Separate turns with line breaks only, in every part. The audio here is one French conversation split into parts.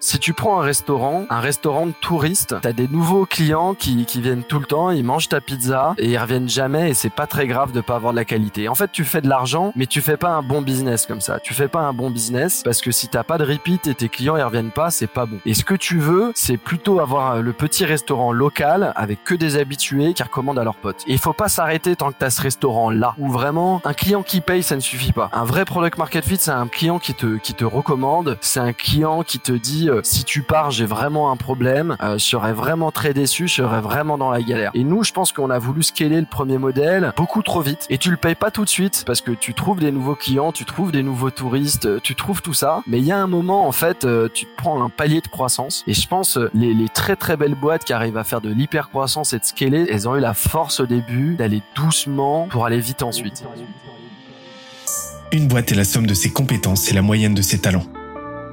Si tu prends un restaurant, un restaurant de touristes, t'as des nouveaux clients qui, qui viennent tout le temps, ils mangent ta pizza et ils reviennent jamais et c'est pas très grave de pas avoir de la qualité. En fait, tu fais de l'argent, mais tu fais pas un bon business comme ça. Tu fais pas un bon business parce que si t'as pas de repeat et tes clients ils reviennent pas, c'est pas bon. Et ce que tu veux, c'est plutôt avoir le petit restaurant local avec que des habitués qui recommandent à leurs potes. Et il faut pas s'arrêter tant que t'as ce restaurant là où vraiment un client qui paye ça ne suffit pas. Un vrai product market fit, c'est un client qui te qui te recommande, c'est un client qui te dit euh, si tu pars, j'ai vraiment un problème, euh, je serais vraiment très déçu, je serais vraiment dans la galère. Et nous, je pense qu'on a voulu scaler le premier modèle beaucoup trop vite et tu le payes pas tout de suite parce que tu trouves des nouveaux clients, tu trouves des nouveaux touristes, tu trouves tout ça, mais il y a un moment en fait, euh, tu prends un palier de croissance et je pense les, les très très belles boîtes qui arrivent à faire de l'hyper croissance et de scaler, elles ont eu la force au début d'aller doucement pour aller vite ensuite.
Une boîte est la somme de ses compétences et la moyenne de ses talents.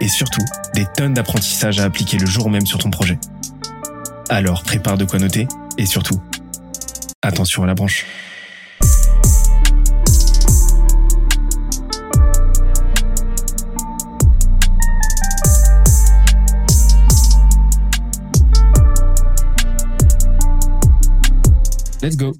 et surtout des tonnes d'apprentissages à appliquer le jour même sur ton projet. Alors prépare de quoi noter et surtout, attention à la branche. Let's go.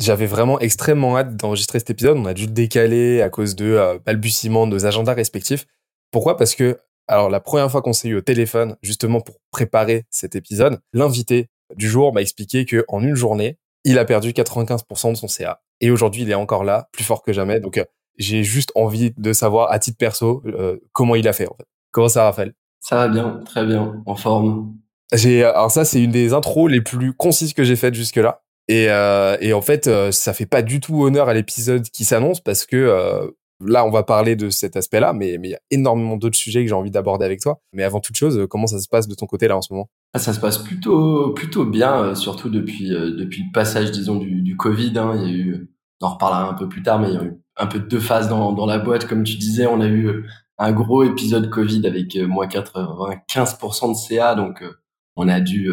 J'avais vraiment extrêmement hâte d'enregistrer cet épisode. On a dû le décaler à cause de euh, balbutiements de nos agendas respectifs. Pourquoi? Parce que, alors, la première fois qu'on s'est eu au téléphone, justement pour préparer cet épisode, l'invité du jour m'a expliqué que en une journée, il a perdu 95% de son CA. Et aujourd'hui, il est encore là, plus fort que jamais. Donc, euh, j'ai juste envie de savoir, à titre perso, euh, comment il a fait, en fait. Comment ça, Raphaël?
Ça va bien, très bien, en forme.
J'ai, alors ça, c'est une des intros les plus concises que j'ai faites jusque-là. Et, euh, et en fait, euh, ça fait pas du tout honneur à l'épisode qui s'annonce parce que euh, là, on va parler de cet aspect-là, mais il y a énormément d'autres sujets que j'ai envie d'aborder avec toi. Mais avant toute chose, comment ça se passe de ton côté là en ce moment?
Ah, Ça se passe plutôt plutôt bien, surtout depuis depuis le passage, disons, du, du Covid. Hein. Il y a eu, on en reparlera un peu plus tard, mais il y a eu un peu de deux phases dans, dans la boîte, comme tu disais. On a eu un gros épisode Covid avec moins 95% de CA, donc on a dû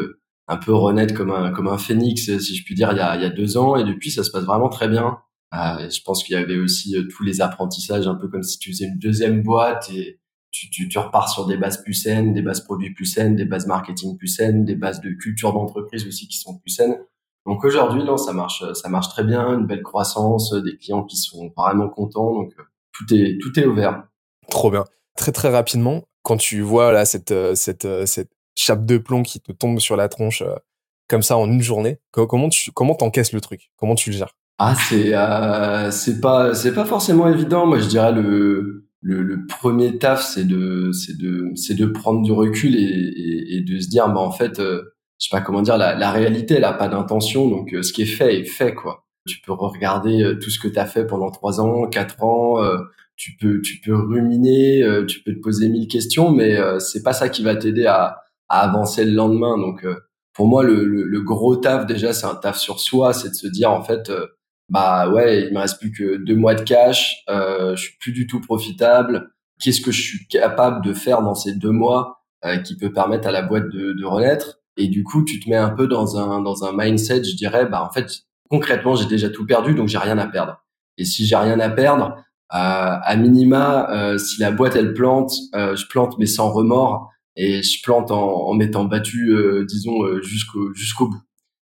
un peu renaître comme un comme un phénix, si je puis dire, il y a, il y a deux ans. Et depuis, ça se passe vraiment très bien. Euh, je pense qu'il y avait aussi euh, tous les apprentissages, un peu comme si tu faisais une deuxième boîte et tu, tu, tu, repars sur des bases plus saines, des bases produits plus saines, des bases marketing plus saines, des bases de culture d'entreprise aussi qui sont plus saines. Donc aujourd'hui, non, ça marche, ça marche très bien, une belle croissance, des clients qui sont vraiment contents. Donc euh, tout est tout est ouvert.
Trop bien. Très très rapidement, quand tu vois là cette cette cette chape de plomb qui te tombe sur la tronche euh, comme ça en une journée. Comment tu comment t'encaisses le truc? Comment tu le gères?
Ah, c'est euh, c'est pas c'est pas forcément évident. Moi, je dirais le le, le premier taf, c'est de c'est de c'est de prendre du recul et, et, et, de se dire bah en fait, euh, je sais pas comment dire, la, la réalité, elle a pas d'intention, donc euh, ce qui est fait est fait quoi. Tu peux regarder tout ce que tu as fait pendant trois ans, quatre ans. tu peux tu peux ruminer, tu peux te poser mille questions, mais c'est pas ça qui va t'aider à à avancer le lendemain. Donc euh, pour moi, le, le, gros taf déjà, c'est un taf sur soi, c'est de se dire en fait, euh, bah ouais, il me reste plus que deux mois de cash, euh, je suis plus du tout profitable. Qu'est-ce que je suis capable de faire dans ces deux mois euh, qui peut permettre à la boîte de, de renaître? Et du coup, tu te mets un peu dans un dans un mindset, je dirais, bah en fait, concrètement, j'ai déjà tout perdu, donc j'ai rien à perdre. Et si j'ai rien à perdre, euh, à minima, si la boîte elle plante, je plante mais sans remords et je plante en, en m'étant battu, euh, disons, euh, jusqu'au jusqu'au bout.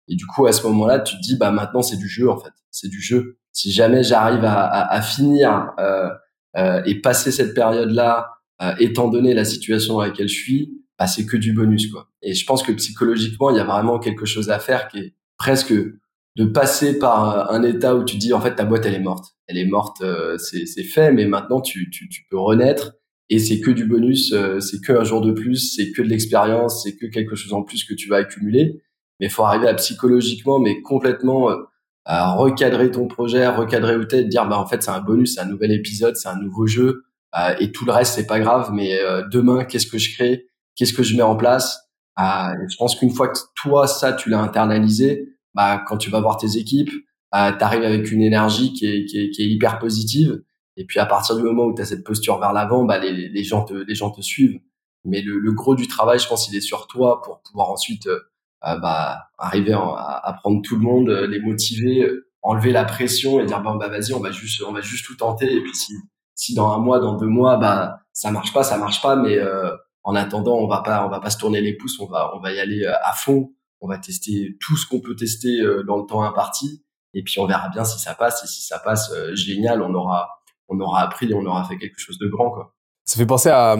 Et du coup, à ce moment-là, tu te dis, bah maintenant c'est du jeu en fait, c'est du jeu. Si jamais j'arrive à, à, à, finir euh, euh, et passer cette période-là, euh, étant donné la situation dans laquelle je suis, bah c'est que du bonus quoi. Et je pense que psychologiquement, il y a vraiment quelque chose à faire qui est presque de passer par un état où tu dis en fait ta boîte elle est morte, elle est morte, c'est fait, mais maintenant tu, tu, tu peux renaître et c'est que du bonus, euh, c'est que un jour de plus, c'est que de l'expérience, c'est que quelque chose en plus que tu vas accumuler. Mais faut arriver à psychologiquement, mais complètement euh, à recadrer ton projet, recadrer où t'es, dire bah en fait c'est un bonus, c'est un nouvel épisode, c'est un nouveau jeu, euh, et tout le reste c'est pas grave. Mais demain, qu'est-ce que je crée, qu'est-ce que je mets en place, je pense qu'une fois que toi ça tu l'as internalisé, bah quand tu vas voir tes équipes, bah, tu arrives avec une énergie qui est, qui est, qui est hyper positive. Et puis à partir du moment où tu as cette posture vers l'avant, bah, les, les, gens te, les gens te suivent. Mais le, le, gros du travail, je pense, il est sur toi pour pouvoir ensuite euh, bah, arriver à, à, prendre tout le monde, les motiver, enlever la pression et dire bon bah vas-y, on va juste on va juste tout tenter. Et puis si si dans un mois, dans deux mois, bah ça marche pas, ça marche pas. Mais euh, en attendant, on va pas on va pas se tourner les pouces, on va on va y aller à fond. On va tester tout ce qu'on peut tester dans le temps imparti et puis on verra bien si ça passe. Et si ça passe, euh, génial, on aura, on aura appris et on aura fait quelque chose de grand, quoi.
Ça fait penser à,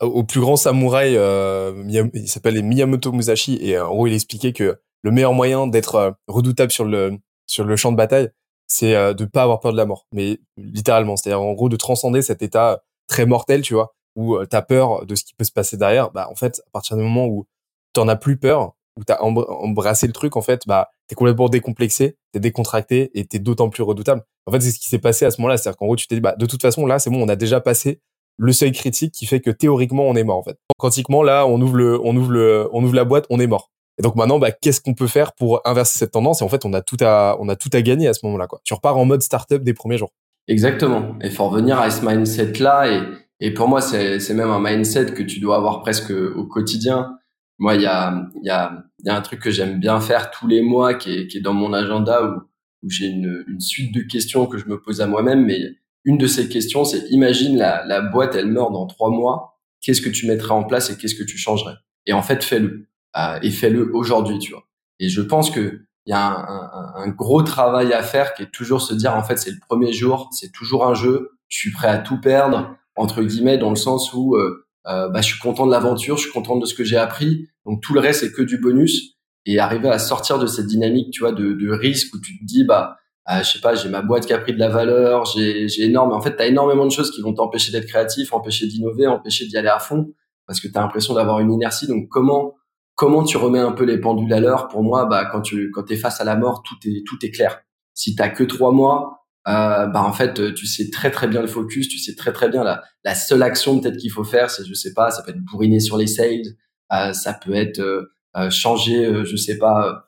au plus grand samouraï, euh, il s'appelle Miyamoto Musashi, et en gros il expliquait que le meilleur moyen d'être euh, redoutable sur le sur le champ de bataille, c'est euh, de pas avoir peur de la mort, mais littéralement, c'est-à-dire en gros de transcender cet état très mortel, tu vois, où tu as peur de ce qui peut se passer derrière. Bah en fait, à partir du moment où tu en as plus peur, où tu as embrassé le truc, en fait, bah t'es complètement décomplexé, t'es décontracté et t'es d'autant plus redoutable. En fait, c'est ce qui s'est passé à ce moment-là. C'est-à-dire qu'en gros, tu t'es dit, bah, de toute façon, là, c'est bon, on a déjà passé le seuil critique qui fait que théoriquement, on est mort, en fait. Quantiquement, là, on ouvre le, on ouvre le, on ouvre la boîte, on est mort. Et donc maintenant, bah, qu'est-ce qu'on peut faire pour inverser cette tendance? Et en fait, on a tout à, on a tout à gagner à ce moment-là, quoi. Tu repars en mode startup des premiers jours.
Exactement. Et faut revenir à ce mindset-là. Et, et pour moi, c'est, c'est même un mindset que tu dois avoir presque au quotidien. Moi, il y a, y, a, y a un truc que j'aime bien faire tous les mois qui est, qui est dans mon agenda où, où j'ai une, une suite de questions que je me pose à moi-même. Mais une de ces questions, c'est imagine la, la boîte, elle meurt dans trois mois. Qu'est-ce que tu mettrais en place et qu'est-ce que tu changerais? Et en fait, fais-le. Euh, et fais-le aujourd'hui, tu vois. Et je pense que il y a un, un, un, gros travail à faire qui est toujours se dire en fait c'est le premier jour, c'est toujours un jeu, je suis prêt à tout perdre entre guillemets dans le sens où euh, euh, bah, je suis content de l'aventure, je suis content de ce que j'ai appris. Donc tout le reste c'est que du bonus. Et arriver à sortir de cette dynamique, tu vois, de, de risque où tu te dis bah euh, je sais pas, j'ai ma boîte qui a pris de la valeur, j'ai j'ai énorme. En fait, tu énormément de choses qui vont t'empêcher d'être créatif, empêcher d'innover, empêcher d'y aller à fond parce que tu as l'impression d'avoir une inertie. Donc comment comment tu remets un peu les pendules à l'heure? Pour moi, bah quand tu quand es face à la mort, tout est tout est clair. Si t'as que trois mois, euh, bah en fait euh, tu sais très très bien le focus, tu sais très très bien la, la seule action peut-être qu'il faut faire, c'est je sais pas, ça peut être bourriner sur les sales, euh, ça peut être euh, euh changer, je sais pas,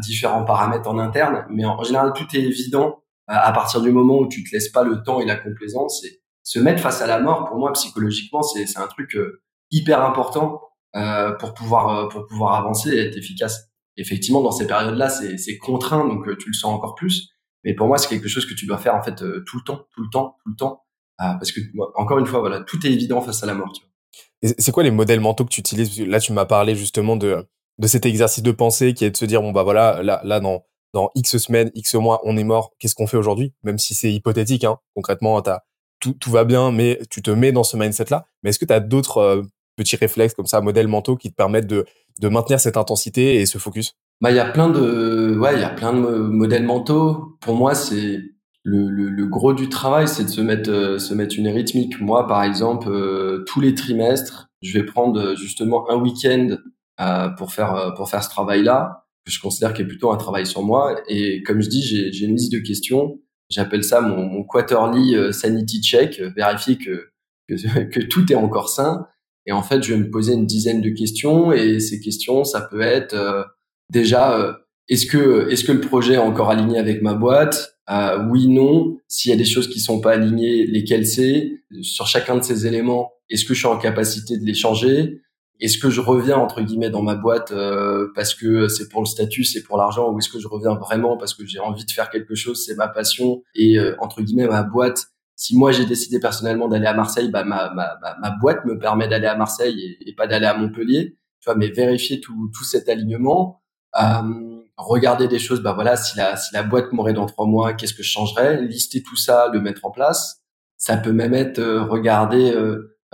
différents paramètres en interne, mais en, général tout est évident à partir du moment où tu te laisses pas le temps et la complaisance. Et se mettre face à la mort, pour moi psychologiquement, c'est un truc hyper important pour pouvoir pour pouvoir avancer et être efficace. Effectivement, dans ces périodes-là, c'est contraint, donc tu le sens encore plus. Mais pour moi, c'est quelque chose que tu dois faire en fait euh, tout le temps, tout le temps, tout le temps, euh, parce que encore une fois, voilà, tout est évident face à la mort.
C'est quoi les modèles mentaux que tu utilises? Là, tu m'as parlé justement de de cet exercice de pensée qui est de se dire bon bah voilà, là là dans dans X semaines, X mois, on est mort. Qu'est-ce qu'on fait aujourd'hui? Même si c'est hypothétique, hein. concrètement, as, tout, tout va bien, mais tu te mets dans ce mindset-là. Mais est-ce que tu as d'autres euh, petits réflexes comme ça, modèles mentaux qui te permettent de, de maintenir cette intensité et ce focus?
Bah, il y a plein de, ouais, il y a plein de modèles mentaux. Pour moi, c'est le, le, le, gros du travail, c'est de se mettre, euh, se mettre une rythmique. Moi, par exemple, euh, tous les trimestres, je vais prendre euh, justement un week-end pour faire, pour faire ce travail-là, que je considère qu'il est plutôt un travail sur moi. Et comme je dis, j'ai, une liste de questions. J'appelle ça mon, mon quarterly sanity check, vérifier que, que, que tout est encore sain. Et en fait, je vais me poser une dizaine de questions. Et ces questions, ça peut être déjà, euh, est-ce que est-ce que le projet est encore aligné avec ma boîte? Euh, Oui, non. S'il y a des choses qui sont pas alignées, lesquelles c'est? Sur chacun de ces éléments, est-ce que je suis en capacité de les changer? Est-ce que je reviens entre guillemets dans ma boîte euh, parce que c'est pour le statut, c'est pour l'argent, ou est-ce que je reviens vraiment parce que j'ai envie de faire quelque chose, c'est ma passion et entre guillemets ma boîte si moi j'ai décidé personnellement d'aller à Marseille, bah ma, ma, ma, boîte me permet d'aller à Marseille et, pas d'aller à Montpellier. Tu vois, mais vérifier tout, tout cet alignement, euh, regarder des choses, bah voilà, si la, si la boîte mourait dans trois mois, qu'est-ce que je changerais? Lister tout ça, le mettre en place. Ça peut même être euh, regarder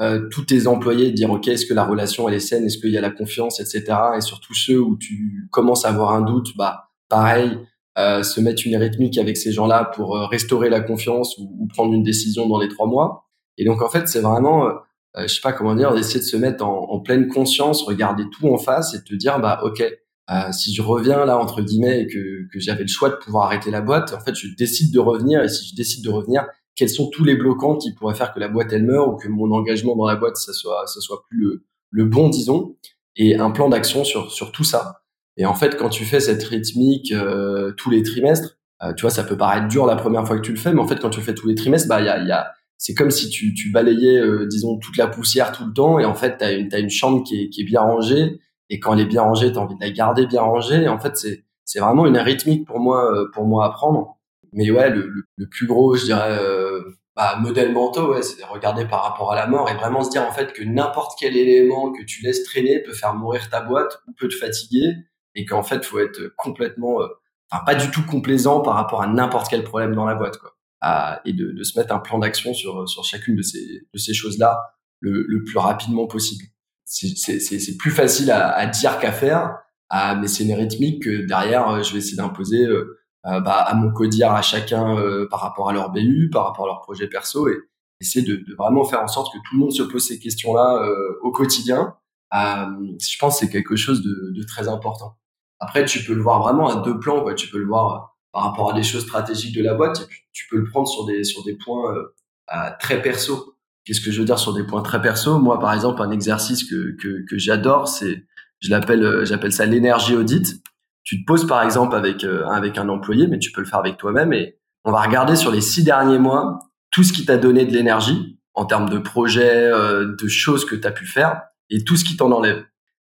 euh, euh, tous tes employés, dire ok, est-ce que la relation elle est saine, est-ce qu'il y a la confiance, etc. Et surtout ceux où tu commences à avoir un doute, bah pareil, euh, se mettre une rythmique avec ces gens-là pour restaurer la confiance ou, prendre une décision dans les trois mois. Et donc en fait, c'est vraiment, je sais pas comment dire, d'essayer de se mettre en, pleine conscience, regarder tout en face et te dire bah ok, euh, si je reviens là entre guillemets et que, que j'avais le choix de pouvoir arrêter la boîte, en fait, je décide de revenir. Et si je décide de revenir, quels sont tous les bloquants qui pourraient faire que la boîte elle meurt ou que mon engagement dans la boîte ça soit ça soit plus le, le bon, disons. et un plan d'action sur sur tout ça. Et en fait, quand tu fais cette rythmique euh, tous les trimestres, euh, tu vois, ça peut paraître dur la première fois que tu le fais, mais en fait, quand tu le fais tous les trimestres, bah, il y a, y a c'est comme si tu, tu balayais, euh, disons, toute la poussière tout le temps, et en fait, tu as une, as une chambre qui est, qui est bien rangée, et quand elle est bien rangée, tu as envie de la garder bien rangée, et en fait, c'est, c'est vraiment une rythmique pour moi, pour moi à prendre. Mais ouais, le, le, plus gros, je dirais, euh, bah, modèle mentaux, ouais, c'est de regarder par rapport à la mort et vraiment se dire en fait que n'importe quel élément que tu laisses traîner peut faire mourir ta boîte ou peut te fatiguer et qu'en fait, faut être complètement, euh, enfin pas du tout complaisant par rapport à n'importe quel problème dans la boîte, quoi. et de, de, se mettre un plan d'action sur sur chacune de ces de ces choses-là le, le plus rapidement possible. C'est plus facile à, à dire qu'à faire, ah, mais c'est une rythmique que derrière, euh, je vais essayer d'imposer euh, bah, à mon codir, à chacun par rapport à leur BU, par rapport à leur projet perso, et essayer de, de vraiment faire en sorte que tout le monde se pose ces questions-là au quotidien. je pense que c'est quelque chose de, de très important. Après, tu peux le voir vraiment à deux plans, quoi. Tu peux le voir euh, par rapport à des choses stratégiques de la boîte, et puis tu peux le prendre sur des sur des points euh, très perso. Qu'est-ce que je veux dire sur des points très perso? Moi, par exemple, un exercice que que, que j'adore, c'est je l'appelle euh, j'appelle ça l'énergie audit. Tu te poses par exemple avec avec un employé, mais tu peux le faire avec toi-même et on va regarder sur les six derniers mois tout ce qui t'a donné de l'énergie en termes de projets, de choses que tu as pu faire et tout ce qui t'en enlève.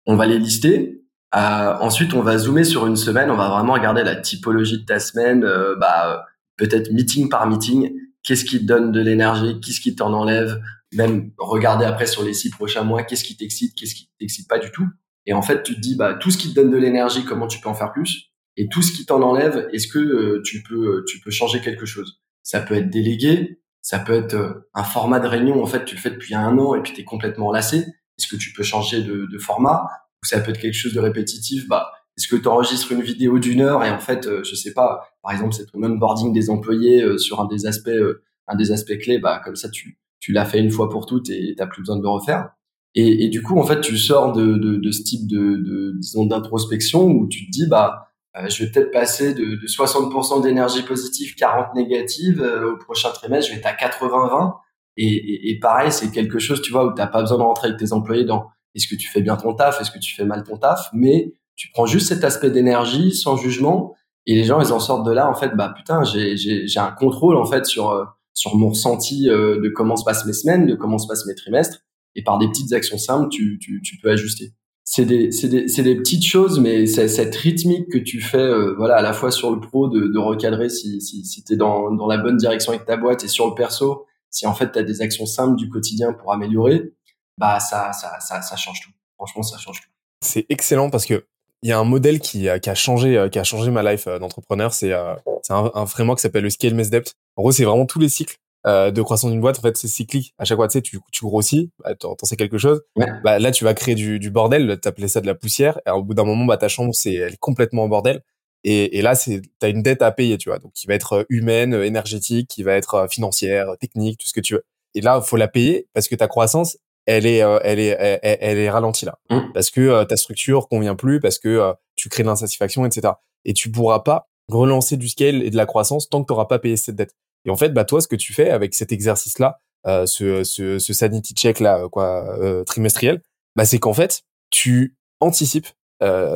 On va les lister euh, ensuite, on va zoomer sur une semaine. On va vraiment regarder la typologie de ta semaine, euh, bah, peut-être meeting par meeting. Qu'est-ce qui te donne de l'énergie? Qu'est-ce qui t'en enlève? Même regarder après sur les six prochains mois, qu'est-ce qui t'excite? Qu'est-ce qui t'excite pas du tout? Et en fait, tu te dis, bah, tout ce qui te donne de l'énergie, comment tu peux en faire plus? Et tout ce qui t'en enlève, est-ce que euh, tu peux tu peux changer quelque chose? Ça peut être délégué, ça peut être un format de réunion. En fait, tu le fais depuis un an et puis tu es complètement lassé. Est-ce que tu peux changer de, format? Ça peut être quelque chose de répétitif, bah, est-ce que tu enregistres une vidéo d'une heure et en fait, euh, je sais pas, par exemple, c'est ton onboarding des employés euh, sur un des aspects, euh, un des aspects clés, bah, comme ça, tu, tu l'as fait une fois pour toutes et t'as plus besoin de le refaire. Et, et, du coup, en fait, tu sors de, de, de ce type de, de disons, d'introspection où tu te dis, bah, je vais peut-être passer de, de 60% d'énergie positive, 40% négative. au prochain trimestre, je vais être à 80-20. Et, et, et, pareil, c'est quelque chose, tu vois, où t'as pas besoin de rentrer avec tes employés dans est-ce que tu fais bien ton taf Est-ce que tu fais mal ton taf Mais tu prends juste cet aspect d'énergie sans jugement et les gens ils en sortent de là en fait bah putain j'ai j'ai j'ai un contrôle en fait sur euh, sur mon ressenti euh, de comment se passent mes semaines, de comment se passent mes trimestres et par des petites actions simples tu tu, peux ajuster. C'est des c'est des c'est des petites choses mais c'est cette rythmique que tu fais euh, voilà à la fois sur le pro de, recadrer si si si tu dans dans la bonne direction avec ta boîte et sur le perso si en fait tu as des actions simples du quotidien pour améliorer bah ça, ça, ça, change tout. Franchement, ça change tout.
C'est excellent parce que il y a un modèle qui, qui a changé, euh, qui a changé ma life euh, d'entrepreneur. C'est euh, un, un framework qui s'appelle le Scale Mess Depth. En gros, c'est vraiment tous les cycles de croissance d'une boîte. En fait, c'est cyclique. À chaque fois, tu sais, tu, tu grossis, bah, t'en sais quelque chose. Bah, là, tu vas créer du, du bordel. T'appelais ça de la poussière. Et au bout d'un moment, bah, ta chambre, c'est elle est complètement en bordel. Et, et là, c'est t'as une dette à payer, tu vois. Donc, qui va être humaine, énergétique, qui va être financière, technique, tout ce que tu veux. Et là, faut la payer parce que ta croissance, elle est, euh, elle est, elle, est ralentie là, mmh. parce que euh, ta structure convient plus, parce que euh, tu crées de l'insatisfaction, etc. Et tu pourras pas relancer du scale et de la croissance tant que tu n'auras pas payé cette dette. Et en fait, bah toi, ce que tu fais avec cet exercice-là, ce, ce, ce sanity check là, quoi, trimestriel, bah c'est qu'en fait, tu anticipes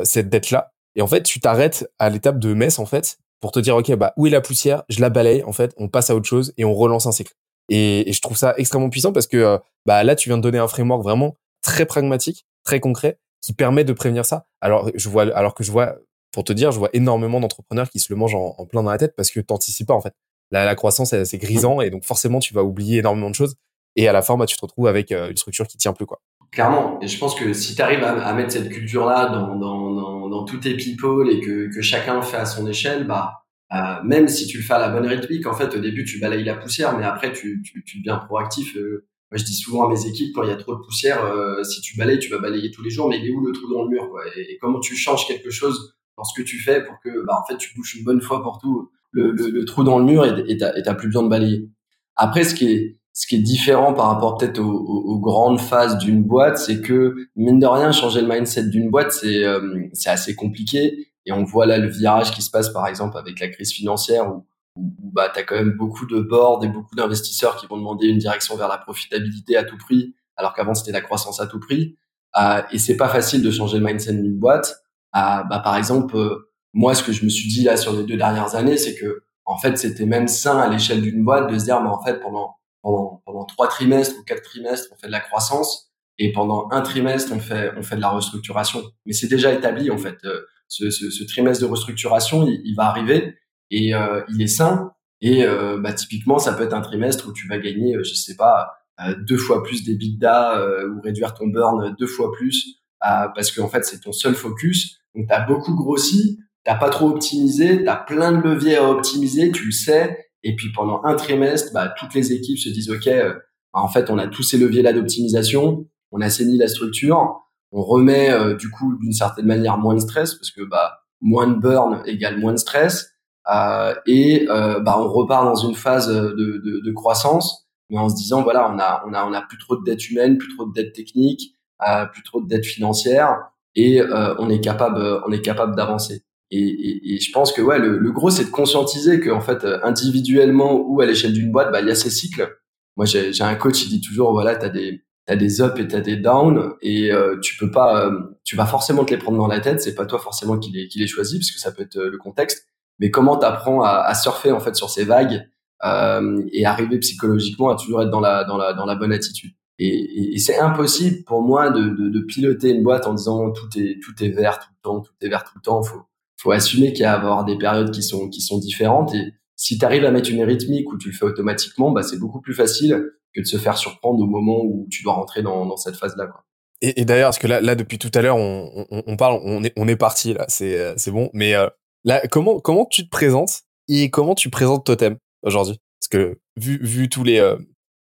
cette dette-là, et en fait, tu t'arrêtes à l'étape de messe en fait pour te dire ok, bah où est la poussière, je la balaye, en fait, on passe à autre chose et on relance un cycle. Et, je trouve ça extrêmement puissant parce que euh, bah là, tu viens de donner un framework vraiment très pragmatique, très concret, qui permet de prévenir ça. Alors, je vois, alors que je vois, pour te dire, je vois énormément d'entrepreneurs qui se le mangent en, plein dans la tête parce que t'anticipes pas en fait. La, la croissance, c'est grisant et donc forcément, tu vas oublier énormément de choses. Et à la fin, bah, tu te retrouves avec euh, une structure qui tient plus quoi.
Clairement. Et je pense que si tu arrives à, mettre cette culture-là dans, dans, dans, dans tous tes people et que, que chacun fait à son échelle, bah euh, même si tu le fais à la bonne rythmique, en fait, au début, tu balayes la poussière, mais après, tu, tu, tu deviens proactif. Euh, moi, je dis souvent à mes équipes, quand il y a trop de poussière, si tu balayes, tu vas balayer tous les jours, mais il est où le trou dans le mur quoi? Et, comment tu changes quelque chose dans ce que tu fais pour que, bah, en fait, tu bouches une bonne fois pour tout? Le, le, le trou dans le mur et t'as plus besoin de balayer. Après, ce qui est ce qui est différent par rapport peut-être aux, aux, grandes phases d'une boîte, c'est que mine de rien, changer le mindset d'une boîte, c'est c'est assez compliqué et on voit là le virage qui se passe, par exemple, avec la crise financière où, où, bah, tu as quand même beaucoup de boards et beaucoup d'investisseurs qui vont demander une direction vers la profitabilité à tout prix, alors qu'avant, c'était la croissance à tout prix. Euh, et c'est pas facile de changer le mindset d'une boîte. Euh, bah, par exemple, moi, ce que je me suis dit là sur les deux dernières années, c'est que en fait, c'était même sain à l'échelle d'une boîte de se dire, mais en fait, pendant pendant pendant trois trimestres ou quatre trimestres, on fait de la croissance, et pendant un trimestre, on fait on fait de la restructuration. Mais c'est déjà établi en fait. Ce, ce, ce, trimestre de restructuration, il, il va arriver et euh, il est sain. Et euh, bah, typiquement, ça peut être un trimestre où tu vas gagner, je sais pas, deux fois plus d'EBITDA ou réduire ton burn deux fois plus parce qu'en fait, c'est ton seul focus. Donc, tu as beaucoup grossi, t'as pas trop optimisé, t'as plein de leviers à optimiser, tu le sais. Et puis pendant un trimestre, bah, toutes les équipes se disent ok, euh, bah, en fait on a tous ces leviers là d'optimisation, on assainit la structure, on remet euh, du coup d'une certaine manière moins de stress parce que bah moins de burn égale moins de stress euh, et euh, bah on repart dans une phase de, de, de, croissance mais en se disant voilà on a on a on a plus trop de dettes humaines, plus trop de dettes techniques, plus trop de dettes financières et on est capable on est capable d'avancer. Et, et, et, je pense que ouais, le, le gros, c'est de conscientiser qu'en fait, euh, individuellement ou à l'échelle d'une boîte, bah, il y a ces cycles. Moi, j'ai un coach, il dit toujours, voilà, tu as des, t'as des ups et t'as des downs, et euh, tu peux pas, euh, tu vas forcément te les prendre dans la tête. C'est pas toi forcément qui les, qui les choisis, parce que ça peut être le contexte. Mais comment t'apprends à, à surfer en fait sur ces vagues euh, et arriver psychologiquement à toujours être dans la, dans la, dans la bonne attitude? Et, et, c'est impossible pour moi de, de, de, piloter une boîte en disant tout est tout est vert tout le temps, tout est vert tout le temps. Faut faut assumer qu'il y a avoir des périodes qui sont qui sont différentes et si tu arrives à mettre une rythmique où tu le fais automatiquement, bah c'est beaucoup plus facile que de se faire surprendre au moment où tu dois rentrer dans, dans cette phase-là. Quoi.
Et, d'ailleurs, parce que là, là depuis tout à l'heure, on, on, on, parle, on est, on est parti là, c'est c'est bon. Mais euh, là, comment comment tu te présentes et comment tu présentes Totem aujourd'hui? Parce que vu vu tous les euh,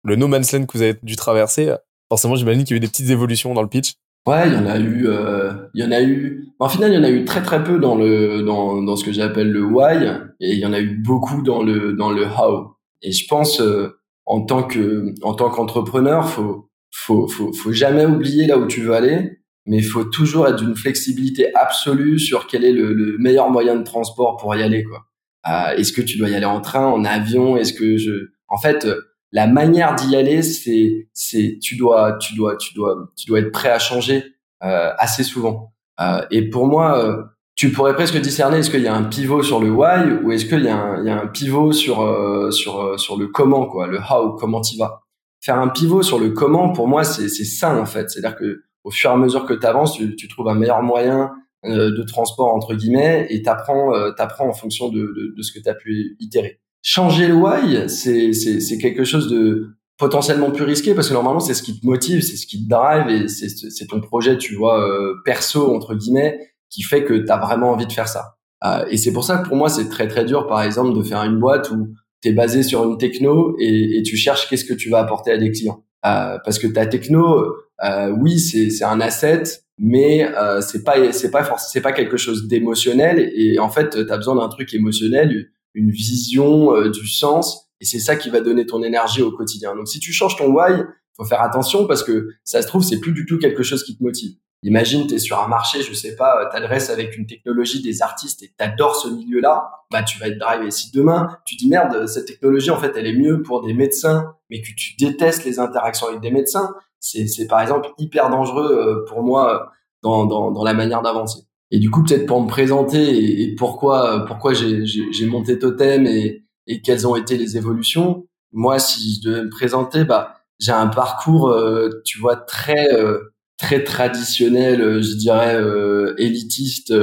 le no man's land que vous avez dû traverser, forcément, j'imagine qu'il y a eu des petites évolutions dans le pitch.
Ouais, il y en a eu, euh, il y en a eu. En final, il y en a eu très très peu dans le dans dans ce que j'appelle le why, et il y en a eu beaucoup dans le dans le how. Et je pense euh, en tant que en tant qu'entrepreneur, faut faut faut faut jamais oublier là où tu veux aller, mais faut toujours être d'une flexibilité absolue sur quel est le, le, meilleur moyen de transport pour y aller quoi. Euh, est-ce que tu dois y aller en train, en avion Est-ce que je En fait, la manière d'y aller, c'est, c'est, tu dois, tu dois, tu dois, tu dois être prêt à changer euh, assez souvent. Euh, et pour moi, euh, tu pourrais presque discerner est-ce qu'il y a un pivot sur le why ou est-ce qu'il y a un, y a un pivot sur euh, sur euh, sur le comment quoi, le how, comment tu vas. Faire un pivot sur le comment, pour moi, c'est c'est ça en fait. C'est-à-dire que au fur et à mesure que tu avances, tu, tu trouves un meilleur moyen de transport entre guillemets et t'apprends t'apprends en fonction de, de, de ce que tu as pu itérer changer le why, c'est, quelque chose de potentiellement plus risqué parce que normalement c'est ce qui te motive, c'est ce qui te drive et c'est, ton projet, tu vois, euh, perso entre guillemets, qui fait que tu as vraiment envie de faire ça. Euh, et c'est pour ça que pour moi c'est très très dur, par exemple, de faire une boîte où tu es basé sur une techno et, et tu cherches qu'est-ce que tu vas apporter à des clients. Euh, parce que ta techno, euh, oui, c'est, c'est un asset, mais euh, c'est pas c'est pas c'est pas quelque chose d'émotionnel et en fait tu as besoin d'un truc émotionnel une vision euh, du sens et c'est ça qui va donner ton énergie au quotidien. Donc si tu changes ton why, faut faire attention parce que ça se trouve c'est plus du tout quelque chose qui te motive. Imagine tu es sur un marché, je sais pas, euh, t'adresses avec une technologie des artistes et t'adores ce milieu-là, bah tu vas être drivé. Si demain tu dis merde, cette technologie en fait elle est mieux pour des médecins, mais que tu détestes les interactions avec des médecins, c'est par exemple hyper dangereux euh, pour moi dans dans, dans la manière d'avancer. Et du coup, peut-être pour me présenter et, pourquoi pourquoi j'ai monté Totem et, et quelles ont été les évolutions. Moi, si je devais me présenter, bah j'ai un parcours, euh, tu vois, très euh, très traditionnel, euh, je dirais élitiste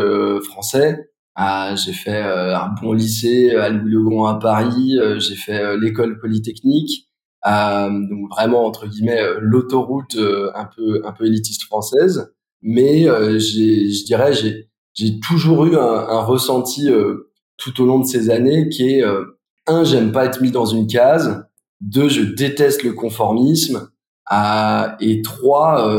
français. Ah, j'ai fait un bon lycée à Louis-le-Grand à Paris. j'ai fait l'école polytechnique. donc vraiment entre guillemets l'autoroute un peu un peu élitiste française mais euh, je dirais j'ai j'ai toujours eu un, un ressenti euh, tout au long de ces années qui est euh, un j'aime pas être mis dans une case, deux je déteste le conformisme, et trois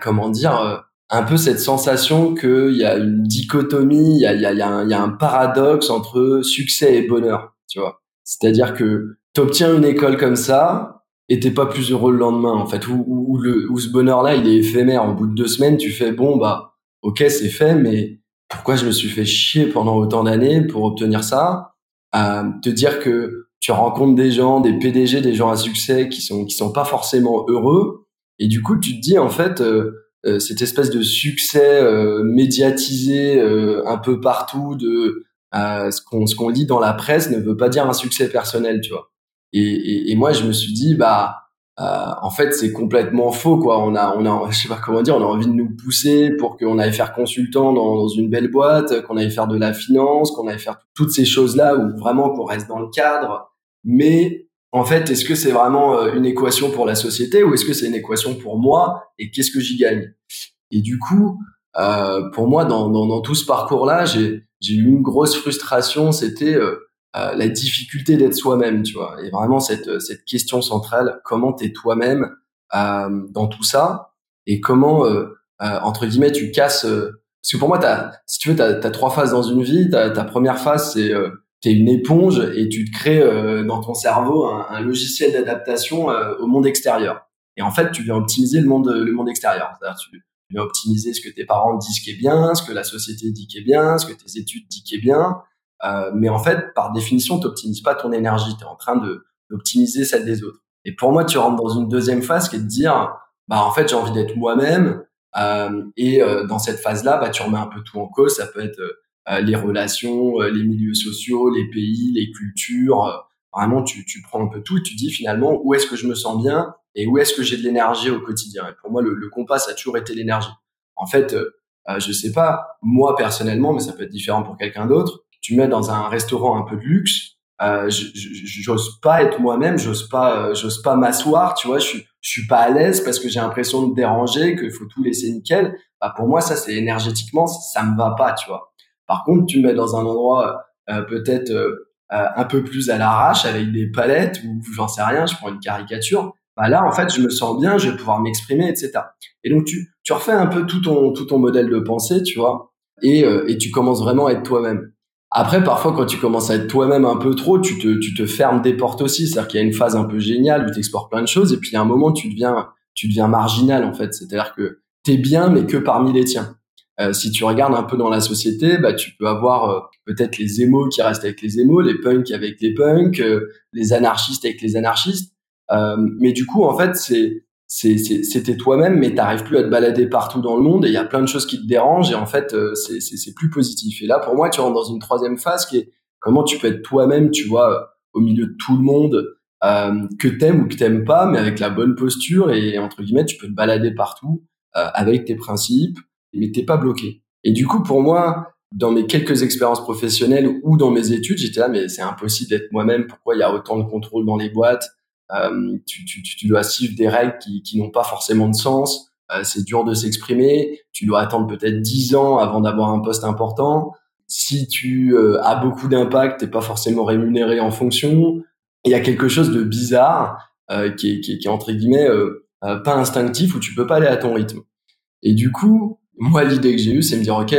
comment dire un peu cette sensation qu'il y a une dichotomie, il y a, y, y, a un, y a un paradoxe entre succès et bonheur, tu vois. C'est-à-dire que tu obtiens une école comme ça, et t'es pas plus heureux le lendemain en fait. Où, où, le, où ce bonheur là il est éphémère. Au bout de deux semaines tu fais bon bah ok c'est fait mais pourquoi je me suis fait chier pendant autant d'années pour obtenir ça? Euh, te dire que tu rencontres des gens des PDG des gens à succès qui sont qui sont pas forcément heureux Et du coup, tu te dis en fait, cette espèce de succès médiatisé un peu partout de ce qu'on ce qu'on lit dans la presse ne veut pas dire un succès personnel, tu vois. Et, et, et moi, je me suis dit, bah euh, en fait, c'est complètement faux, quoi. On a, on a, je sais pas comment dire, on a envie de nous pousser pour qu'on aille faire consultant dans, dans une belle boîte, qu'on aille faire de la finance, qu'on aille faire toutes ces choses-là, ou vraiment qu'on reste dans le cadre. Mais en fait, est-ce que c'est vraiment euh, une équation pour la société ou est-ce que c'est une équation pour moi et qu'est-ce que j'y gagne? Et du coup, euh, pour moi, dans, dans, dans tout ce parcours-là, j'ai, j'ai eu une grosse frustration. C'était euh, euh, la difficulté d'être soi-même, tu vois. Et vraiment cette, cette question centrale, comment t'es toi-même euh, dans tout ça et comment, euh, entre guillemets, tu casses... parce que pour moi, t'as, si tu veux, tu as, trois phases dans une vie. Ta, première phase, c'est tu es une éponge et tu te crées dans ton cerveau un, un logiciel d'adaptation au monde extérieur. Et en fait, tu viens optimiser le monde, le monde extérieur. C'est-à-dire, tu, viens optimiser ce que tes parents disent qui est bien, ce que la société dit qui est bien, ce que tes études disent qui est bien. Euh, mais en fait, par définition, tu n'optimises pas ton énergie. Tu es en train de d'optimiser celle des autres. Et pour moi, tu rentres dans une deuxième phase qui est de dire, bah en fait, j'ai envie d'être moi-même. Euh, et euh, dans cette phase-là, bah, tu remets un peu tout en cause. Ça peut être euh, les relations, les milieux sociaux, les pays, les cultures. vraiment, tu, tu prends un peu tout et tu dis finalement où est-ce que je me sens bien et où est-ce que j'ai de l'énergie au quotidien? Et pour moi, le, le compas, ça a toujours été l'énergie. En fait, je sais pas, moi personnellement, mais ça peut être différent pour quelqu'un d'autre tu mets dans un restaurant un peu de luxe, euh, j'ose pas être moi-même, j'ose pas, euh, j'ose pas m'asseoir, tu vois, je suis, je suis pas à l'aise parce que j'ai l'impression de déranger, qu'il faut tout laisser nickel. Bah pour moi, ça c'est énergétiquement, ça me va pas, tu vois. Par contre, tu mets dans un endroit euh, peut-être euh, un peu plus à l'arrache avec des palettes ou j'en sais rien, je prends une caricature. Bah là, en fait, je me sens bien, je vais pouvoir m'exprimer, etc. Et donc tu, tu refais un peu tout ton, tout ton modèle de pensée, tu vois, et, et tu commences vraiment à être toi-même. Après, parfois, quand tu commences à être toi-même un peu trop, tu te, tu te fermes des portes aussi. C'est-à-dire qu'il y a une phase un peu géniale où tu exportes plein de choses, et puis a un moment, tu deviens, tu deviens marginal, en fait. C'est-à-dire que t'es bien, mais que parmi les tiens. Euh, si tu regardes un peu dans la société, bah, tu peux avoir euh, peut-être les émos qui restent avec les émos, les punks avec les punks, euh, les anarchistes avec les anarchistes. Euh, mais du coup, en fait, c'est c'était toi-même, mais t'arrives plus à te balader partout dans le monde et il y a plein de choses qui te dérangent et en fait euh, c'est plus positif. Et là pour moi tu rentres dans une troisième phase qui est comment tu peux être toi-même, tu vois, euh, au milieu de tout le monde euh, que t'aimes ou que t'aimes pas, mais avec la bonne posture et entre guillemets tu peux te balader partout euh, avec tes principes, mais t'es pas bloqué. Et du coup pour moi dans mes quelques expériences professionnelles ou dans mes études, j'étais là mais c'est impossible d'être moi-même. Pourquoi il y a autant de contrôle dans les boîtes tu, tu, tu, dois suivre des règles qui, qui n'ont pas forcément de sens. Euh, c'est dur de s'exprimer. Tu dois attendre peut-être 10 ans avant d'avoir un poste important. Si tu euh, as beaucoup d'impact, t'es pas forcément rémunéré en fonction. Il y a quelque chose de bizarre qui est, qui, est, qui, est, entre guillemets pas instinctif où tu peux pas aller à ton rythme. Et du coup, moi l'idée que j'ai eue, c'est me dire ok,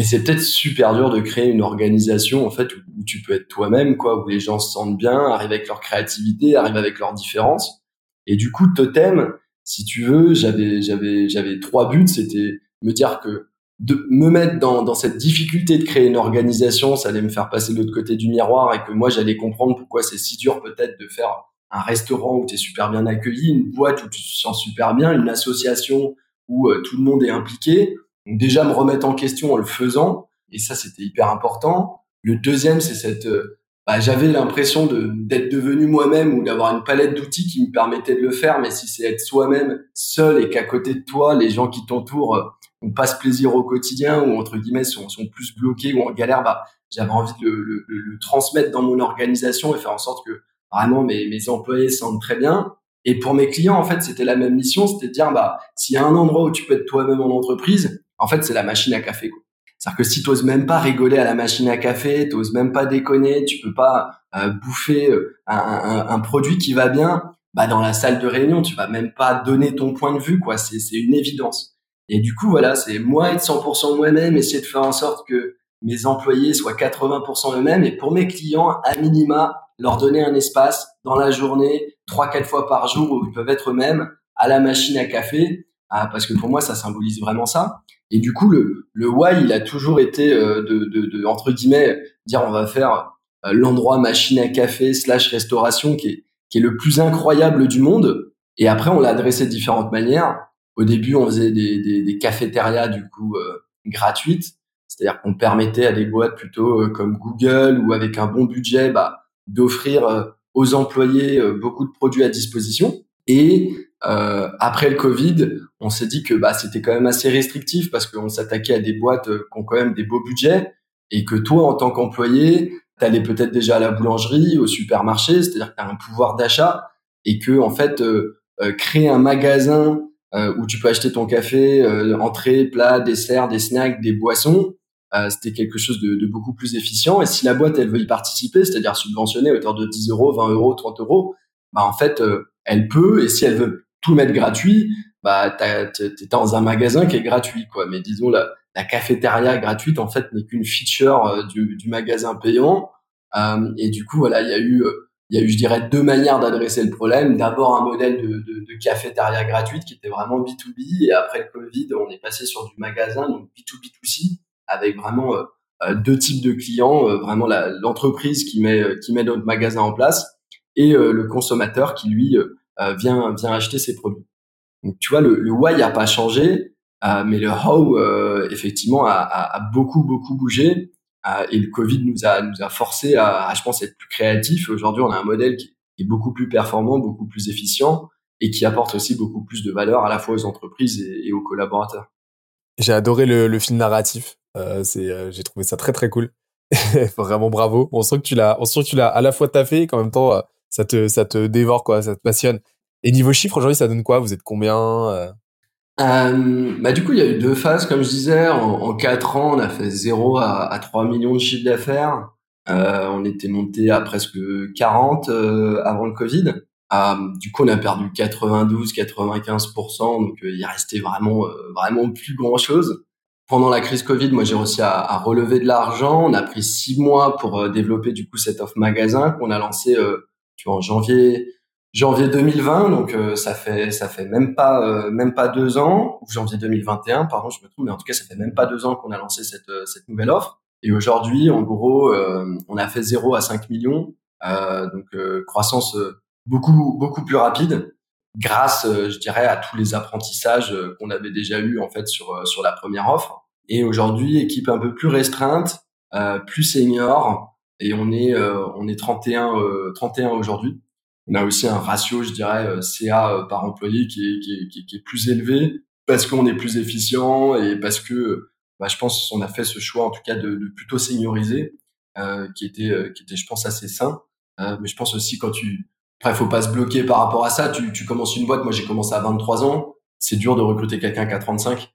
mais c'est peut-être super dur de créer une organisation en fait où, tu peux être toi-même quoi où les gens se sentent bien arrivent avec leur créativité arrivent avec leurs différences. Et du coup totem si tu veux j'avais j'avais j'avais trois buts. C'était me dire que de me mettre dans, dans cette difficulté de créer une organisation ça allait me faire passer de l'autre côté du miroir et que moi j'allais comprendre pourquoi c'est si dur peut-être de faire un restaurant où tu es super bien accueilli une boîte où tu te sens super bien une association où euh, tout le monde est impliqué donc déjà me remettre en question en le faisant, et ça c'était hyper important. Le deuxième, c'est cette, euh, bah, j'avais l'impression de d'être devenu moi-même ou d'avoir une palette d'outils qui me permettait de le faire. Mais si c'est être soi-même seul et qu'à côté de toi, les gens qui t'entourent euh, ont pas ce plaisir au quotidien ou entre guillemets sont, sont plus bloqués ou en galère, bah j'avais envie de le, le, le, transmettre dans mon organisation et faire en sorte que vraiment mes, mes employés sentent très bien. Et pour mes clients, en fait, c'était la même mission, c'était de dire, bah, s'il y a un endroit où tu peux être toi-même en entreprise, en fait, c'est la machine à café. C'est-à-dire que si tu n'oses même pas rigoler à la machine à café, tu n'oses même pas déconner, tu peux pas euh, bouffer euh, un, produit qui va bien, bah dans la salle de réunion, tu vas même pas donner ton point de vue, quoi. C'est une évidence. Et du coup, voilà, c'est moi être 100% moi-même, essayer de faire en sorte que mes employés soient 80% eux-mêmes, et pour mes clients, à minima, leur donner un espace dans la journée, trois quatre fois par jour où ils peuvent être eux-mêmes à la machine à café ah, parce que pour moi ça symbolise vraiment ça. Et du coup le le why il a toujours été euh, de, de, de, entre guillemets dire on va faire euh, l'endroit machine à café slash restauration qui est qui est le plus incroyable du monde Et après, on l'a adressé de différentes manières. Au début, on faisait des, des, des cafétérias du coup euh, gratuites, c'est-à-dire qu'on permettait à des boîtes plutôt euh, comme Google ou avec un bon budget bah, d'offrir euh, aux employés beaucoup de produits à disposition. Et après le Covid, on s'est dit que bah, c'était quand même assez restrictif parce qu'on s'attaquait à des boîtes qui ont quand même des beaux budgets et que toi, en tant qu'employé, tu allais peut-être déjà à la boulangerie, au supermarché, c'est-à-dire que tu as un pouvoir d'achat et que en fait créer un magasin euh, où tu peux acheter ton café, euh, entrée, plat, dessert, des snacks, des boissons. Euh, c'était quelque chose de, de, beaucoup plus efficient. Et si la boîte, elle veut y participer, c'est-à-dire subventionner à hauteur de 10 euros, 20 euros, 30 euros, bah en fait, elle peut. Et si elle veut tout mettre gratuit, bah t'es dans un magasin qui est gratuit, quoi. Mais disons la, la cafétéria gratuite, en fait, n'est qu'une feature du, du, magasin payant. et du coup, voilà, il y a eu il y a eu, je dirais, deux manières d'adresser le problème. D'abord, un modèle de, de, de, cafétéria gratuite qui était vraiment B2B. Et après le Covid, on est passé sur du magasin, donc B2B2C, avec vraiment euh, euh, deux types de clients. Euh, vraiment l'entreprise qui met, qui met notre magasin en place et le consommateur qui, lui, vient, vient acheter ses produits. Donc, tu vois, le, why n'a pas changé, mais le how, effectivement, a, beaucoup, beaucoup bougé. Euh, et le Covid nous a nous a forcé à, je pense être plus créatif. Aujourd'hui, on a un modèle qui est beaucoup plus performant, beaucoup plus efficient et qui apporte aussi beaucoup plus de valeur à la fois aux entreprises et, aux collaborateurs.
J'ai adoré le, film narratif. Euh, euh, j'ai trouvé ça très très cool. Vraiment bravo. On sent que tu l'as, on sent que tu l'as à la fois taffé et qu'en même temps euh, ça te ça te dévore quoi, ça te passionne. Et niveau chiffre aujourd'hui, ça donne quoi? Vous êtes combien
euh, bah du coup, il y a eu deux phases, comme je disais. En, 4 ans, on a fait 0 à, à 3 millions de chiffres d'affaires. Euh, on était monté à presque 40 euh, avant le Covid. Euh, du coup, on a perdu 92-95%, donc euh, il restait vraiment vraiment plus grand chose. Pendant la crise Covid, moi j'ai réussi à, relever de l'argent. On a pris six mois pour développer du coup cette offre magasin qu'on a lancé tu vois, en janvier janvier 2020, donc euh, ça fait ça fait même pas euh, même pas deux ans, ou janvier 2021, pardon, je me trompe, mais en tout cas ça fait même pas deux ans qu'on a lancé cette euh, cette nouvelle offre. Et aujourd'hui, en gros, on a fait 0 à 5 millions, donc croissance beaucoup beaucoup plus rapide, grâce, je dirais, à tous les apprentissages qu'on avait déjà eu en fait sur sur la première offre. Et aujourd'hui, équipe un peu plus restreinte, plus senior, et on est on est 31 31 aujourd'hui on a aussi un ratio, je dirais, euh, CA euh, par employé qui est, qui est, qui est, plus élevé parce qu'on est plus efficient et parce que bah, je pense qu'on a fait ce choix en tout cas de, de plutôt senioriser, euh, qui était, euh, qui était, je pense, assez sain. Euh, mais je pense aussi quand tu, après, faut pas se bloquer par rapport à ça. Tu, tu commences une boîte. Moi, j'ai commencé à 23 ans. C'est dur de recruter quelqu'un qui a 35, euh,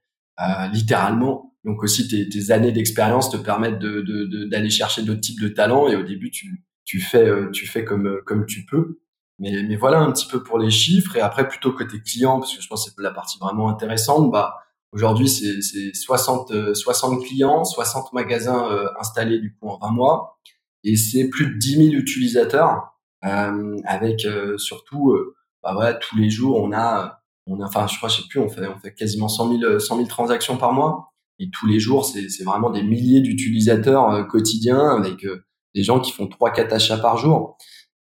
littéralement. Donc aussi, tes, tes années d'expérience te permettent de, d'aller de, chercher d'autres types de talents. Et au début, tu, tu fais, tu fais comme, comme tu peux. Mais, mais voilà un petit peu pour les chiffres. Et après, plutôt côté client, parce que je pense que c'est la partie vraiment intéressante, bah, aujourd'hui, c'est, c'est 60, 60 euh, clients, 60 magasins euh, installés du coup en 20 mois. Et c'est plus de 10 000 utilisateurs, euh, avec euh, surtout, bah voilà, tous les jours, on a, on a, enfin, je crois, je sais plus, on fait, on fait quasiment 100 000, 100 000 transactions par mois. Et tous les jours, c'est, vraiment des milliers d'utilisateurs quotidiens avec des gens qui font trois, quatre achats par jour.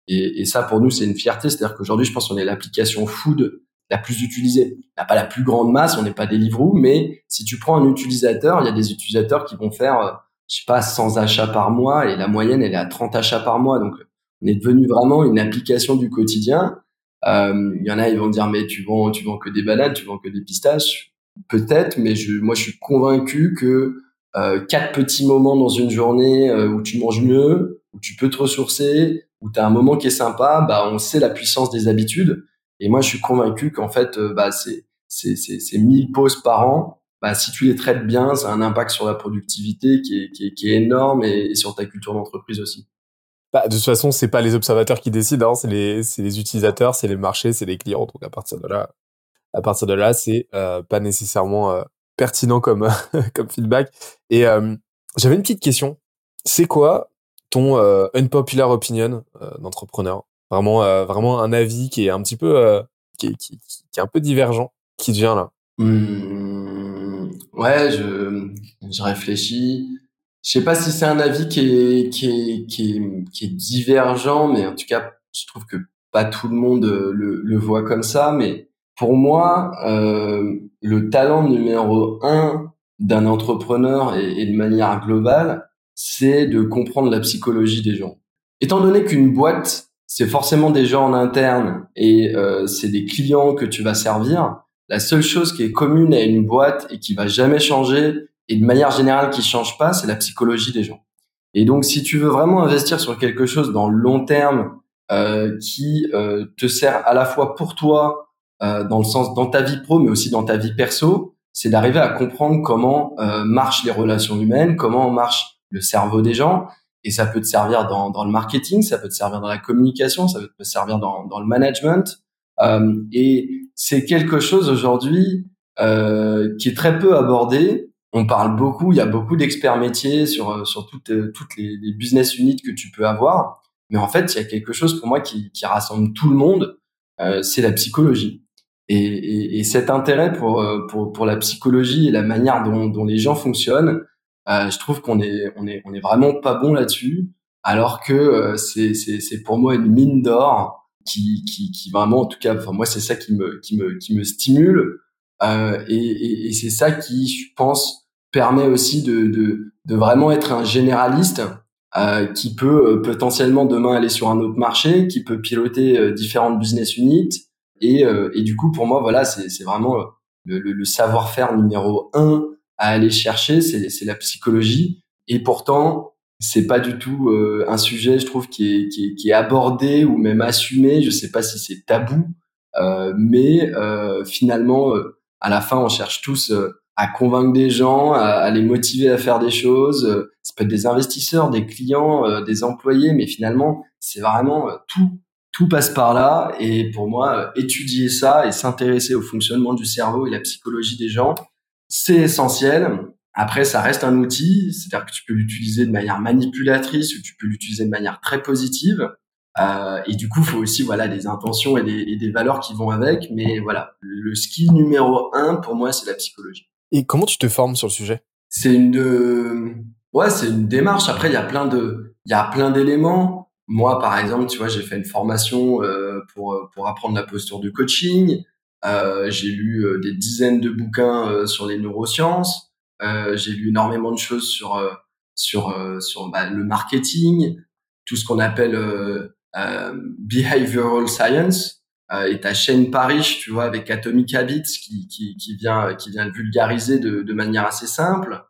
Et, et ça, pour nous, c'est une fierté. C'est-à-dire qu'aujourd'hui, je pense qu'on est l'application food la plus utilisée. On n'a pas la plus grande masse, on n'est pas des Deliveroo, mais si tu prends un utilisateur, il y a des utilisateurs qui vont faire, euh, je sais pas, 100 achats par mois et la moyenne, elle est à 30 achats par mois. Donc, on est devenu vraiment une application du quotidien. Euh, il y en a, ils vont dire, mais tu vends, tu vends que des bananes, tu vends que des pistaches. Peut-être, mais je, moi, je suis convaincu que euh, quatre petits moments dans une journée euh, où tu manges mieux, où tu peux te ressourcer, où tu as un moment qui est sympa, bah, on sait la puissance des habitudes. Et moi, je suis convaincu qu'en fait, bah, c'est, c'est, c'est, c'est 1000 pauses par an. Bah, si tu les traites bien, ça a un impact sur la productivité qui est, qui est, qui est énorme et, sur ta culture d'entreprise aussi.
Bah, de toute façon, c'est pas les observateurs qui décident, hein, c'est les, les utilisateurs, c'est les marchés, c'est les clients. Donc à partir de là, à partir de là, c'est euh, pas nécessairement euh, pertinent comme comme feedback. Et euh, j'avais une petite question. C'est quoi ton euh, unpopular opinion euh, d'entrepreneur? Vraiment, euh, vraiment un avis qui est un petit peu, qui est, qui, qui, est un peu divergent, qui te vient là?
Mmh, ouais, je, je réfléchis. Je sais pas si c'est un avis qui est, qui est, qui est, divergent, mais en tout cas, je trouve que pas tout le monde le, le voit comme ça, mais pour moi, euh, le talent numéro un d'un entrepreneur et, de manière globale, c'est de comprendre la psychologie des gens. Étant donné qu'une boîte, c'est forcément des gens en interne et euh, c'est des clients que tu vas servir, la seule chose qui est commune à une boîte et qui va jamais changer et de manière générale qui change pas, c'est la psychologie des gens. Et donc, si tu veux vraiment investir sur quelque chose dans le long terme euh, qui euh, te sert à la fois pour toi, euh, dans le sens dans ta vie pro, mais aussi dans ta vie perso, c'est d'arriver à comprendre comment euh, marchent les relations humaines, comment marche le cerveau des gens. Et ça peut te servir dans, dans le marketing, ça peut te servir dans la communication, ça peut te servir dans, dans le management. Euh, et c'est quelque chose aujourd'hui euh, qui est très peu abordé. On parle beaucoup, il y a beaucoup d'experts métiers sur euh, sur toutes toutes les, les, business units que tu peux avoir. Mais en fait, il y a quelque chose pour moi qui, qui rassemble tout le monde, euh, c'est la psychologie. Et, et, et, cet intérêt pour, euh, pour, pour la psychologie et la manière dont, dont les gens fonctionnent, euh, je trouve qu'on est, on est, on est vraiment pas bon là-dessus, alors que euh, c'est, c'est, c'est pour moi une mine d'or qui, qui, qui vraiment, en tout cas, enfin moi c'est ça qui me, qui me, qui me stimule, euh, et, et, et c'est ça qui, je pense, permet aussi de, de, de vraiment être un généraliste euh, qui peut potentiellement demain aller sur un autre marché, qui peut piloter différentes business units, et, euh, et du coup, pour moi, voilà, c'est vraiment euh, le, le, le savoir-faire numéro un à aller chercher, c'est la psychologie. Et pourtant, c'est pas du tout euh, un sujet, je trouve, qui est, qui est, qui est abordé ou même assumé. Je sais pas si c'est tabou, euh, mais euh, finalement, à la fin, on cherche tous à convaincre des gens, à, à, les motiver à faire des choses. Ça peut être des investisseurs, des clients, des employés, mais finalement, c'est vraiment tout tout passe par là. Et pour moi, étudier ça et s'intéresser au fonctionnement du cerveau et la psychologie des gens, c'est essentiel. Après, ça reste un outil, c'est-à-dire que tu peux l'utiliser de manière manipulatrice ou tu peux l'utiliser de manière très positive. Euh, et du coup, faut aussi voilà des intentions et des, et des, valeurs qui vont avec. Mais voilà, le skill numéro un pour moi, c'est la psychologie.
Et comment tu te formes sur le sujet?
C'est une de... ouais, c'est une démarche. Après, il y a plein de, il y a plein d'éléments moi, par exemple, tu vois, j'ai fait une formation euh, pour pour apprendre la posture de coaching. Euh, j'ai lu euh, des dizaines de bouquins euh, sur les neurosciences. Euh, j'ai lu énormément de choses sur sur sur bah, le marketing, tout ce qu'on appelle behavioral science. et ta chaîne Paris, tu vois, avec Atomic Habits, qui qui qui vient qui vient le vulgariser de de manière assez simple.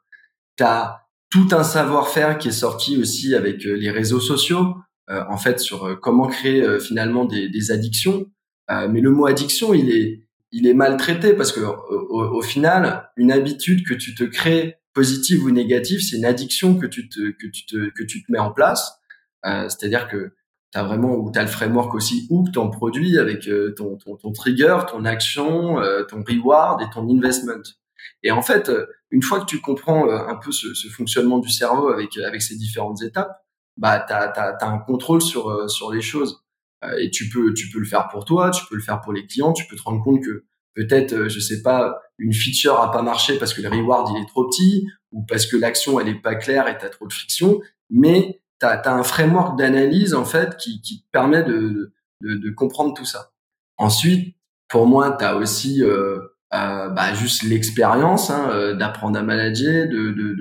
T'as tout un savoir-faire qui est sorti aussi avec les réseaux sociaux. Euh, en fait sur euh, comment créer euh, finalement des, des addictions. mais le mot addiction, il est il est maltraité parce que au, final, une habitude que tu te crées positive ou négative, c'est une addiction que tu te que tu te que tu te mets en place. Euh, C'est-à-dire que tu as vraiment ou tu as le framework aussi ou ton produit avec ton, ton, ton, trigger, ton action, ton reward et ton investment. Et en fait, une fois que tu comprends un peu ce, fonctionnement du cerveau avec avec ces différentes étapes, bah t'as as, un contrôle sur euh, sur les choses euh, et tu peux tu peux le faire pour toi, tu peux le faire pour les clients, tu peux te rendre compte que peut-être euh, je sais pas une feature a pas marché parce que le reward il est trop petit ou parce que l'action elle est pas claire et t'as trop de friction, mais t'as as un framework d'analyse en fait qui qui te permet de, de, de comprendre tout ça. Ensuite, pour moi, tu as aussi euh, euh, bah, juste l'expérience hein, d'apprendre à manager, de, de,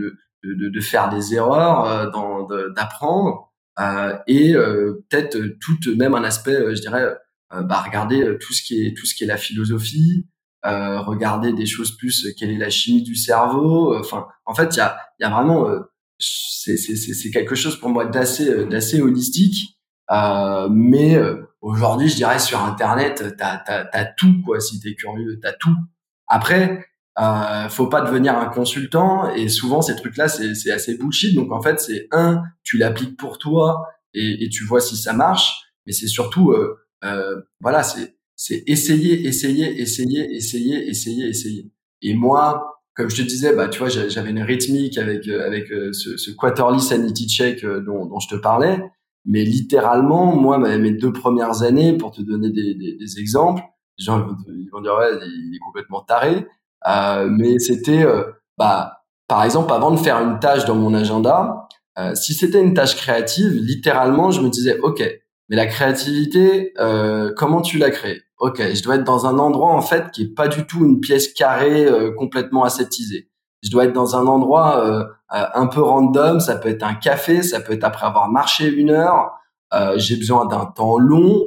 de, de, faire des erreurs, euh, d'apprendre euh, et euh, peut-être tout même un aspect, je dirais, bah, regarder tout ce qui est tout ce qui est la philosophie, regarder des choses plus quelle est la chimie du cerveau. Enfin, en fait, il y a, y a vraiment c'est quelque chose pour moi d'assez d'assez holistique. Euh, mais aujourd'hui, je dirais sur Internet, t'as as, as, tout quoi. Si t'es curieux, t'as tout. Après, euh, faut pas devenir un consultant et souvent ces trucs là c'est assez bullshit donc en fait c'est un tu l'appliques pour toi et, et, tu vois si ça marche mais c'est surtout euh, euh, voilà c'est c'est essayer essayer essayer essayer essayer essayer et moi comme je te disais bah tu vois j'avais une rythmique avec euh, avec euh, ce, ce quarterly sanity check euh, dont, dont je te parlais. Mais littéralement moi mes deux premières années pour te donner des, des, des exemples les gens ils vont dire ouais il est complètement taré. Euh, mais c'était, bah, par exemple, avant de faire une tâche dans mon agenda, euh, si c'était une tâche créative, littéralement, je me disais, OK, Mais la créativité, comment tu la crées Ok, je dois être dans un endroit en fait qui est pas du tout une pièce carrée euh, complètement aseptisée. Je dois être dans un endroit euh, un peu random. Ça peut être un café, ça peut être après avoir marché une heure. j'ai besoin d'un temps long.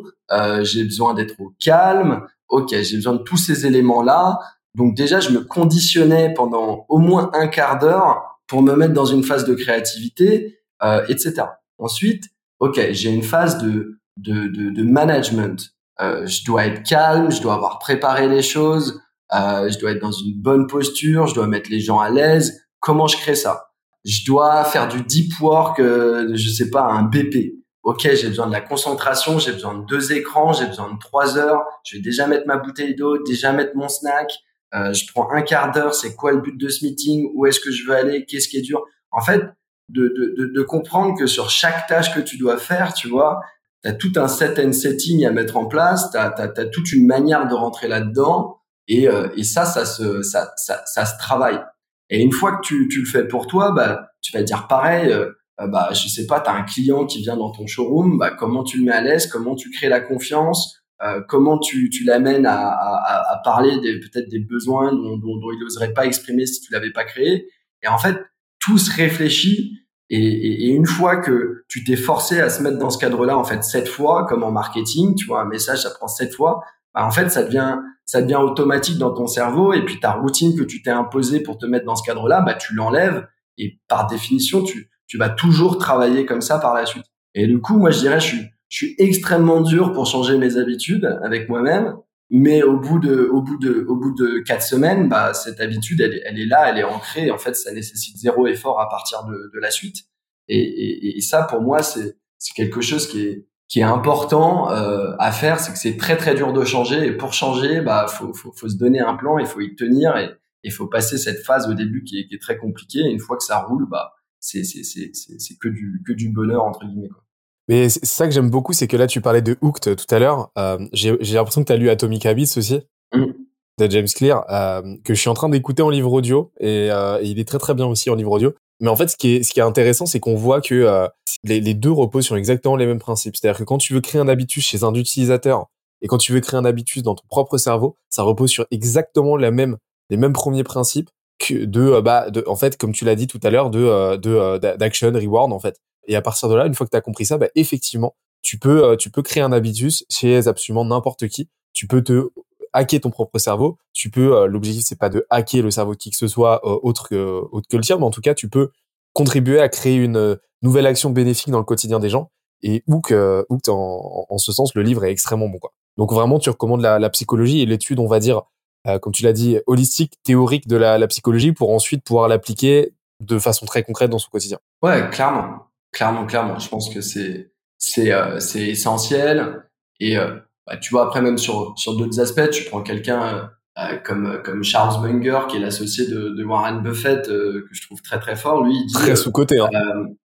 j'ai besoin d'être au calme. Ok, j'ai besoin de tous ces éléments là. Donc déjà, je me conditionnais pendant au moins un quart d'heure pour me mettre dans une phase de créativité, euh, etc. Ensuite, ok, j'ai une phase de, de, de, de management. Euh, je dois être calme, je dois avoir préparé les choses, euh, je dois être dans une bonne posture, je dois mettre les gens à l'aise. Comment je crée ça? Je dois faire du deep work, euh, je sais pas, un BP. Ok, j'ai besoin de la concentration, j'ai besoin de deux écrans, j'ai besoin de trois heures. Je vais déjà mettre ma bouteille d'eau, déjà mettre mon snack. Euh, je prends un quart d'heure, c'est quoi le but de ce meeting, où est-ce que je veux aller, qu'est-ce qui est dur? En fait, de, de, de, comprendre que sur chaque tâche que tu dois faire, tu vois, tu as tout un set and setting à mettre en place, tu as, toute une manière de rentrer là-dedans, et, euh, et ça, ça se, ça, ça, ça, se travaille. Et une fois que tu, tu le fais pour toi, bah, tu vas dire pareil, euh, bah, je sais pas, tu as un client qui vient dans ton showroom, bah, comment tu le mets à l'aise, comment tu crées la confiance, euh, comment tu, tu l'amènes à, à, à, parler peut-être des besoins dont, dont, dont il n'oserait pas exprimer si tu l'avais pas créé. Et en fait, tout se réfléchit. Et, une fois que tu t'es forcé à se mettre dans ce cadre-là, en fait, sept fois, comme en marketing, tu vois, un message, ça prend sept fois. Bah, en fait, ça devient, ça devient automatique dans ton cerveau. Et puis ta routine que tu t'es imposée pour te mettre dans ce cadre-là, bah, tu l'enlèves. Et par définition, tu, tu vas toujours travailler comme ça par la suite. Et du coup, moi, je dirais, je suis, je suis extrêmement dur pour changer mes habitudes avec moi-même, mais au bout de, au bout de, au bout de quatre semaines, bah, cette habitude, elle, elle est là, elle est ancrée. En fait, ça nécessite zéro effort à partir de, de la suite. Et, et, et ça, pour moi, c'est, quelque chose qui est, qui est important euh, à faire, c'est que c'est très très dur de changer. Et pour changer, bah, faut, faut, faut se donner un plan, il faut y tenir et il faut passer cette phase au début qui est, qui est très compliquée. Et une fois que ça roule, bah, c'est, c'est que du, que du bonheur entre guillemets. Quoi.
Mais c'est ça que j'aime beaucoup, c'est que là, tu parlais de Hooked tout à l'heure. Euh, j'ai l'impression que tu as lu Atomic Habits aussi, mm. de James Clear, euh, que je suis en train d'écouter en livre audio, et, euh, et, il est très très bien aussi en livre audio. Mais en fait, ce qui est, ce qui est intéressant, c'est qu'on voit que euh, les, les, deux reposent sur exactement les mêmes principes. C'est-à-dire que quand tu veux créer un habitus chez un utilisateur, et quand tu veux créer un habitus dans ton propre cerveau, ça repose sur exactement la même, les mêmes premiers principes que de, euh, bah, de, en fait, comme tu l'as dit tout à l'heure, de, euh, de, d'action, reward, en fait. Et à partir de là, une fois que tu as compris ça, bah, effectivement, tu peux, euh, tu peux créer un habitus chez absolument n'importe qui. Tu peux te hacker ton propre cerveau. Tu peux, euh, l'objectif c'est pas de hacker le cerveau de qui que ce soit euh, autre que autre que le tien, mais en tout cas, tu peux contribuer à créer une nouvelle action bénéfique dans le quotidien des gens. Et Hook, Hook en, en, ce sens, le livre est extrêmement bon. Quoi. Donc vraiment, tu recommandes la, la psychologie et l'étude, on va dire, comme tu l'as dit, holistique, théorique de la, la psychologie pour ensuite pouvoir l'appliquer de façon très concrète dans son quotidien.
Ouais, clairement. Clairement, clairement. Je pense que c'est c'est euh, c'est essentiel. Et euh, bah, tu vois après même sur sur d'autres aspects, tu prends quelqu'un euh, comme comme Charles Munger qui est l'associé de, de, Warren Buffett que je trouve très très fort. Lui, il dit
très sous côté. Hein.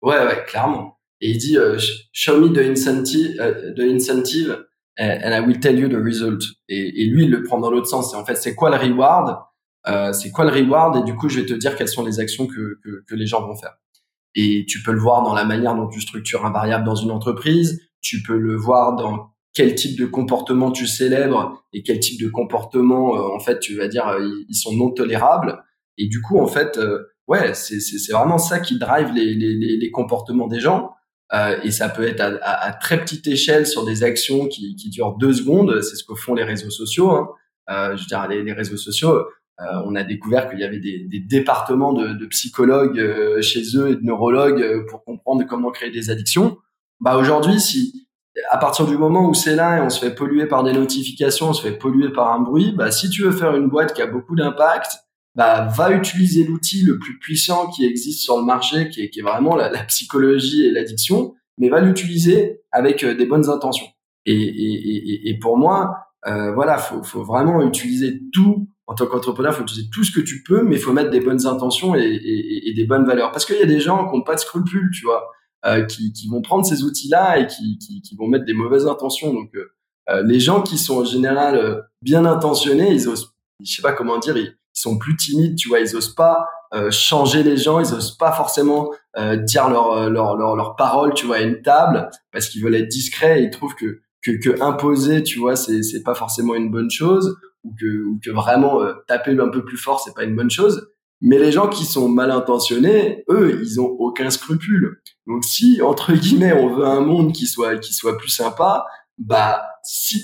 ouais ouais clairement. Et il dit show me the incentive the incentive and I will tell you the result. Et, et lui il le prend dans l'autre sens. Et en fait c'est quoi le reward? C'est quoi le reward? Et du coup je vais te dire quelles sont les actions que que, que les gens vont faire. Et tu peux le voir dans la manière dont tu structures un variable dans une entreprise. Tu peux le voir dans quel type de comportement tu célèbres et quel type de comportement, euh, en fait, tu vas dire, euh, ils sont non tolérables. Et du coup, en fait, euh, ouais, c'est, vraiment ça qui drive les, les, les comportements des gens. et ça peut être à, à, très petite échelle sur des actions qui, qui durent deux secondes. C'est ce que font les réseaux sociaux. Hein. je veux dire, les, les réseaux sociaux, euh, on a découvert qu'il y avait des, des départements de, de psychologues euh, chez eux et de neurologues euh, pour comprendre comment créer des addictions. Bah aujourd'hui, si à partir du moment où c'est là et on se fait polluer par des notifications, on se fait polluer par un bruit, bah si tu veux faire une boîte qui a beaucoup d'impact, bah va utiliser l'outil le plus puissant qui existe sur le marché, qui est, qui est vraiment la, la psychologie et l'addiction, mais va l'utiliser avec des bonnes intentions. Et, et, et, et pour moi, euh, voilà, faut, faut vraiment utiliser tout en tant qu'entrepreneur, il faut utiliser tout ce que tu peux, mais il faut mettre des bonnes intentions et, des bonnes valeurs. Parce qu'il y a des gens qui n'ont pas de scrupules, tu vois, euh, qui, qui, vont prendre ces outils-là et qui, qui, qui, vont mettre des mauvaises intentions. Donc, euh, euh les gens qui sont en général euh, bien intentionnés, ils osent, je sais pas comment dire, ils, sont plus timides, tu vois, ils osent pas euh, changer les gens, ils osent pas forcément dire leur, leur leur leur parole, tu vois, à une table parce qu'ils veulent être discrets et ils trouvent que que, que imposer, tu vois, c'est c'est pas forcément une bonne chose ou que ou que vraiment euh, taper un peu plus fort, c'est pas une bonne chose. Mais les gens qui sont mal intentionnés, eux, ils ont aucun scrupule. Donc si entre guillemets on veut un monde qui soit qui soit plus sympa, bah si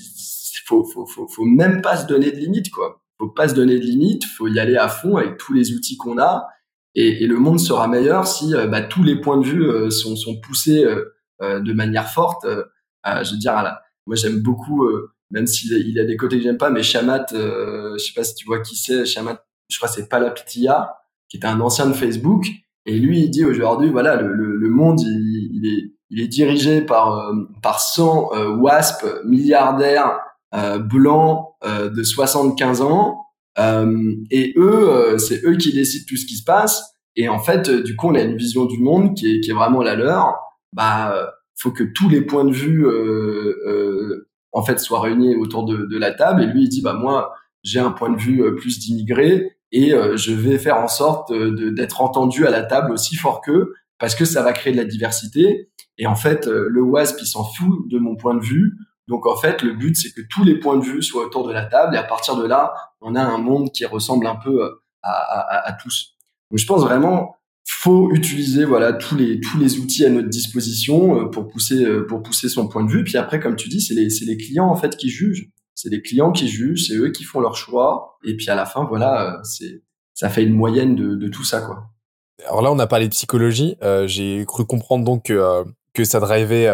faut faut faut, faut même pas se donner de limites quoi. Faut pas se donner de limites, faut y aller à fond avec tous les outils qu'on a et, le monde sera meilleur si euh, bah, tous les points de vue euh, sont, poussés de manière forte. je veux dire, moi j'aime beaucoup, même s'il il a des côtés que j'aime pas, mais Shamat, je sais pas si tu vois qui c'est, Shamat, je crois c'est Palapitia, qui était un ancien de Facebook, et lui il dit aujourd'hui, voilà, le, le, monde il, est, il est dirigé par par 100 wasp milliardaires blancs de 75 ans euh, et eux, euh, c'est eux qui décident tout ce qui se passe. Et en fait, euh, du coup, on a une vision du monde qui est, qui est vraiment la leur. Bah, faut que tous les points de vue, en fait, soient réunis autour de, de, la table. Et lui, il dit, bah moi, j'ai un point de vue plus d'immigrés et je vais faire en sorte d'être entendu à la table aussi fort qu'eux parce que ça va créer de la diversité. Et en fait, le WASP, il s'en fout de mon point de vue. Donc en fait, le but, c'est que tous les points de vue soient autour de la table et à partir de là, on a un monde qui ressemble un peu euh, à, tous. Donc je pense vraiment faut utiliser voilà tous les tous les outils à notre disposition euh, pour pousser euh, pour pousser son point de vue. Puis après, comme tu dis, c'est les c'est les clients en fait qui jugent. C'est les clients qui jugent, c'est eux qui font leur choix. Et puis à la fin, voilà, c'est ça fait une moyenne de, de tout ça quoi.
Alors là, on a parlé de psychologie. J'ai cru comprendre donc que que ça drivait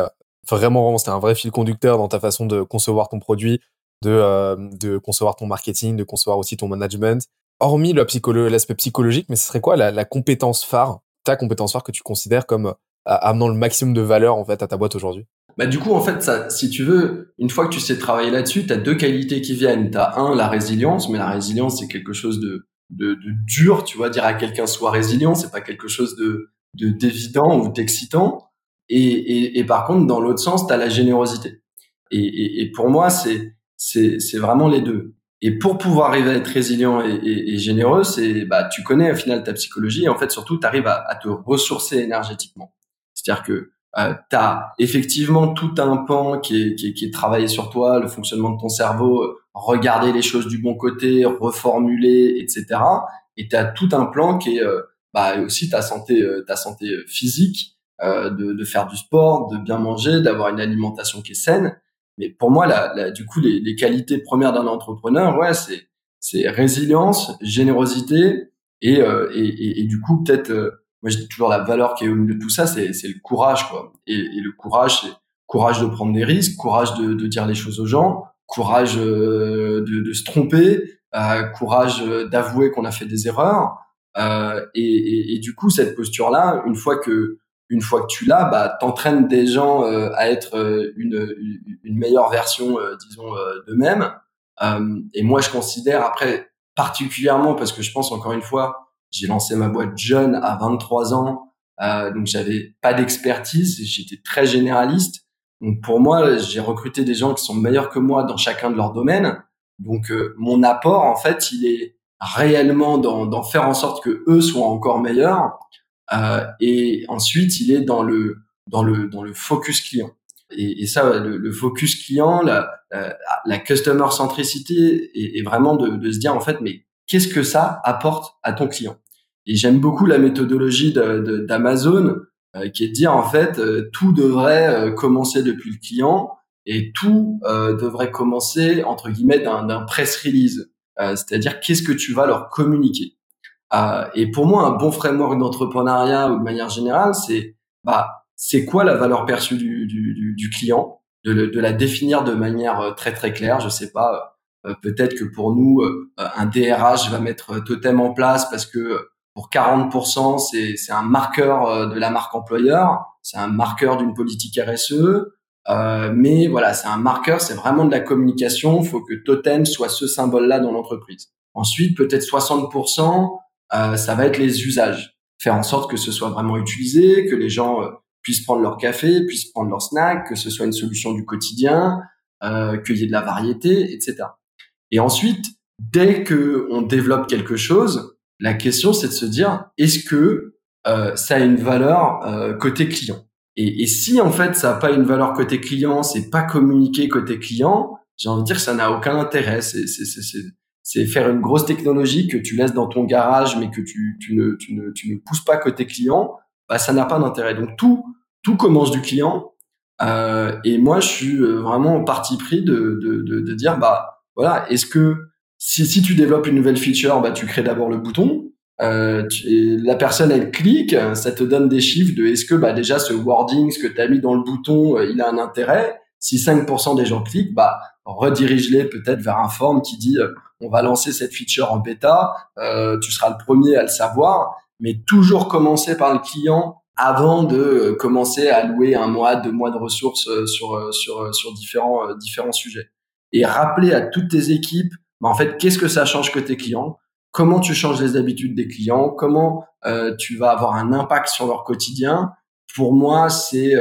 vraiment, vraiment, c'était un vrai fil conducteur dans ta façon de concevoir ton produit, de, euh, de concevoir ton marketing, de concevoir aussi ton management. Hormis l'aspect psychologique, mais ce serait quoi la, compétence phare, ta compétence phare que tu considères comme euh, amenant le maximum de valeur en fait à ta boîte aujourd'hui?
Bah du coup en fait si tu veux une fois que tu sais travailler là-dessus tu as deux qualités qui viennent tu as un la résilience mais la résilience c'est quelque chose de, de, dur tu vois dire à quelqu'un soit résilient c'est pas quelque chose de d'évident ou d'excitant et, et, par contre, dans l'autre sens, tu as la générosité. Et, et, et pour moi, c'est c'est vraiment les deux. Et pour pouvoir arriver à être résilient et, généreux, c'est bah tu connais au final ta psychologie et en fait surtout tu arrives à, à, te ressourcer énergétiquement. C'est-à-dire que euh, tu as effectivement tout un pan qui est, qui, est, qui est travaillé sur toi, le fonctionnement de ton cerveau, regarder les choses du bon côté, reformuler, etc. Et tu as tout un plan qui est euh, bah, aussi ta santé, euh, ta santé physique euh, de, de, faire du sport, de bien manger, d'avoir une alimentation qui est saine. Mais pour moi, la, la, du coup, les, les qualités premières d'un entrepreneur, ouais, c'est c'est résilience, générosité et, euh, et, et, du coup peut-être, euh, moi je dis toujours la valeur qui est au milieu de tout ça, c'est c'est le courage quoi. Et, et le courage, c'est courage de prendre des risques, courage de, de dire les choses aux gens, courage de, de se tromper, courage d'avouer qu'on a fait des erreurs. et, et, du coup, cette posture-là, une fois que une fois que tu l'as, bah, t'entraînes des gens euh, à être euh, une, une, meilleure version, euh, disons, d'eux-mêmes. et moi, je considère après particulièrement parce que je pense encore une fois, j'ai lancé ma boîte jeune à 23 ans, donc j'avais pas d'expertise, j'étais très généraliste. Donc pour moi, j'ai recruté des gens qui sont meilleurs que moi dans chacun de leurs domaines. Donc mon apport, en fait, il est réellement d'en faire en sorte que eux soient encore meilleurs euh, et ensuite, il est dans le dans le dans le focus client. Et, et ça, le, le, focus client, la, la, customer centricity, est, est vraiment de, de, se dire en fait, mais qu'est-ce que ça apporte à ton client? Et j'aime beaucoup la méthodologie d'Amazon, euh, qui est de dire en fait, euh, tout devrait euh, commencer depuis le client et tout devrait commencer entre guillemets d'un press release, c'est-à-dire qu'est-ce que tu vas leur communiquer? Euh, et pour moi, un bon framework d'entrepreneuriat ou de manière générale, c'est bah c'est quoi la valeur perçue du, du, du client, de, de, la définir de manière euh, très très claire. Je sais pas, euh, peut-être que pour nous, un DRH va mettre Totem en place parce que pour 40%, c'est c'est un marqueur de la marque employeur, c'est un marqueur d'une politique RSE. Mais voilà, c'est un marqueur, c'est vraiment de la communication. Il faut que Totem soit ce symbole-là dans l'entreprise. Ensuite, peut-être 60%, euh, ça va être les usages. Faire en sorte que ce soit vraiment utilisé, que les gens euh, puissent prendre leur café, puissent prendre leur snack, que ce soit une solution du quotidien, euh, qu'il y ait de la variété, etc. Et ensuite, dès que on développe quelque chose, la question c'est de se dire est-ce que euh, ça a une valeur euh, côté client? Et, si en fait ça n'a pas une valeur côté client, c'est pas communiqué côté client, j'ai envie de dire que ça n'a aucun intérêt. C'est faire une grosse technologie que tu laisses dans ton garage, mais que tu, tu, ne, tu, ne, tu ne pousses pas côté client, bah, ça n'a pas d'intérêt. Donc tout, tout commence du client. Euh, et moi, je suis euh, vraiment parti pris de, de, de, de dire, bah voilà, est-ce que si, si tu développes une nouvelle feature, bah tu crées d'abord le bouton. Euh, la personne elle clique, ça te donne des chiffres de est-ce que bah déjà ce wording, ce que tu as mis dans le bouton, euh, il a un intérêt? Si 5% des gens cliquent, bah redirige-les peut-être vers un form qui dit euh, on va lancer cette feature en bêta, euh, tu seras le premier à le savoir, mais toujours commencer par le client avant de euh, commencer à louer un mois, deux mois de ressources sur sur sur différents différents sujets. Et rappeler à toutes tes équipes, bah, en fait, qu'est-ce que ça change côté client Comment tu changes les habitudes des clients? Comment tu vas avoir un impact sur leur quotidien? Pour moi, c'est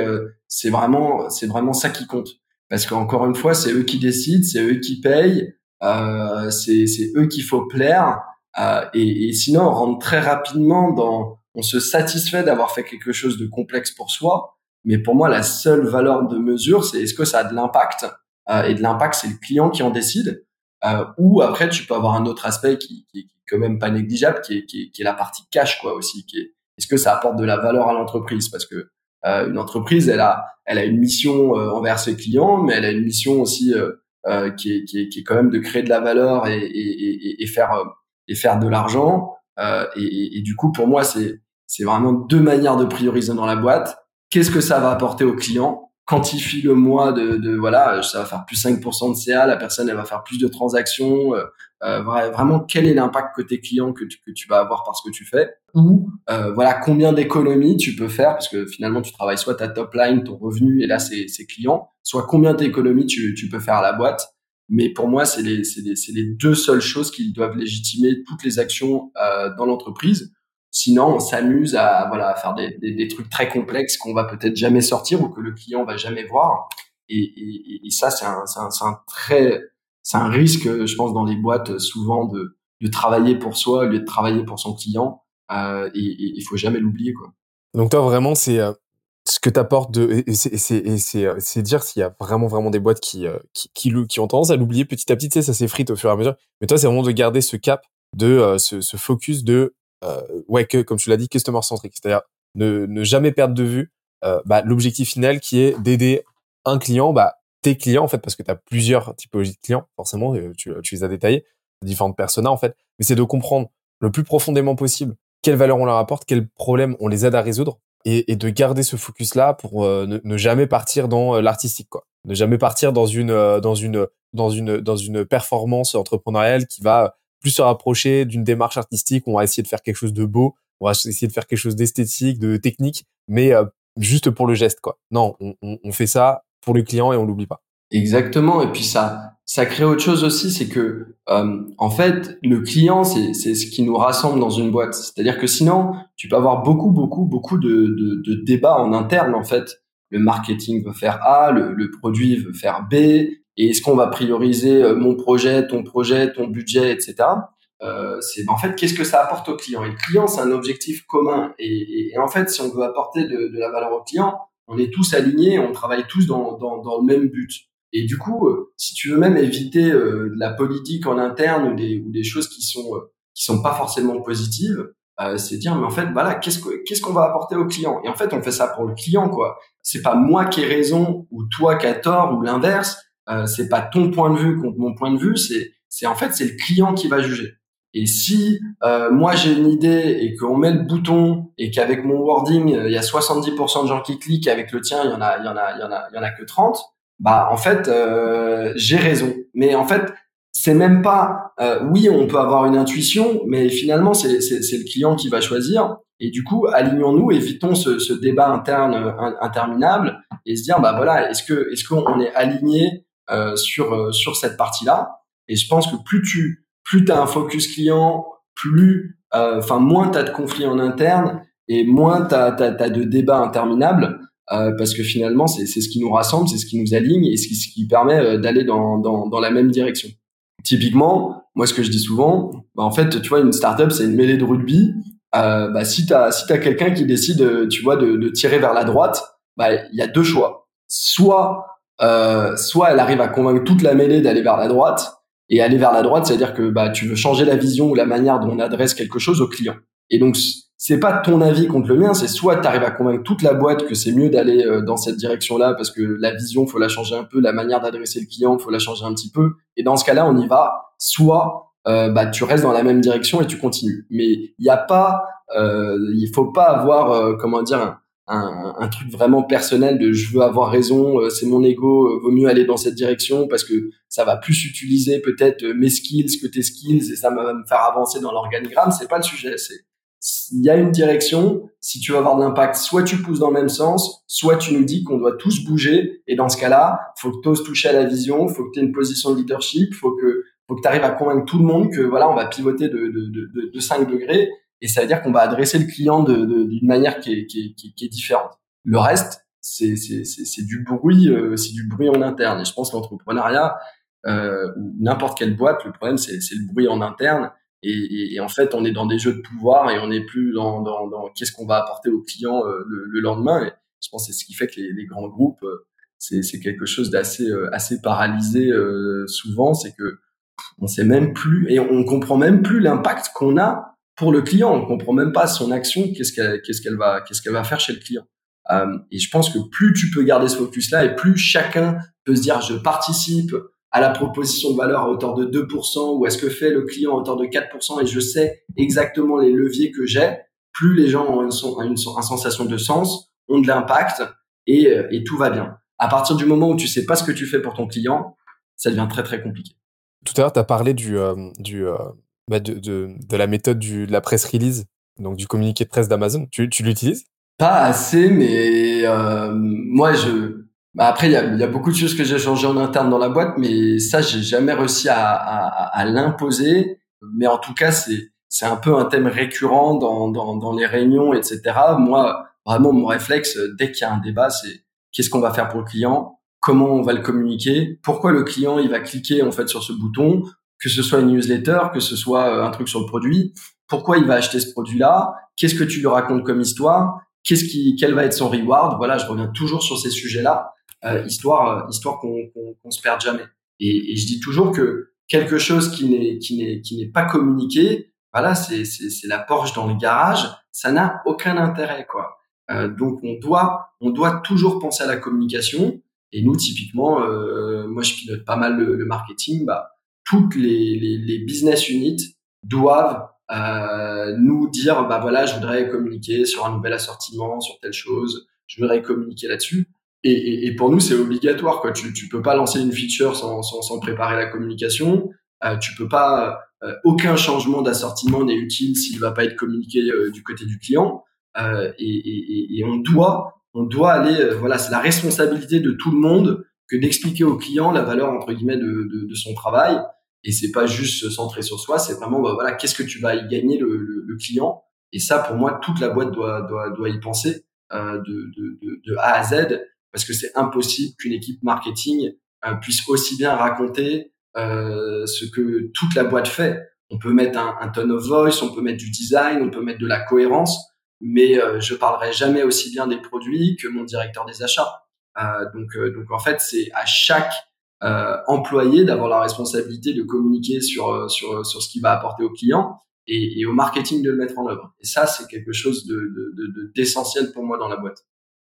c'est vraiment c'est vraiment ça qui compte parce qu'encore une fois, c'est eux qui décident, c'est eux qui payent, euh, c'est eux qu'il faut plaire. Euh, et, et, sinon, on rentre très rapidement dans, on se satisfait d'avoir fait quelque chose de complexe pour soi. Mais pour moi, la seule valeur de mesure, c'est est-ce que ça a de l'impact euh, Et de l'impact, c'est le client qui en décide. Euh, ou après, tu peux avoir un autre aspect qui, qui, est quand même pas négligeable, qui est, qui est, qui est la partie cash, quoi, aussi. Qui est, est-ce que ça apporte de la valeur à l'entreprise? Parce que euh, une entreprise, elle a, elle a une mission euh, envers ses clients, mais elle a une mission aussi euh, qui, est, qui, est, qui est quand même de créer de la valeur et, et, et faire et faire de l'argent. Et, et, du coup, pour moi, c'est c'est vraiment deux manières de prioriser dans la boîte. Qu'est-ce que ça va apporter au client quantifie le mois de, de, voilà, ça va faire plus 5% de CA, la personne elle va faire plus de transactions. Euh, euh vraiment, quel est l'impact côté client que tu, que tu vas avoir par ce que tu fais? Ou euh, voilà, combien d'économies tu peux faire parce que finalement tu travailles soit ta top line, ton revenu et là c'est client, soit combien d'économies tu, tu peux faire à la boîte. Mais pour moi, c'est les, les, les deux seules choses qui doivent légitimer toutes les actions euh, dans l'entreprise. Sinon, on s'amuse à voilà à faire des, des, trucs très complexes qu'on va peut-être jamais sortir ou que le client va jamais voir. Et, ça, c'est un, un, un, très c'est un risque, je pense, dans les boîtes souvent de, de travailler pour soi au lieu de travailler pour son client. Euh, et il faut jamais l'oublier, quoi.
Donc toi, vraiment, c'est euh, ce que t'apportes de et c'est euh, c'est dire s'il y a vraiment vraiment des boîtes qui qui, qui, ont tendance à l'oublier petit à petit, tu sais, ça s'effrite au fur et à mesure. Mais toi, c'est vraiment de garder ce cap de ce, focus de ouais que comme tu l'as dit customer centric c'est-à-dire ne, ne jamais perdre de vue euh, bah, l'objectif final qui est d'aider un client bah tes clients en fait parce que tu as plusieurs typologies de clients forcément euh, tu, tu les as détaillés différentes personas en fait. Mais c'est de comprendre le plus profondément possible quelle valeur on leur apporte quels problèmes on les aide à résoudre et, et de garder ce focus là pour euh, ne, ne, jamais partir dans l'artistique quoi. Ne jamais partir dans une dans une dans une dans une performance entrepreneuriale qui va plus se rapprocher d'une démarche artistique. On va essayer de faire quelque chose de beau, on va essayer de faire quelque chose d'esthétique, de technique, mais euh, juste pour le geste, quoi. Non, on, on, fait ça pour le client et on l'oublie pas.
Exactement. Et puis ça, ça crée autre chose aussi, c'est que euh, en fait, le client, c'est ce qui nous rassemble dans une boîte. C'est-à-dire que sinon, tu peux avoir beaucoup, beaucoup, beaucoup de, de, de débats en interne. En fait, le marketing veut faire A, le, le produit veut faire B, et est-ce qu'on va prioriser euh, mon projet, ton projet, ton budget, etc. Euh, c'est en fait qu'est-ce que ça apporte au client? Et le client, c'est un objectif commun. Et, et, en fait, si on veut apporter de, de, la valeur au client, on est tous alignés, on travaille tous dans, dans, dans le même but. Et du coup, euh, si tu veux même éviter euh, de la politique en interne ou des, ou des choses qui sont qui sont pas forcément positives, c'est dire mais en fait voilà qu'est-ce que qu'est-ce qu'on va apporter au client? Et en fait, on fait ça pour le client quoi. C'est pas moi qui ai raison ou toi qui as tort ou l'inverse euh, c'est pas ton point de vue contre mon point de vue, c'est c'est en fait c'est le client qui va juger. Et si euh, moi j'ai une idée et qu'on met le bouton et qu'avec mon wording il y a 70% de gens qui cliquent, avec le tien il y en a il y en a il y en a il y en a que 30, bah en fait euh, j'ai raison. Mais en fait c'est même pas euh, oui on peut avoir une intuition, mais finalement c'est c'est c'est le client qui va choisir. Et du coup alignons-nous, évitons ce, ce débat interne euh, interminable et se dire bah voilà est-ce que est-ce qu'on est aligné euh, sur euh, sur cette partie-là. Et je pense que plus tu plus as un focus client, plus euh, enfin moins tu as de conflits en interne et moins tu as, de débats interminables. Euh, parce que finalement, c'est ce qui nous rassemble, c'est ce qui nous aligne et ce qui, ce qui permet d'aller dans, dans, dans, la même direction. Typiquement, moi, ce que je dis souvent, bah, en fait, tu vois, une startup, c'est une mêlée de rugby. euh, bah, si t'as si t'as quelqu'un qui décide, tu vois, de, de tirer vers la droite, bah il y a deux choix. Soit euh, soit elle arrive à convaincre toute la mêlée d'aller vers la droite, et aller vers la droite, c'est-à-dire que bah tu veux changer la vision ou la manière dont on adresse quelque chose au client. Et donc c'est pas ton avis contre le mien, c'est soit tu arrives à convaincre toute la boîte que c'est mieux d'aller euh, dans cette direction-là parce que la vision faut la changer un peu, la manière d'adresser le client faut la changer un petit peu. Et dans ce cas-là, on y va. Soit euh, bah tu restes dans la même direction et tu continues. Mais il n'y a pas, euh, il faut pas avoir euh, comment dire un, un, truc vraiment personnel de je veux avoir raison, euh, c'est mon ego, vaut mieux aller dans cette direction parce que ça va plus utiliser peut-être mes skills que tes skills et ça va me faire avancer dans l'organigramme. C'est pas le sujet. C'est il y a une direction, si tu veux avoir de l'impact, soit tu pousses dans le même sens, soit tu nous dis qu'on doit tous bouger. Et dans ce cas-là, faut que tu oses toucher à la vision, faut que tu aies une position de leadership, faut que faut que tu arrives à convaincre tout le monde que voilà, on va pivoter de, de, de, de 5 degrés. Et ça veut dire qu'on va adresser le client d'une manière qui est, qui, est, qui, est, différente. Le reste, c'est du bruit, euh, c'est du bruit en interne. Et je pense que l'entrepreneuriat, euh, n'importe quelle boîte, le problème c'est le bruit en interne. Et, et, en fait, on est dans des jeux de pouvoir et on n'est plus dans, dans, dans qu'est-ce qu'on va apporter aux clients euh, le, le, lendemain. Et je pense que c'est ce qui fait que les, les grands groupes, euh, c'est, c'est quelque chose d'assez euh, assez paralysé souvent. C'est que on sait même plus et on comprend même plus l'impact qu'on a pour le client. On comprend même pas son action, qu'est-ce qu'elle, qu'est-ce qu'elle va, qu'est-ce qu'elle va faire chez le client. et je pense que plus tu peux garder ce focus-là et plus chacun peut se dire je participe à la proposition de valeur à hauteur de 2% ou est-ce que fait le client à hauteur de 4% et je sais exactement les leviers que j'ai, plus les gens ont une, sensation de sens, ont de l'impact et, euh, et, tout va bien. À partir du moment où tu sais pas ce que tu fais pour ton client, ça devient très très compliqué.
Tout à l'heure, tu as parlé du, euh, du, euh, bah de, de, de, la méthode du, de la presse release, donc du communiqué de presse d'Amazon. Tu, tu l'utilises?
Pas assez, mais euh, moi, je, bah après, il y a, y a, beaucoup de choses que j'ai changé en interne dans la boîte, mais ça, j'ai jamais réussi à, à, à l'imposer. Mais en tout cas, c'est c'est un peu un thème récurrent dans, dans, dans les réunions, etc. Moi, vraiment, mon réflexe, dès qu'il y a un débat, c'est qu'est-ce qu'on va faire pour le client, comment on va le communiquer, pourquoi le client il va cliquer en fait sur ce bouton, que ce soit une newsletter, que ce soit euh, un truc sur le produit, pourquoi il va acheter ce produit-là, qu'est-ce que tu lui racontes comme histoire, qu'est-ce qui, quel va être son reward. Voilà, je reviens toujours sur ces sujets-là euh, histoire euh, histoire qu'on qu'on se perde jamais. Et, et, je dis toujours que quelque chose qui n'est qui n'est qui n'est pas communiqué, voilà, c'est c'est la Porsche dans le garage, ça n'a aucun intérêt quoi. Euh, donc on doit on doit toujours penser à la communication. Et nous typiquement, euh, moi je pilote pas mal le, le marketing, bah toutes les, les, les business units doivent euh, nous dire bah voilà je voudrais communiquer sur un nouvel assortiment sur telle chose je voudrais communiquer là-dessus et, et, et, pour nous, c'est obligatoire. Quoi. Tu, tu peux pas lancer une feature sans, sans, sans préparer la communication. Euh, tu peux pas. Euh, aucun changement d'assortiment n'est utile s'il va pas être communiqué euh, du côté du client. Euh, et, et, on doit, on doit aller. Euh, voilà, c'est la responsabilité de tout le monde que d'expliquer au client la valeur entre guillemets de, de son travail. Et c'est pas juste se centrer sur soi. C'est vraiment bah, voilà, qu'est-ce que tu vas y gagner le, le, le, client. Et ça, pour moi, toute la boîte doit doit, doit y penser de, de, de A à Z parce que c'est impossible qu'une équipe marketing euh, puisse aussi bien raconter euh, ce que toute la boîte fait. On peut mettre un, un tone of voice, on peut mettre du design, on peut mettre de la cohérence, mais euh, je parlerai jamais aussi bien des produits que mon directeur des achats. Euh, donc, euh, donc en fait, c'est à chaque euh, employé d'avoir la responsabilité de communiquer sur sur sur ce qu'il va apporter au client et, et, au marketing de le mettre en œuvre. Et ça, c'est quelque chose de d'essentiel de, de, pour moi dans la boîte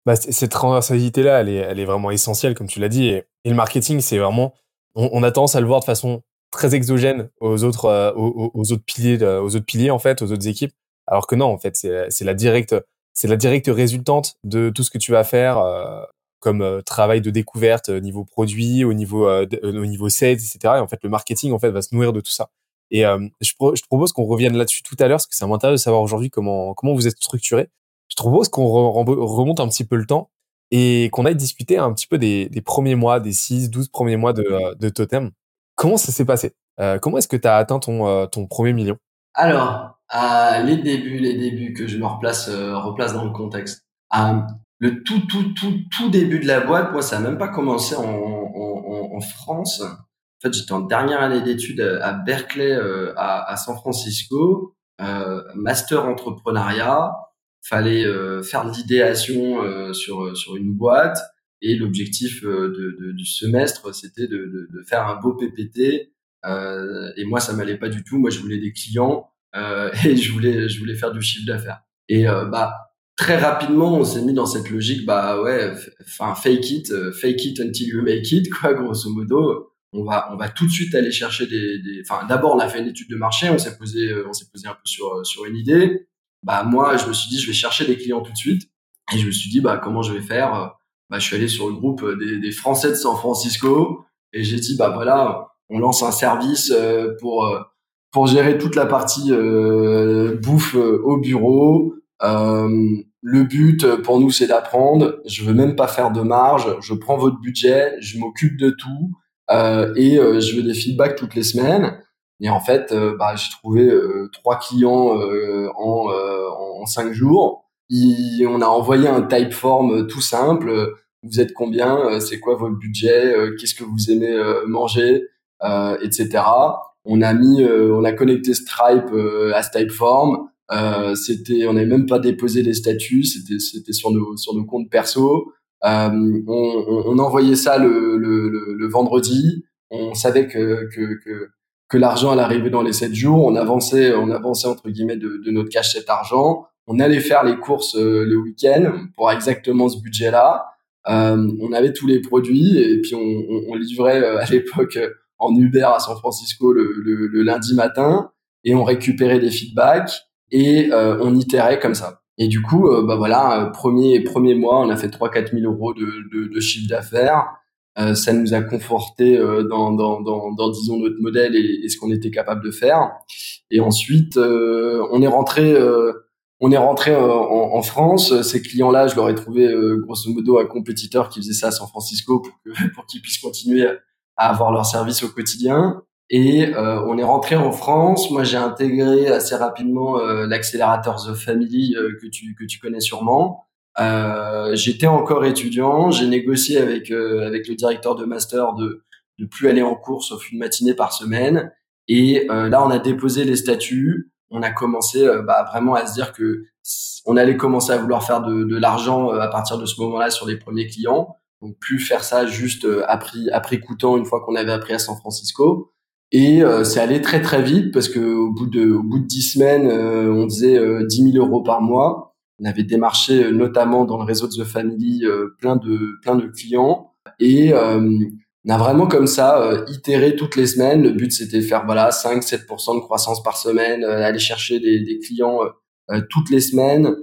bah, cette transversalité-là, elle est, elle est vraiment essentielle, comme tu l'as dit. Et, le marketing, c'est vraiment, on, on, a tendance à le voir de façon très exogène aux autres, euh, aux, autres piliers, aux autres piliers en fait, aux autres équipes. Alors que non, en fait, c'est la directe, c'est la directe résultante de tout ce que tu vas faire euh, comme euh, travail de découverte au niveau produit, au niveau, au niveau sales, etc. Et en fait, le marketing en fait va se nourrir de tout ça. Et je, je te propose qu'on revienne là-dessus tout à l'heure, parce que c'est intéressant de savoir aujourd'hui comment comment vous êtes structuré je propose qu'on remonte un petit peu le temps et qu'on aille discuter un petit peu des, des premiers mois, des 6, 12 premiers mois de, euh, de Totem. Comment ça s'est passé? Euh, Comment est-ce que tu as atteint ton, euh, ton premier million?
Alors, euh, les débuts, les débuts que je me replace, euh, replace dans le contexte. Le tout, tout, tout, tout début de la boîte, moi, ça n'a même pas commencé en, France. En fait, j'étais en dernière année d'études à Berkeley, à, à San Francisco. master entrepreneuriat, fallait faire de l'idéation sur sur une boîte. Et l'objectif du semestre c'était de, de, de, faire un beau PPT et moi ça m'allait pas du tout. Moi je voulais des clients et je voulais je voulais faire du chiffre d'affaires. Et bah très rapidement, on s'est mis dans cette logique, bah ouais, enfin fake it, euh, fake it until you make it, quoi, grosso modo. On va, on va tout de suite aller chercher des, enfin d'abord on a fait une étude de marché, on s'est posé, euh, on s'est posé un peu sur euh, sur une idée. Bah moi, je me suis dit, je vais chercher des clients tout de suite, et je me suis dit, bah comment je vais faire Bah je suis allé sur le groupe des, des Français de San Francisco, et j'ai dit, bah voilà, on lance un service pour pour gérer toute la partie bouffe au bureau, euh, le but euh, pour nous, c'est d'apprendre. Je veux même pas faire de marge. Je prends votre budget, je m'occupe de tout euh, et euh, je veux des feedbacks toutes les semaines. Et en fait, euh, bah, j'ai trouvé trois clients en, en cinq jours. on a envoyé un type form tout simple. Vous êtes combien? C'est quoi votre budget? Qu'est-ce que vous aimez manger? Etc. On a mis, on a connecté Stripe à Stripe form. Euh, c'était, on n'avait même pas déposé les statuts, c'était, c'était sur nos sur nos comptes perso. Euh, on, on, envoyait ça le, le, le, vendredi. On savait que que, que, que l'argent allait arriver dans les sept jours. On avançait, on avançait entre guillemets de, de notre cash cet argent. On allait faire les courses euh, le week-end pour exactement ce budget-là. Euh, on avait tous les produits et puis on, on, on livrait euh, à l'époque en Uber à San Francisco le, le, le, lundi matin et on récupérait des feedbacks et euh, on itérait comme ça. Et du coup, euh, bah voilà, euh, premier premier mois, on a fait 3-4 000 euros de, de, de chiffre d'affaires. ça nous a conforté dans, dans, dans, dans, disons notre modèle et, et ce qu'on était capable de faire. Et ensuite, on est rentré on est rentré en, en, France. Ces clients-là, je leur ai trouvé grosso modo un compétiteur qui faisait ça à San Francisco pour, pour qu'ils puissent continuer à avoir leur service au quotidien. Et euh, on est rentré en France. Moi, j'ai intégré assez rapidement euh, l'accélérateur The Family euh, que tu que tu connais sûrement. Euh, J'étais encore étudiant. J'ai négocié avec avec le directeur de master de de plus aller en cours sauf une matinée par semaine. Et là, on a déposé les statuts. On a commencé bah, vraiment à se dire que on allait commencer à vouloir faire de, de l'argent à partir de ce moment-là sur les premiers clients. Donc plus faire ça juste après après coûtant une fois qu'on avait appris à San Francisco. Et euh, c'est allé très très vite parce que au bout de au bout de dix semaines, euh, on faisait euh, 10 000 euros par mois. On avait démarché euh, notamment dans le réseau de The Family plein de plein de clients et on a vraiment comme ça itéré toutes les semaines. Le but c'était de faire voilà 5-7% de croissance par semaine, aller chercher des, des clients toutes les semaines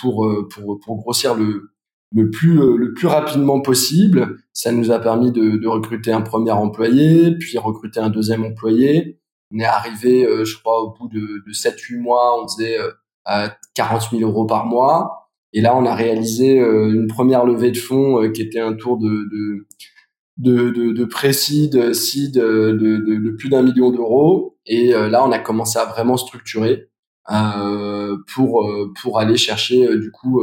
pour pour pour grossir le le plus euh, le plus rapidement possible. Ça nous a permis de, de, recruter un premier employé, puis recruter un deuxième employé. On est arrivé, euh, je crois, au bout de, de 7-8 mois, on faisait euh, à 40 000 euros par mois. Et là, on a réalisé une première levée de fonds qui était un tour de, de de, de, de pré-seed, seed de, de, de, plus d'un million d'euros. Et là, on a commencé à vraiment structurer pour pour aller chercher du coup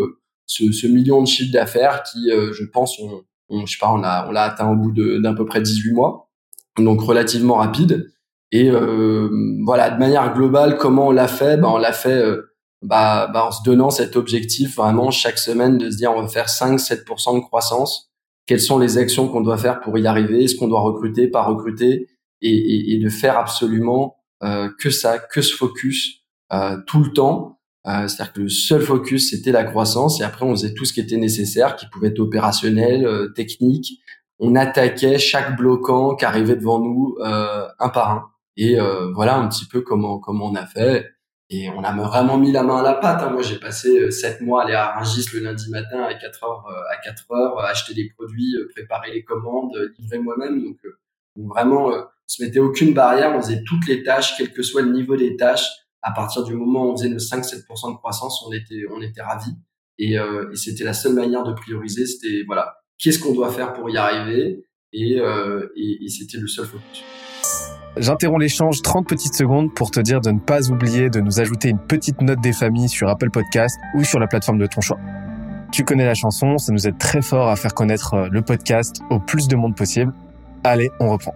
ce, ce million de chiffre d'affaires qui, euh, je pense, on, on, je sais pas, on l'a on l'a atteint au bout d'un peu près 18 mois, donc relativement rapide. Et euh, voilà, de manière globale, comment on l'a fait? Ben, On l'a fait euh, bah, bah, en se donnant cet objectif vraiment chaque semaine de se dire on va faire 5-7% de croissance. Quelles sont les actions qu'on doit faire pour y arriver? Est-ce qu'on doit recruter, pas recruter? Et, et, et de faire absolument euh, que ça, que ce focus euh, tout le temps c'est-à-dire que le seul focus, c'était la croissance. Et après, on faisait tout ce qui était nécessaire, qui pouvait être opérationnel, euh, technique. On attaquait chaque bloquant qui arrivait devant nous euh, un par un. Et voilà un petit peu comment comment on a fait. Et on a vraiment mis la main à la pâte. Hein. Moi, j'ai passé sept mois à aller à Rungis le lundi matin à 4 heures, à 4 heures, acheter des produits, préparer les commandes, livrer moi-même. Donc, vraiment, on se mettait aucune barrière. On faisait toutes les tâches, quel que soit le niveau des tâches à partir du moment où on faisait le 5-7% de croissance, on était, on était ravis. Et, euh, et c'était la seule manière de prioriser. C'était voilà, qu'est-ce qu'on doit faire pour y arriver? Et, euh, et, et c'était le seul focus.
J'interromps l'échange 30 petites secondes pour te dire de ne pas oublier de nous ajouter une petite note des familles sur Apple Podcast ou sur la plateforme de ton choix. Tu connais la chanson, ça nous aide très fort à faire connaître euh, le podcast au plus de monde possible. Allez, on reprend.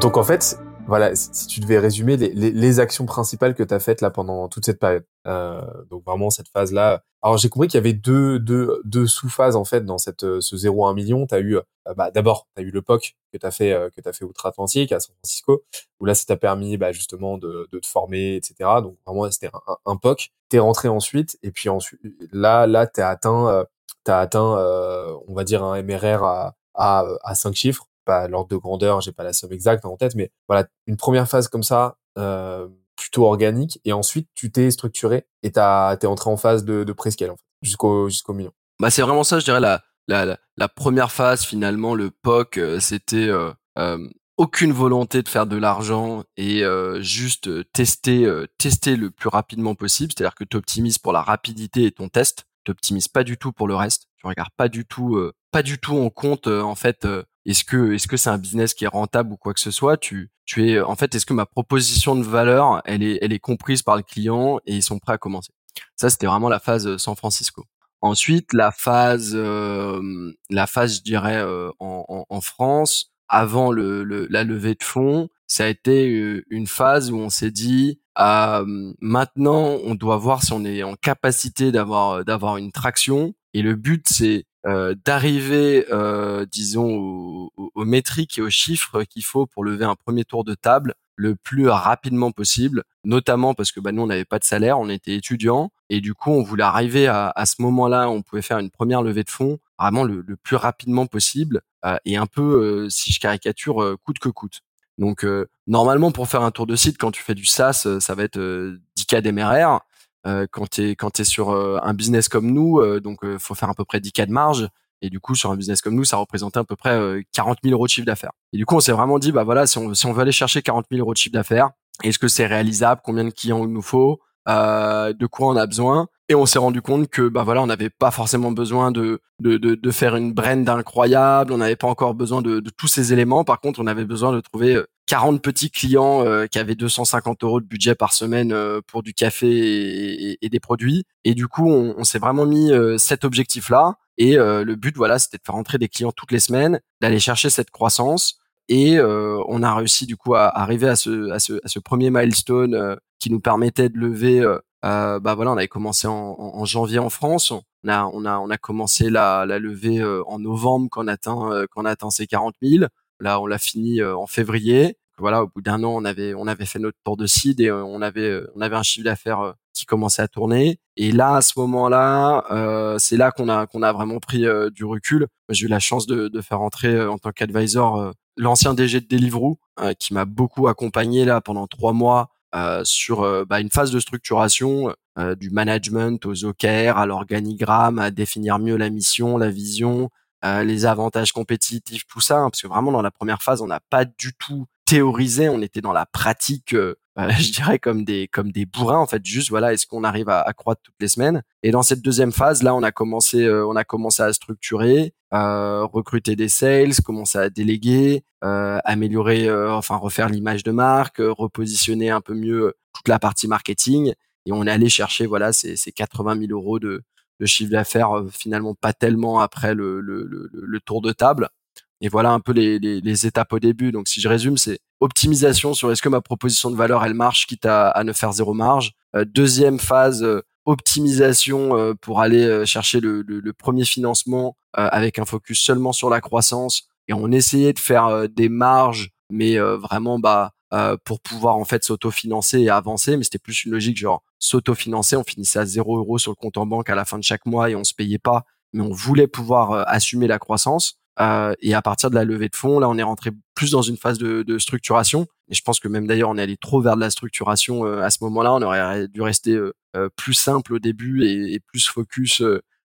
Donc en fait, voilà, si tu devais résumer les, les, les actions principales que tu as faites là pendant toute cette période. Euh, donc vraiment cette phase-là. Alors j'ai compris qu'il y avait deux, deux, deux sous-phases en fait dans cette ce 0 à 1 million. Tu as eu euh, bah, d'abord tu as eu le POC que tu as fait euh, que tu as fait outre-Atlantique à San Francisco où là ça t'a permis bah, justement de, de te former etc. Donc vraiment c'était un, POC. T'es rentré ensuite et puis ensuite là là tu as atteint euh, t'as atteint on va dire un MRR à à, à 5 chiffres pas l'ordre de grandeur, j'ai pas la somme exacte en tête, mais voilà, une première phase comme ça, euh, plutôt organique, et ensuite tu t'es structuré et t'as t'es entré en phase de, de prescale en fait, jusqu'au jusqu'au million.
Bah c'est vraiment ça, je dirais la la, première phase finalement, le POC, euh, c'était euh, aucune volonté de faire de l'argent et juste tester tester le plus rapidement possible, c'est-à-dire que tu optimises pour la rapidité et ton test, tu pas du tout pour le reste, tu regardes pas du tout pas du tout en compte en fait est-ce que est-ce que c'est un business qui est rentable ou quoi que ce soit? Tu tu es en fait est-ce que ma proposition de valeur elle est elle est comprise par le client et ils sont prêts à commencer? Ça c'était vraiment la phase euh, San Francisco. Ensuite la phase euh, la phase je dirais euh, en, en, France avant le, la levée de fonds, ça a été une phase où on s'est dit euh, maintenant on doit voir si on est en capacité d'avoir d'avoir une traction et le but c'est euh, d'arriver, euh, disons, aux, métriques et aux chiffres qu'il faut pour lever un premier tour de table le plus rapidement possible, notamment parce que bah, nous on n'avait pas de salaire, on était étudiants et du coup on voulait arriver à, à ce moment-là, on pouvait faire une première levée de fonds vraiment le, plus rapidement possible euh, et un peu, si je caricature, coûte que coûte. Donc normalement pour faire un tour de site, quand tu fais du SaaS, ça va être 10K d'MRR. Euh, quand tu es quand sur euh, un business comme nous, euh, donc faut faire à peu près 10 cas de marge. Et du coup, sur un business comme nous, ça représentait à peu près 40 000 euros de chiffre d'affaires. Et du coup, on s'est vraiment dit, bah voilà, si on, si on veut aller chercher 40 000 euros de chiffre d'affaires, est-ce que c'est réalisable? Combien de clients il nous faut? De quoi on a besoin? Et on s'est rendu compte que, bah voilà, on n'avait pas forcément besoin de, de, de, de faire une brand incroyable. On n'avait pas encore besoin de, de, tous ces éléments. Par contre, on avait besoin de trouver 40 petits clients euh, qui avaient 250 euros de budget par semaine euh, pour du café et, des produits. Et du coup, on, s'est vraiment mis euh, cet objectif-là. Et le but, voilà, c'était de faire rentrer des clients toutes les semaines, d'aller chercher cette croissance. Et on a réussi du coup à arriver à ce, à ce, à ce premier milestone qui nous permettait de lever. Bah voilà, on avait commencé en, en, janvier en France. On a, on a, on a commencé la, la levée en novembre quand on atteint, quand on atteint ces 40 000. Là, on l'a fini en février voilà, au bout d'un an, on avait on avait fait notre tour de seed et euh, on avait euh, on avait un chiffre d'affaires euh, qui commençait à tourner. Et là, à ce moment-là, euh, c'est là qu'on a qu'on a vraiment pris du recul. J'ai eu la chance de, de faire entrer en tant qu'advisor l'ancien DG de Deliveroo, qui m'a beaucoup accompagné là pendant trois mois sur bah, une phase de structuration du management aux OKR, à l'organigramme, à définir mieux la mission, la vision, les avantages compétitifs, tout ça. Hein, parce que vraiment dans la première phase, on n'a pas du tout théorisé, on était dans la pratique, euh, euh, je dirais comme des comme des bourrins en fait. Juste voilà, est-ce qu'on arrive à, à, croître toutes les semaines? Et dans cette deuxième phase, là, on a commencé euh, on a commencé à structurer, recruter des sales, commencer à déléguer, améliorer, enfin refaire l'image de marque, repositionner un peu mieux toute la partie marketing. Et on est allé chercher voilà ces, ces 80 000 euros de, de chiffre d'affaires finalement pas tellement après le, le, le, le tour de table. Et voilà un peu les, les, les, étapes au début. Donc si je résume, c'est optimisation sur est-ce que ma proposition de valeur elle marche, quitte à, à ne faire zéro marge. Euh, deuxième phase, euh, optimisation euh, pour aller chercher le, le, le, premier financement avec un focus seulement sur la croissance. Et on essayait de faire des marges, mais vraiment bah pour pouvoir en fait s'autofinancer et avancer. Mais c'était plus une logique genre s'autofinancer. On finissait à zéro euro sur le compte en banque à la fin de chaque mois et on se payait pas, mais on voulait pouvoir assumer la croissance. Euh, et à partir de la levée de fonds, là, on est rentré plus dans une phase de, de structuration. Et je pense que même d'ailleurs, on est allé trop vers de la structuration euh, à ce moment-là. On aurait dû rester euh, plus simple au début et, plus focus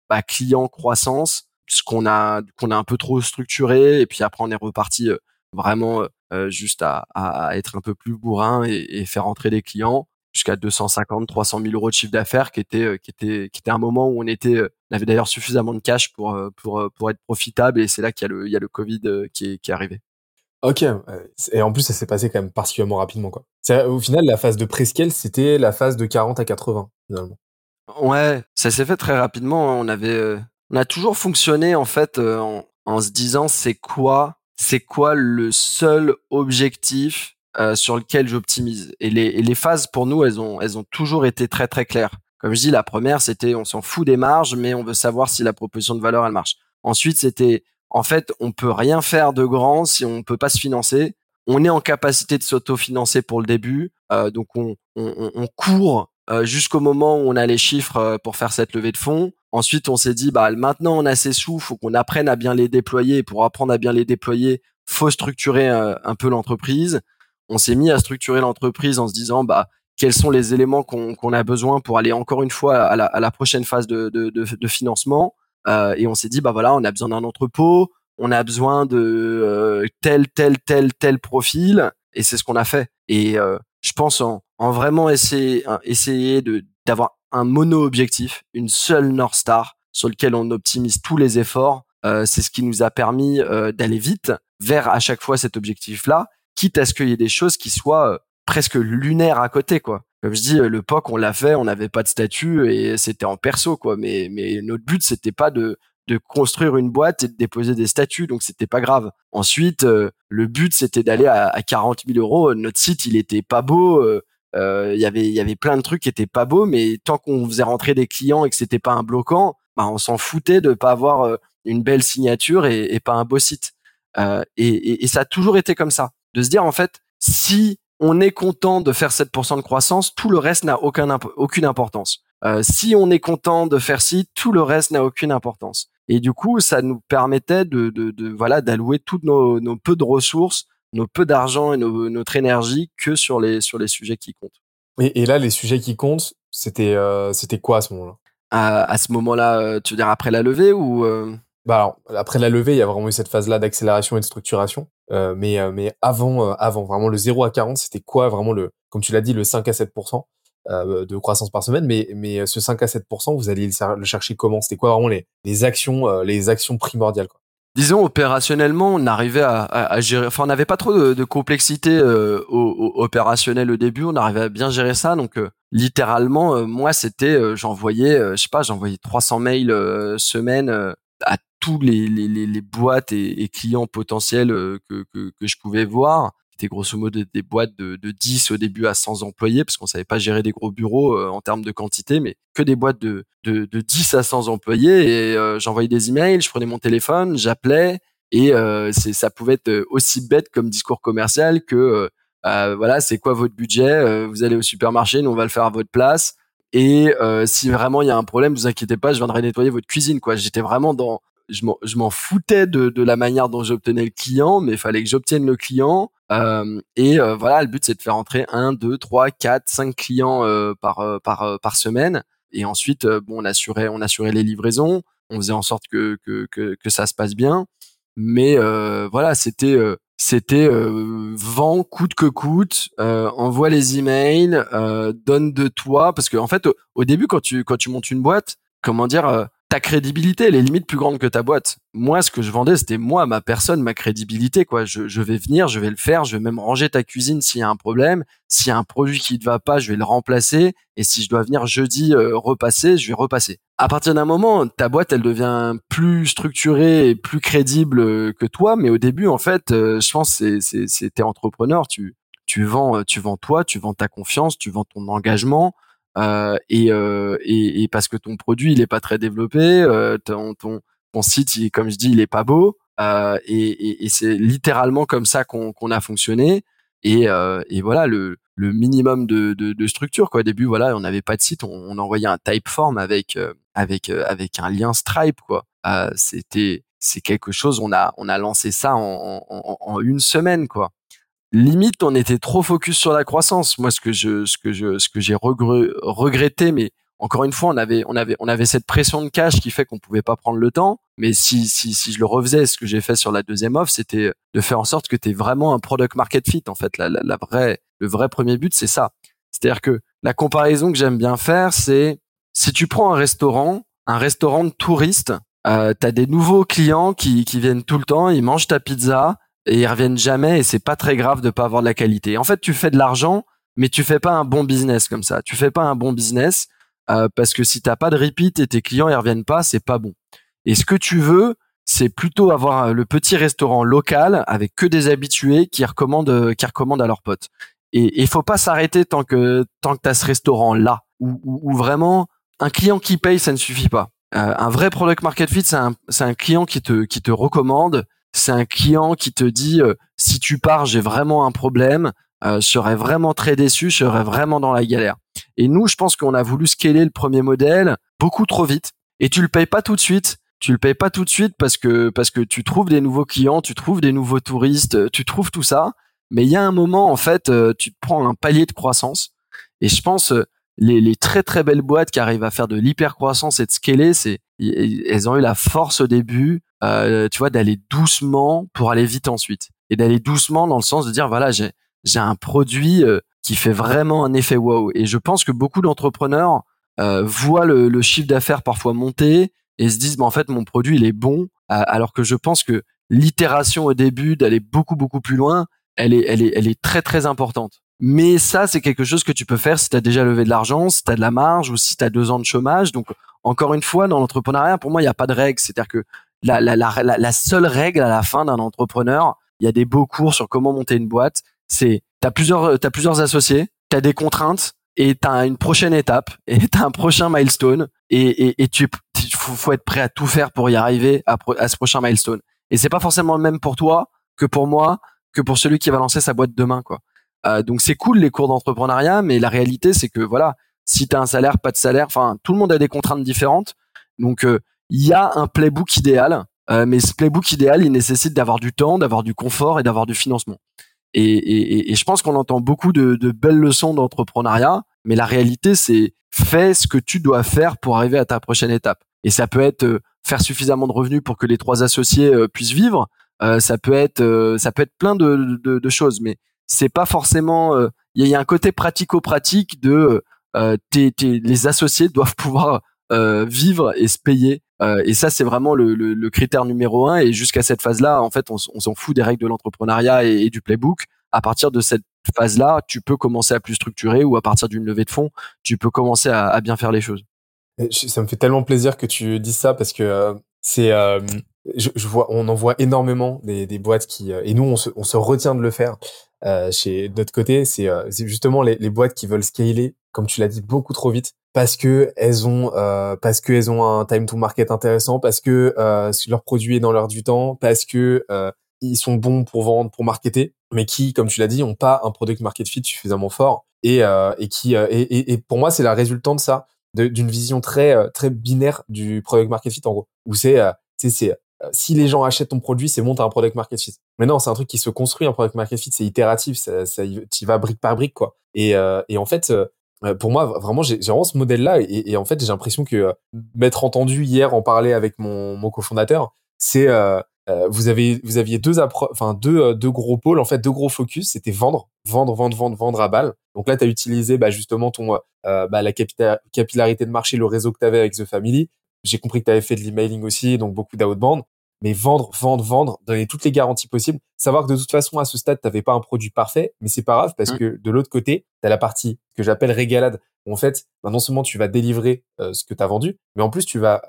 bah, client croissance, ce qu'on a qu'on a un peu trop structuré. Et puis après, on est reparti vraiment juste à, à, être un peu plus bourrin et, et faire entrer des clients jusqu'à 250, 300 000 euros de chiffre d'affaires, qui était, euh, qui était, qui était un moment où on était, euh, on avait d'ailleurs suffisamment de cash pour, euh, pour, pour être profitable, et c'est là qu'il y a le, il y a le Covid qui est, qui est arrivé.
Ok, et en plus ça s'est passé quand même particulièrement rapidement quoi. Au final, la phase de prescale, c'était la phase de 40 à 80 finalement.
Ouais, ça s'est fait très rapidement. Hein. On avait, on a toujours fonctionné en fait en, en se disant c'est quoi, c'est quoi le seul objectif euh, sur lequel j'optimise. Et les, les phases pour nous, elles ont, elles ont toujours été très très claires. Comme je dis, la première, c'était on s'en fout des marges, mais on veut savoir si la proposition de valeur elle marche. Ensuite, c'était en fait, on peut rien faire de grand si on peut pas se financer. On est en capacité de s'autofinancer pour le début, euh, donc on, on, on court euh, jusqu'au moment où on a les chiffres euh, pour faire cette levée de fonds. Ensuite, on s'est dit, bah maintenant on a ces sous, faut qu'on apprenne à bien les déployer. Et pour apprendre à bien les déployer, faut structurer un peu l'entreprise. On s'est mis à structurer l'entreprise en se disant, bah quels sont les éléments qu'on a besoin pour aller encore une fois à la, à la prochaine phase de, de, de, de financement. Euh, et on s'est dit, bah voilà, on a besoin d'un entrepôt, on a besoin de euh, tel, tel, tel, tel profil. Et c'est ce qu'on a fait. Et euh, je pense en, en vraiment essayer, essayer de d'avoir un mono-objectif, une seule North Star sur lequel on optimise tous les efforts. Euh, c'est ce qui nous a permis euh, d'aller vite vers à chaque fois cet objectif-là, quitte à ce qu'il y ait des choses qui soient presque lunaire à côté, quoi. Comme je dis, le POC, on l'a fait, on n'avait pas de statut et c'était en perso, quoi. Mais, mais notre but, c'était pas de, de construire une boîte et de déposer des statuts, donc c'était pas grave. Ensuite, euh, le but, c'était d'aller à, à 40 000 euros. Notre site, il était pas beau. Euh, euh, y avait, il y avait plein de trucs qui étaient pas beaux, mais tant qu'on faisait rentrer des clients et que c'était pas un bloquant, bah, on s'en foutait de pas avoir une belle signature et, et pas un beau site. Et, et ça a toujours été comme ça, de se dire en fait, si on est content de faire 7% de croissance, tout le reste n'a aucun, aucune importance. Euh, si on est content de faire ci, tout le reste n'a aucune importance. Et du coup, ça nous permettait de, de, de voilà d'allouer toutes nos, nos, peu de ressources, nos peu d'argent et nos, notre énergie que sur les sur les sujets qui comptent.
Et, et là, les sujets qui comptent, c'était euh, c'était quoi à ce moment-là?
À, à, ce moment-là, euh, tu veux dire après la levée ou euh?
Bah alors, après la levée, il y a vraiment eu cette phase-là d'accélération et de structuration. Euh, mais, euh, mais avant, euh, avant, vraiment le 0 à 40, c'était quoi vraiment le, comme tu l'as dit, le 5 à 7% de croissance par semaine. Mais, mais ce 5 à 7% vous alliez le chercher comment? C'était quoi vraiment les, les actions, les actions primordiales quoi?
Disons opérationnellement, on arrivait à, à, gérer. Enfin, on n'avait pas trop de, de complexité euh, au, au, opérationnel au début. On arrivait à bien gérer ça. Donc, littéralement, moi, c'était, j'envoyais, je sais pas, j'envoyais 300 mails semaine à tous les, les, les boîtes et, clients potentiels euh, que, que, je pouvais voir. C'était grosso modo des, boîtes de, de 10 au début à 100 employés, parce qu'on savait pas gérer des gros bureaux euh, en termes de quantité, mais que des boîtes de, de, de 10 à 100 employés. Et euh, j'envoyais des emails, je prenais mon téléphone, j'appelais, et c'est ça pouvait être aussi bête comme discours commercial que voilà, c'est quoi votre budget Vous allez au supermarché, nous on va le faire à votre place. Et si vraiment il y a un problème, vous inquiétez pas, je viendrai nettoyer votre cuisine. Quoi, j'étais vraiment dans je m'en foutais de, de, la manière dont j'obtenais le client, mais il fallait que j'obtienne le client. Euh, et euh, voilà, le but c'est de faire entrer un, deux, trois, quatre, cinq clients euh, par euh, par euh, par semaine. Et ensuite, bon, on assurait on assurait les livraisons, on faisait en sorte que que que, que ça se passe bien. Mais voilà, c'était c'était vent coûte que coûte, envoie les emails, donne de toi, parce que en fait, au, au, début quand tu quand tu montes une boîte, comment dire ta crédibilité, elle est limite plus grande que ta boîte. Moi, ce que je vendais, c'était moi, ma personne, ma crédibilité, quoi. Je, je, vais venir, je vais le faire, je vais même ranger ta cuisine s'il y a un problème. S'il y a un produit qui ne va pas, je vais le remplacer. Et si je dois venir jeudi euh, repasser, je vais repasser. À partir d'un moment, ta boîte, elle devient plus structurée et plus crédible euh, que toi. Mais au début, en fait, euh, je pense, c'est, c'est, c'est entrepreneur, tu, tu vends, tu vends toi, tu vends ta confiance, tu vends ton engagement. Euh, et, euh, et, et, parce que ton produit il est pas très développé, euh, ton, ton, ton site, il, comme je dis, il est pas beau. Et, et, c'est littéralement comme ça qu'on qu'on a fonctionné. Et, et voilà le, le minimum de, de, de, structure. Quoi. Au début, voilà, on n'avait pas de site, on, on, envoyait un Typeform avec avec avec un lien Stripe. Quoi. C'était c'est quelque chose. On a on a lancé ça en, en, en une semaine. Quoi limite on était trop focus sur la croissance. Moi, ce que je, ce que je, ce que j'ai regretté, mais encore une fois, on avait, on avait, on avait cette pression de cash qui fait qu'on pouvait pas prendre le temps. Mais si, si, si je le refaisais, ce que j'ai fait sur la deuxième offre, c'était de faire en sorte que tu es vraiment un product market fit. En fait, la, la, la vraie, le vrai premier but, c'est ça. C'est-à-dire que la comparaison que j'aime bien faire, c'est si tu prends un restaurant, un restaurant de touristes, euh, tu as des nouveaux clients qui, qui viennent tout le temps, ils mangent ta pizza, et ils reviennent jamais et c'est pas très grave de pas avoir de la qualité. En fait, tu fais de l'argent, mais tu fais pas un bon business comme ça. Tu fais pas un bon business euh, parce que si t'as pas de repeat et tes clients ils reviennent pas, c'est pas bon. Et ce que tu veux, c'est plutôt avoir le petit restaurant local avec que des habitués qui recommandent qui recommandent à leurs potes. Et il faut pas s'arrêter tant que tant que t'as ce restaurant là où, vraiment un client qui paye ça ne suffit pas. Euh, un vrai product market fit c'est un un client qui te qui te recommande, c'est un client qui te dit euh, si tu pars j'ai vraiment un problème, euh, je serais vraiment très déçu, je serais vraiment dans la galère. Et nous je pense qu'on a voulu scaler le premier modèle beaucoup trop vite et tu le payes pas tout de suite tu le payes pas tout de suite parce que parce que tu trouves des nouveaux clients, tu trouves des nouveaux touristes, tu trouves tout ça. Mais il y a un moment, en fait, euh, tu te prends un palier de croissance. Et je pense, euh, les, les très très belles boîtes qui arrivent à faire de l'hyper croissance et de scaler, c'est elles ont eu la force au début, euh, tu vois, d'aller doucement pour aller vite ensuite. Et d'aller doucement dans le sens de dire, voilà, j'ai j'ai un produit qui fait vraiment un effet wow. Et je pense que beaucoup d'entrepreneurs voient le, le chiffre d'affaires parfois monter et se disent, mais en fait, mon produit, il est bon. alors que je pense que l'itération au début, d'aller beaucoup, beaucoup plus loin, elle est, elle est, elle est très, très importante. Mais ça, c'est quelque chose que tu peux faire si tu as déjà levé de l'argent, si tu as de la marge ou si tu as deux ans de chômage. Donc, encore une fois, dans l'entrepreneuriat, pour moi, il n'y a pas de règle. C'est-à-dire que la, seule règle à la fin d'un entrepreneur, il y a des beaux cours sur comment monter une boîte. C'est, tu as plusieurs, as plusieurs associés, tu as des contraintes et tu as une prochaine étape et tu as un prochain milestone et, et, tu faut, faut, être prêt à tout faire pour y arriver à, à ce prochain milestone. Et c'est pas forcément le même pour toi que pour moi que pour celui qui va lancer sa boîte demain, quoi. Euh, donc c'est cool les cours d'entrepreneuriat, mais la réalité c'est que voilà, si tu as un salaire, pas de salaire, enfin tout le monde a des contraintes différentes. Donc euh, il y a un playbook idéal, euh, mais ce playbook idéal, il nécessite d'avoir du temps, d'avoir du confort et d'avoir du financement. Et, et, et je pense qu'on entend beaucoup de, de belles leçons d'entrepreneuriat, mais la réalité c'est fais ce que tu dois faire pour arriver à ta prochaine étape. Et ça peut être faire suffisamment de revenus pour que les trois associés puissent vivre. Ça peut être, ça peut être plein de, de, de choses, mais c'est pas forcément. Il y, a un côté pratico-pratique de tes, tes, les associés doivent pouvoir vivre et se payer. et ça, c'est vraiment le, le, le, critère numéro un. Et jusqu'à cette phase-là, en fait, on, s'en fout des règles de l'entrepreneuriat et, du playbook. À partir de cette phase-là, tu peux commencer à plus structurer ou à partir d'une levée de fonds, tu peux commencer à, à bien faire les choses.
Ça me fait tellement plaisir que tu dises ça parce que c'est je, je, vois, on en voit énormément des, des boîtes qui, euh, et nous, on se, on se retient de le faire. Euh, chez d'autre côté, c'est euh, justement les, les, boîtes qui veulent scaler, comme tu l'as dit, beaucoup trop vite, parce que elles ont, euh, parce que elles ont un time to market intéressant, parce que euh, leur produit est dans l'heure du temps, parce que ils sont bons pour vendre, pour marketer, mais qui, comme tu l'as dit, ont pas un product market fit suffisamment fort et, et qui, et, et, et, pour moi, c'est la résultante de ça, d'une vision très très binaire du product market fit en gros, où c'est, c'est euh, si les gens achètent ton produit, c'est bon, un product market fit. Mais non, c'est un truc qui se construit, un product market fit, c'est itératif, ça, ça, tu vas brique par brique, quoi. Et, euh, et en fait, euh, pour moi, vraiment, j'ai vraiment ce modèle-là, et, en fait, j'ai l'impression que m'être entendu hier en parler avec mon, mon cofondateur, c'est euh, vous avez vous aviez deux enfin deux deux gros pôles en fait deux gros focus c'était vendre vendre vendre vendre vendre à balle donc là tu as utilisé bah, justement ton bah, la capillarité de marché le réseau que tu avais avec The Family j'ai compris que tu avais fait de l'emailing aussi, donc beaucoup d'outbound mais vendre, vendre, vendre, donner toutes les garanties possibles. Savoir que de toute façon, à ce stade, tu n'avais pas un produit parfait, mais c'est pas grave parce mmh. que de l'autre côté, tu as la partie que j'appelle régalade. Où en fait, bah, non seulement tu vas délivrer euh, ce que tu as vendu, mais en plus, tu vas,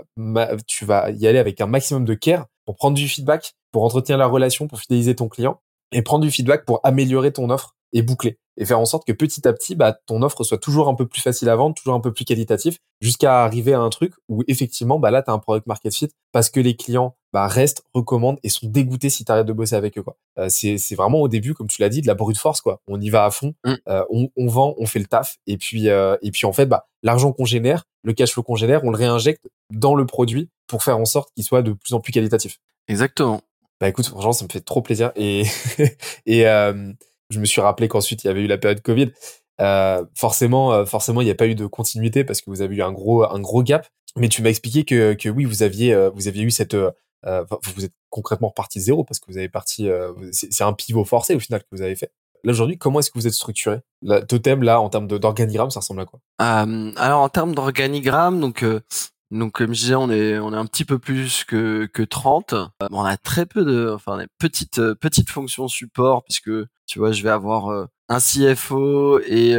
tu vas y aller avec un maximum de care pour prendre du feedback, pour entretenir la relation, pour fidéliser ton client et prendre du feedback pour améliorer ton offre et boucler et faire en sorte que petit à petit, bah, ton offre soit toujours un peu plus facile à vendre, toujours un peu plus qualitatif, jusqu'à arriver à un truc où effectivement, bah, là, tu as un product market fit parce que les clients bah, restent, recommandent et sont dégoûtés si tu arrêtes de bosser avec eux. Quoi. Euh, c'est, c'est vraiment au début, comme tu l'as dit, de la brute force. Quoi. On y va à fond, mm. euh, on, on, vend, on fait le taf et puis, euh, et puis en fait, bah, l'argent qu'on génère, le cash flow qu'on génère, on le réinjecte dans le produit pour faire en sorte qu'il soit de plus en plus qualitatif.
Exactement.
Bah écoute, franchement, ça me fait trop plaisir et, et euh, je me suis rappelé qu'ensuite il y avait eu la période Covid. Euh, forcément, euh, forcément, il n'y a pas eu de continuité parce que vous avez eu un gros, un gros gap. Mais tu m'as expliqué que, que oui, vous aviez, euh, vous aviez eu cette, euh, vous êtes concrètement reparti zéro parce que vous avez parti, c'est un pivot forcé au final que vous avez fait. Là aujourd'hui, comment est-ce que vous êtes structuré? La Totem là, en termes d'organigramme, ça ressemble à quoi?
Alors en termes d'organigramme, donc donc comme je disais, on est on est un petit peu plus que que 30. Euh, on a très peu de enfin des petites euh, petites fonctions support puisque tu vois, je vais avoir euh, un CFO et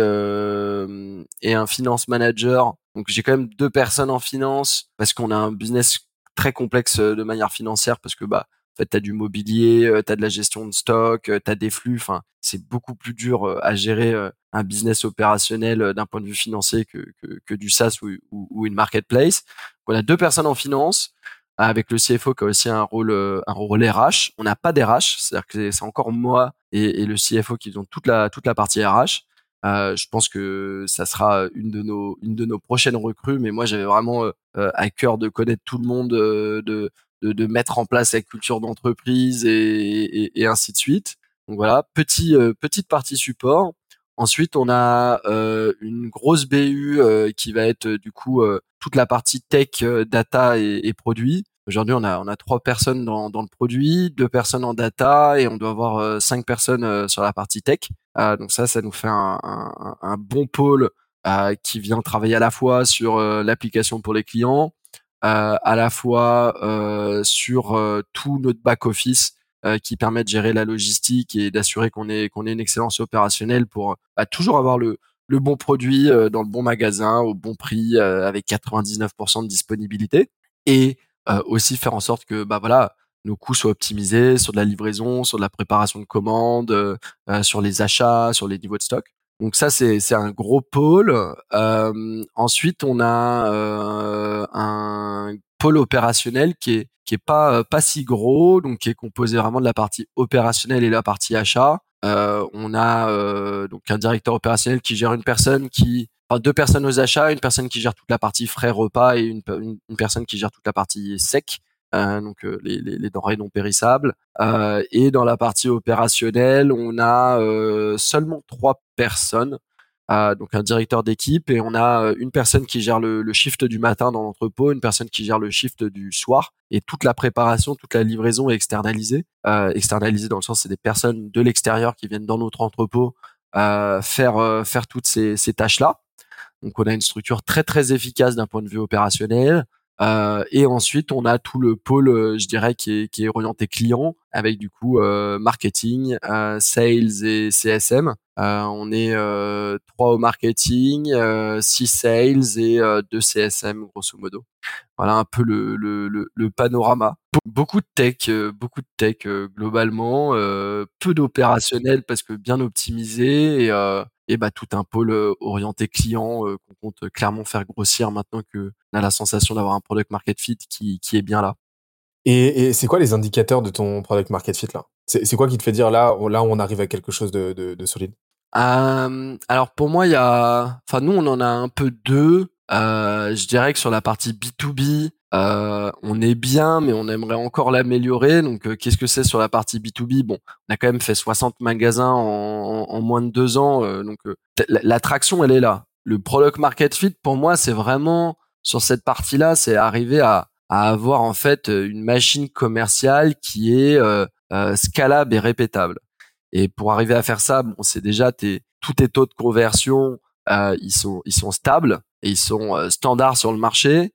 et un finance manager. Donc j'ai quand même deux personnes en finance parce qu'on a un business très complexe de manière financière parce que bah en fait, tu as du mobilier, tu as de la gestion de stock, tu as des flux. Enfin, c'est beaucoup plus dur à gérer un business opérationnel d'un point de vue financier que, que, du SaaS ou, une marketplace. On a deux personnes en finance avec le CFO qui a aussi un rôle un rôle RH. On n'a pas d'RH, c'est-à-dire que c'est encore moi et, le CFO qui ont toute la toute la partie RH. Euh, je pense que ça sera une de nos une de nos prochaines recrues. Mais moi, j'avais vraiment à cœur de connaître tout le monde, de de, de, mettre en place la culture d'entreprise et, et, et, ainsi de suite. Donc voilà, petit euh, petite partie support. Ensuite, on a euh, une grosse BU euh, qui va être du coup toute la partie tech, data et, et produits. Aujourd'hui, on a on a trois personnes dans, dans le produit, deux personnes en data et on doit avoir cinq personnes sur la partie tech. donc ça, ça nous fait un, un, un bon pôle qui vient travailler à la fois sur l'application pour les clients, euh, à la fois euh, sur euh, tout notre back office qui permet de gérer la logistique et d'assurer qu'on ait qu'on ait une excellence opérationnelle pour bah, toujours avoir le le bon produit dans le bon magasin au bon prix avec 99% de disponibilité et aussi faire en sorte que bah voilà nos coûts soient optimisés sur de la livraison, sur de la préparation de commandes, sur les achats, sur les niveaux de stock. Donc ça c'est un gros pôle. Euh, ensuite on a euh, un pôle opérationnel qui est qui est pas pas si gros, donc qui est composé vraiment de la partie opérationnelle et la partie achat. Euh, on a euh, donc un directeur opérationnel qui gère une personne qui enfin, deux personnes aux achats, une personne qui gère toute la partie frais repas et une personne qui gère toute la partie sec. Euh, donc euh, les, denrées non périssables. Euh, et dans la partie opérationnelle, on a seulement trois personnes. donc un directeur d'équipe et on a une personne qui gère le, shift du matin dans l'entrepôt, une personne qui gère le shift du soir et toute la préparation, toute la livraison est externalisée. Externalisée dans le sens c'est des personnes de l'extérieur qui viennent dans notre entrepôt faire faire toutes ces, ces tâches là. Donc on a une structure très très efficace d'un point de vue opérationnel. Euh, et ensuite, on a tout le pôle, euh, je dirais, qui est, qui est orienté client, avec du coup euh, marketing, euh, sales et CSM. Euh, on est trois au marketing, six sales et deux CSM, grosso modo. Voilà un peu le, le, le, le panorama. Beaucoup de tech, beaucoup de tech globalement, peu d'opérationnel parce que bien optimisé et et bah tout un pôle orienté client qu'on compte clairement faire grossir maintenant que on a la sensation d'avoir un product market fit qui, qui est bien là.
Et, et c'est quoi les indicateurs de ton product market fit là? C'est quoi qui te fait dire là, là on arrive à quelque chose de, de, de solide?
Euh, Alors pour moi il y a, enfin nous on en a un peu deux. Euh, je dirais que sur la partie B2B, euh, on est bien, mais on aimerait encore l'améliorer. Donc, euh, qu'est-ce que c'est sur la partie B2B Bon, on a quand même fait 60 magasins en, moins de deux ans. Euh, donc, l'attraction, elle est là. Le product market fit, pour moi, c'est vraiment sur cette partie-là, c'est arriver à, avoir en fait une machine commerciale qui est scalable et répétable. Et pour arriver à faire ça, bon, c'est déjà tes, tous tes taux de conversion, ils sont ils sont stables et ils sont standards sur le marché euh,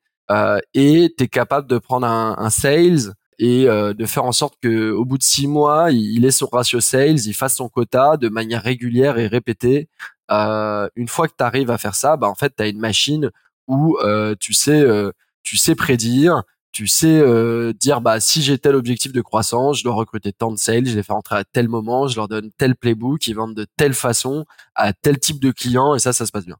et tu es capable de prendre un, un sales et euh, de faire en sorte que au bout de six mois, il, ait son ratio sales, il fasse son quota de manière régulière et répétée. Euh, une fois que tu arrives à faire ça, bah en fait, tu as une machine où euh, tu sais euh, tu sais prédire, tu sais dire bah si j'ai tel objectif de croissance, je dois recruter tant de sales, je les fais rentrer à tel moment, je leur donne tel playbook, ils vendent de telle façon à tel type de client et ça ça se passe bien.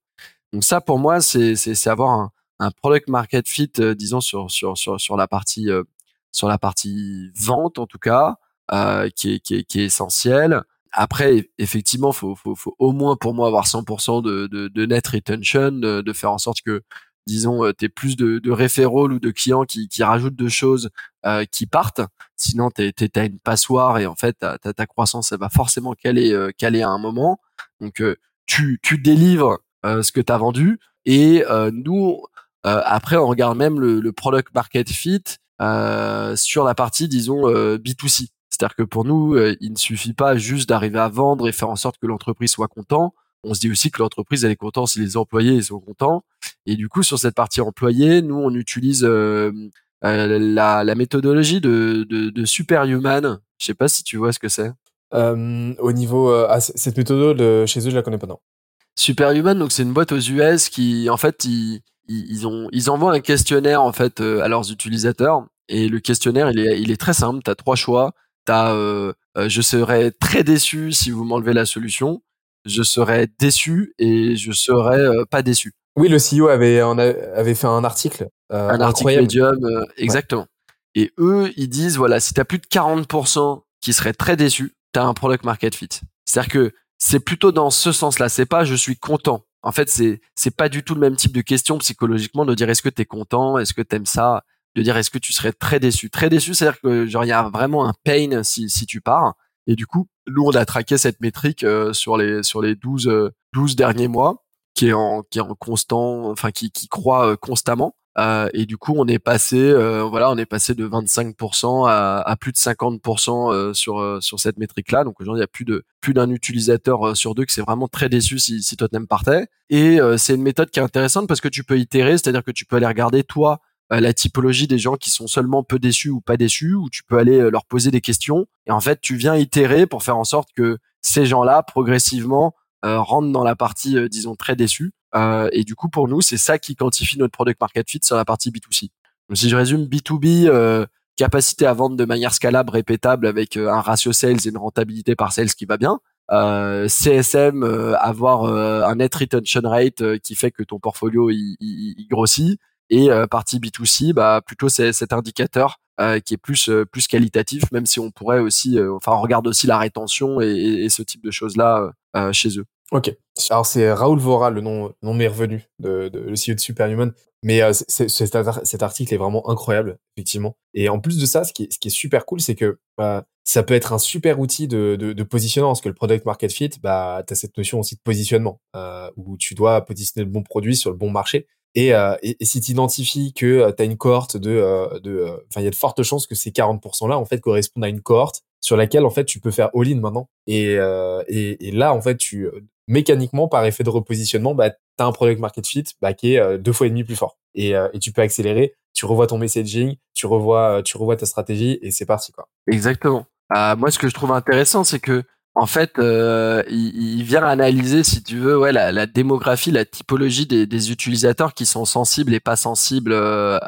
Donc ça pour moi c'est c'est avoir un, un product market fit, euh, disons sur sur sur sur la partie euh, sur la partie vente en tout cas, euh, qui est qui est qui est essentiel. Après, effectivement, faut, faut, faut au moins pour moi avoir 100% de, de, de net retention, de, de, faire en sorte que, disons, tu plus de, de ou de clients qui, qui rajoutent de choses euh, qui partent. Sinon, tu as une passoire et en fait, ta, ta, croissance, elle va forcément caler, euh, caler à un moment. Donc, tu, tu délivres ce que tu as vendu. Et nous, euh, après, on regarde même le, le product market fit euh, sur la partie, disons, euh, B2C. C'est-à-dire que pour nous, il ne suffit pas juste d'arriver à vendre et faire en sorte que l'entreprise soit content. On se dit aussi que l'entreprise elle est contente si les employés sont contents. Et du coup, sur cette partie employée, nous on utilise euh, la, la, méthodologie de, de, de Superhuman. Je sais pas si tu vois ce que c'est.
Euh, au niveau, ah, cette méthode de chez eux, je la connais pas non.
Superhuman, donc c'est une boîte aux US qui, en fait, ils, ils, ont, ils envoient un questionnaire en fait à leurs utilisateurs et le questionnaire il est, il est très simple. T'as trois choix. T'as, euh, je serais très déçu si vous m'enlevez la solution. Je serais déçu et je serais pas déçu.
Oui, le CEO avait, avait fait un article.
un article Medium, exactement. Et eux, ils disent voilà, si t'as plus de 40% qui seraient très déçus, t'as un product market fit. C'est-à-dire que c'est plutôt dans ce sens-là. C'est pas je suis content. En fait, c'est c'est pas du tout le même type de question psychologiquement de dire est-ce que tu es content, est-ce que tu aimes ça, de dire est-ce que tu serais très déçu? Très déçu, c'est-à-dire que genre il y a vraiment un pain si si tu pars. Et du coup, nous on a traqué cette métrique euh, sur les sur les 12 12 euh, derniers mois qui est en qui est en constant enfin qui qui croît euh, constamment et du coup, on est passé, euh, voilà, on est passé de 25% à, à, plus de 50% euh, sur sur cette métrique-là. Donc aujourd'hui, il y a plus de plus d'un utilisateur sur deux qui s'est vraiment très déçu si, si Tottenham partait. Et c'est une méthode qui est intéressante parce que tu peux itérer, c'est-à-dire que tu peux aller regarder toi la typologie des gens qui sont seulement peu déçus ou pas déçus, ou tu peux aller leur poser des questions. Et en fait, tu viens itérer pour faire en sorte que ces gens-là, progressivement, rentrent dans la partie, disons, très déçus. Euh, et du coup, pour nous, c'est ça qui quantifie notre product market fit sur la partie B2C. Donc, si je résume, B2B, euh, capacité à vendre de manière scalable, répétable, avec euh, un ratio sales et une rentabilité par sales qui va bien. Euh, CSM, euh, avoir un net retention rate qui fait que ton portfolio il, grossit. Et partie B2C, bah plutôt c'est cet indicateur qui est plus plus qualitatif, même si on pourrait aussi, enfin on regarde aussi la rétention et, et, et ce type de choses là chez eux.
Ok. Alors c'est Raoul Vora, le nom, nom m'est revenu, de, de, le CEO de Superhuman. Mais euh, cet article est vraiment incroyable, effectivement. Et en plus de ça, ce qui est, ce qui est super cool, c'est que bah, ça peut être un super outil de, de, de positionnement, parce que le product market fit, bah, tu as cette notion aussi de positionnement, euh, où tu dois positionner le bon produit sur le bon marché. Et, euh, et, si tu identifies que euh, tu as une cohorte de... Euh, de enfin, il y a de fortes chances que ces 40%-là, en fait, correspondent à une cohorte sur laquelle, en fait, tu peux faire all-in maintenant. Et, et, et, là, en fait, tu mécaniquement, par effet de repositionnement, bah, tu as un product market fit bah, qui est deux fois et demi plus fort. Et, et tu peux accélérer, tu revois ton messaging, tu revois, tu revois ta stratégie et c'est parti. quoi.
Exactement. moi, ce que je trouve intéressant, c'est que en fait, euh, il, vient analyser, si tu veux, ouais, la, la démographie, la typologie des, des, utilisateurs qui sont sensibles et pas sensibles euh,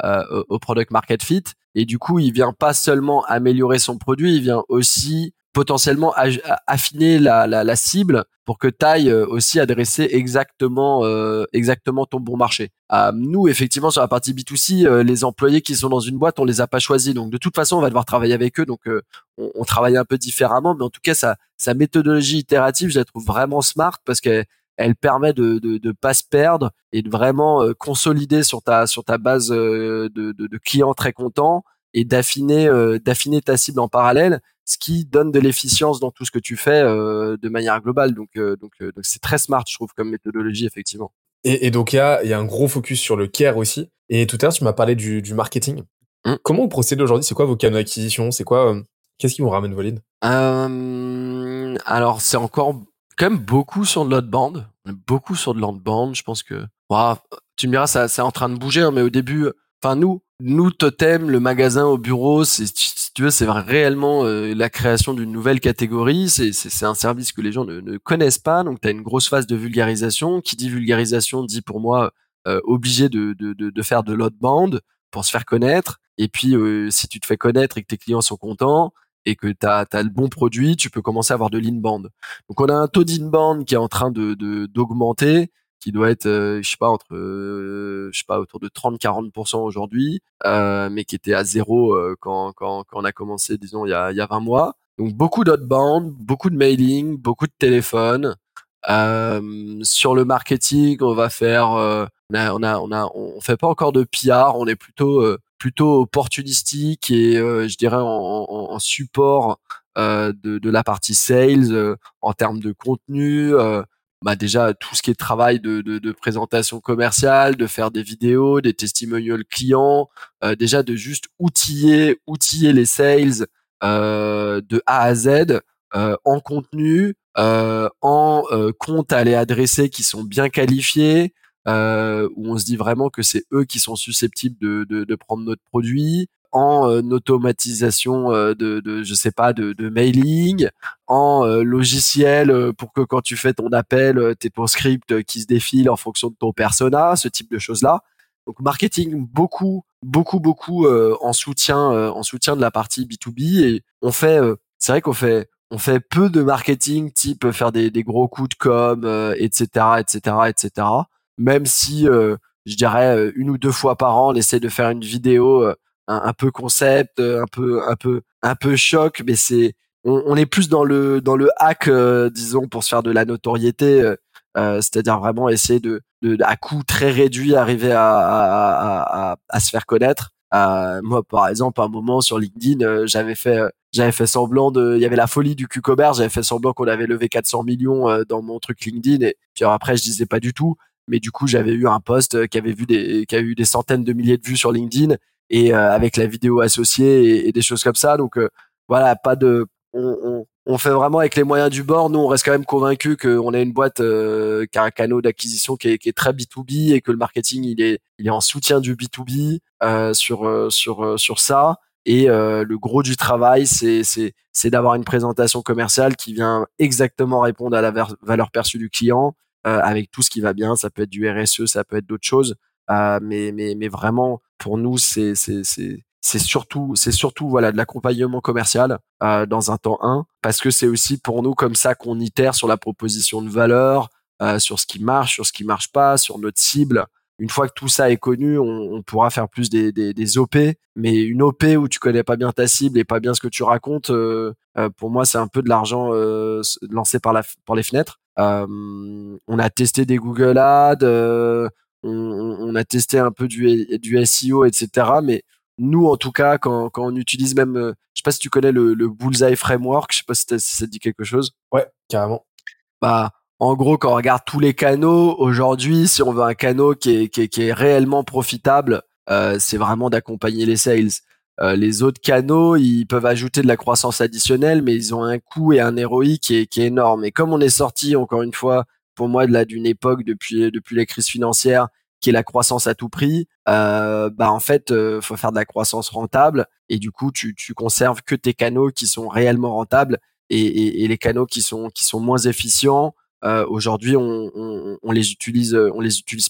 au product market fit. Et du coup, il vient pas seulement améliorer son produit, il vient aussi potentiellement affiner la, la, la, cible pour que tu ailles euh, aussi adresser exactement euh, exactement ton bon marché. Euh, nous, effectivement, sur la partie B2C, euh, les employés qui sont dans une boîte, on les a pas choisis. Donc, de toute façon, on va devoir travailler avec eux. Donc, on, on, travaille un peu différemment. Mais en tout cas, sa, sa méthodologie itérative, je la trouve vraiment smart parce qu'elle elle permet de, de, de pas se perdre et de vraiment consolider sur ta sur ta base de, de, de clients très contents et d'affiner d'affiner ta cible en parallèle ce qui donne de l'efficience dans tout ce que tu fais euh, de manière globale. Donc, euh, donc, euh, donc c'est très smart, je trouve, comme méthodologie, effectivement.
Et, et donc, il y a, y a un gros focus sur le care aussi. Et tout à l'heure, tu m'as parlé du, du marketing. Mmh. Comment vous procédez aujourd'hui? C'est quoi vos canaux d'acquisition? C'est quoi Qu'est-ce qui vous ramène leads
Alors, c'est encore quand même beaucoup sur de l'outbound. Beaucoup sur de l'outbound. Je pense que... tu me diras, ça, c'est en train de bouger, hein, mais au début... Enfin, nous, nous, Totem, le magasin au bureau, c'est tu veux, c'est réellement euh, la création d'une nouvelle catégorie. C'est un service que les gens ne, connaissent pas. Donc, tu as une grosse phase de vulgarisation. Qui dit vulgarisation dit pour moi euh, obligé de, de, de, de, faire de l'outbound pour se faire connaître. Et puis, euh, si tu te fais connaître et que tes clients sont contents et que tu as, le bon produit, tu peux commencer à avoir de l'inbound. Donc, on a un taux d'inbound qui est en train de d'augmenter qui doit être, euh, je sais pas, entre, euh, je sais pas, autour de 30-40% aujourd'hui, euh, mais qui était à zéro quand, quand, quand on a commencé, disons, il y a, il y a 20 mois. Donc beaucoup d'outbound, beaucoup de mailing, beaucoup de téléphone. sur le marketing, on va faire, on a, on a, on a, on fait pas encore de PR, on est plutôt, plutôt opportunistique et je dirais en, en, en support de, de, la partie sales en termes de contenu bah déjà tout ce qui est travail de, de, de, présentation commerciale, de faire des vidéos, des testimonials clients, euh, déjà de juste outiller, outiller les sales euh, de A à Z euh, en contenu, euh, en euh, comptes à aller adresser qui sont bien qualifiés, euh, où on se dit vraiment que c'est eux qui sont susceptibles de, de, de prendre notre produit, en euh, automatisation euh, de, de, je sais pas, de, de mailing, en euh, logiciel pour que quand tu fais ton appel, t'aies ton script qui se défile en fonction de ton persona, ce type de choses-là. Donc marketing beaucoup, beaucoup, beaucoup en soutien, en soutien de la partie B2B et on fait, c'est vrai qu'on fait, on fait peu de marketing type faire des, des gros coups de com, etc., etc., etc. Même si je dirais une ou deux fois par an, on essaie de faire une vidéo un, peu concept, un peu, un peu, un peu choc, mais c'est on, est plus dans le dans le hack, disons, pour se faire de la notoriété. Euh, c'est-à-dire vraiment essayer de, de, à coût très réduit arriver à, à, à, à se faire connaître. Euh, moi, par exemple, à un moment sur LinkedIn, euh, j'avais fait, j'avais fait semblant de, il y avait la folie du cucumber, j'avais fait semblant qu'on avait levé 400 millions dans mon truc LinkedIn et puis après je disais pas du tout, mais du coup j'avais eu un post qui avait vu des, qui a eu des centaines de milliers de vues sur LinkedIn et avec la vidéo associée et, des choses comme ça. Donc voilà, pas de, on, on, on fait vraiment avec les moyens du bord. Nous, on reste quand même convaincus qu'on a une boîte euh, qui a un canal d'acquisition qui est, qui est, très B2B et que le marketing il est, il est en soutien du B2B euh, sur euh, sur euh, sur ça. Et le gros du travail, c'est c'est c'est d'avoir une présentation commerciale qui vient exactement répondre à la valeur perçue du client avec tout ce qui va bien. Ça peut être du RSE, ça peut être d'autres choses. Mais mais mais vraiment, pour nous, c'est c'est c'est c'est surtout c'est surtout voilà de l'accompagnement commercial dans un temps 1 parce que c'est aussi pour nous comme ça qu'on itère sur la proposition de valeur sur ce qui marche sur ce qui marche pas sur notre cible. Une fois que tout ça est connu on, pourra faire plus des, des, OP mais une OP où tu connais pas bien ta cible et pas bien ce que tu racontes pour moi c'est un peu de l'argent lancé par la par les fenêtres. On a testé des Google Ads on, on, a testé un peu du, du SEO etc mais nous en tout cas quand, quand on utilise même euh, je sais pas si tu connais le, le bullseye framework je sais pas si, ça te dit quelque chose.
Ouais carrément.
Bah en gros quand on regarde tous les canaux aujourd'hui si on veut un canal qui est, qui est, qui est réellement profitable euh, c'est vraiment d'accompagner les sales. Euh, les autres canaux, ils peuvent ajouter de la croissance additionnelle, mais ils ont un coût et un ROI qui est, qui est énorme. Et comme on est sorti, encore une fois, pour moi, de là d'une époque depuis depuis les crises financières qui est la croissance à tout prix, euh, bah en fait, euh, faut faire de la croissance rentable et du coup, tu, conserves que tes canaux qui sont réellement rentables et, les canaux qui sont moins efficients. Euh, Aujourd'hui, on, on les utilise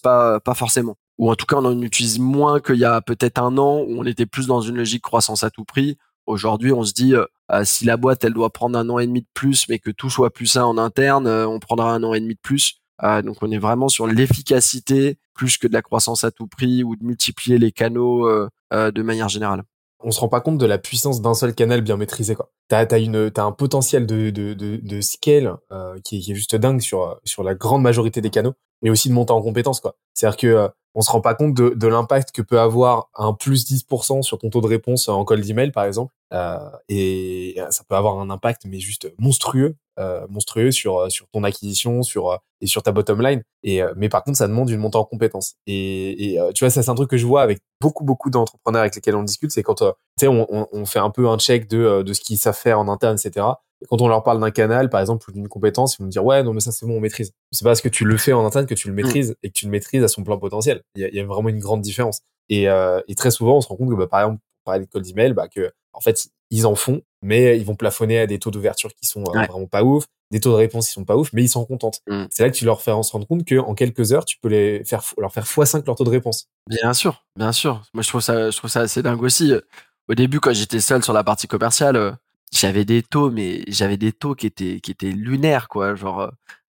pas pas forcément, ou en tout cas, on en utilise moins qu'il y a peut-être un an où on était plus dans une logique croissance à tout prix. Aujourd'hui, on se dit euh, si la boîte elle doit prendre un an et demi de plus, mais que tout soit plus sain en interne, euh, on prendra un an et demi de plus. Euh, donc on est vraiment sur l'efficacité plus que de la croissance à tout prix ou de multiplier les canaux euh, euh, de manière générale.
On se rend pas compte de la puissance d'un seul canal bien maîtrisé quoi. T'as as une t'as un potentiel de de de, de scale qui, est, qui est juste dingue sur sur la grande majorité des canaux, mais aussi de monter en compétences quoi. C'est-à-dire que on se rend pas compte de, de l'impact que peut avoir un plus 10% sur ton taux de réponse en call d'email par exemple. Euh, et ça peut avoir un impact mais juste monstrueux euh, monstrueux sur sur ton acquisition sur et sur ta bottom line. Et mais par contre ça demande une montée en compétences et, et tu vois ça c'est un truc que je vois avec beaucoup beaucoup d'entrepreneurs avec lesquels on discute. C'est quand tu sais on, on, on, fait un peu un check de de ce qu'ils savent faire en interne etc et quand on leur parle d'un canal, par exemple, ou d'une compétence, ils vont me dire, ouais, non, mais ça, c'est bon, on maîtrise. C'est parce que tu le fais en interne que tu le mm. maîtrises et que tu le maîtrises à son plein potentiel. Il y a, il y a vraiment une grande différence. Et, euh, et, très souvent, on se rend compte que, bah, par exemple, de call d'email, bah, que, en fait, ils en font, mais ils vont plafonner à des taux d'ouverture qui sont euh, vraiment pas ouf, des taux de réponse qui sont pas ouf, mais ils s'en contentent. Mm. C'est là que tu leur fais se rendre compte qu'en quelques heures, tu peux les faire, leur faire x5 leur taux de réponse.
Bien sûr, bien sûr. Moi, je trouve ça, je trouve ça assez dingue aussi. Au début, quand j'étais seul sur la partie commerciale, euh, j'avais des taux, mais j'avais des taux qui étaient, qui étaient lunaires, quoi. Genre, euh,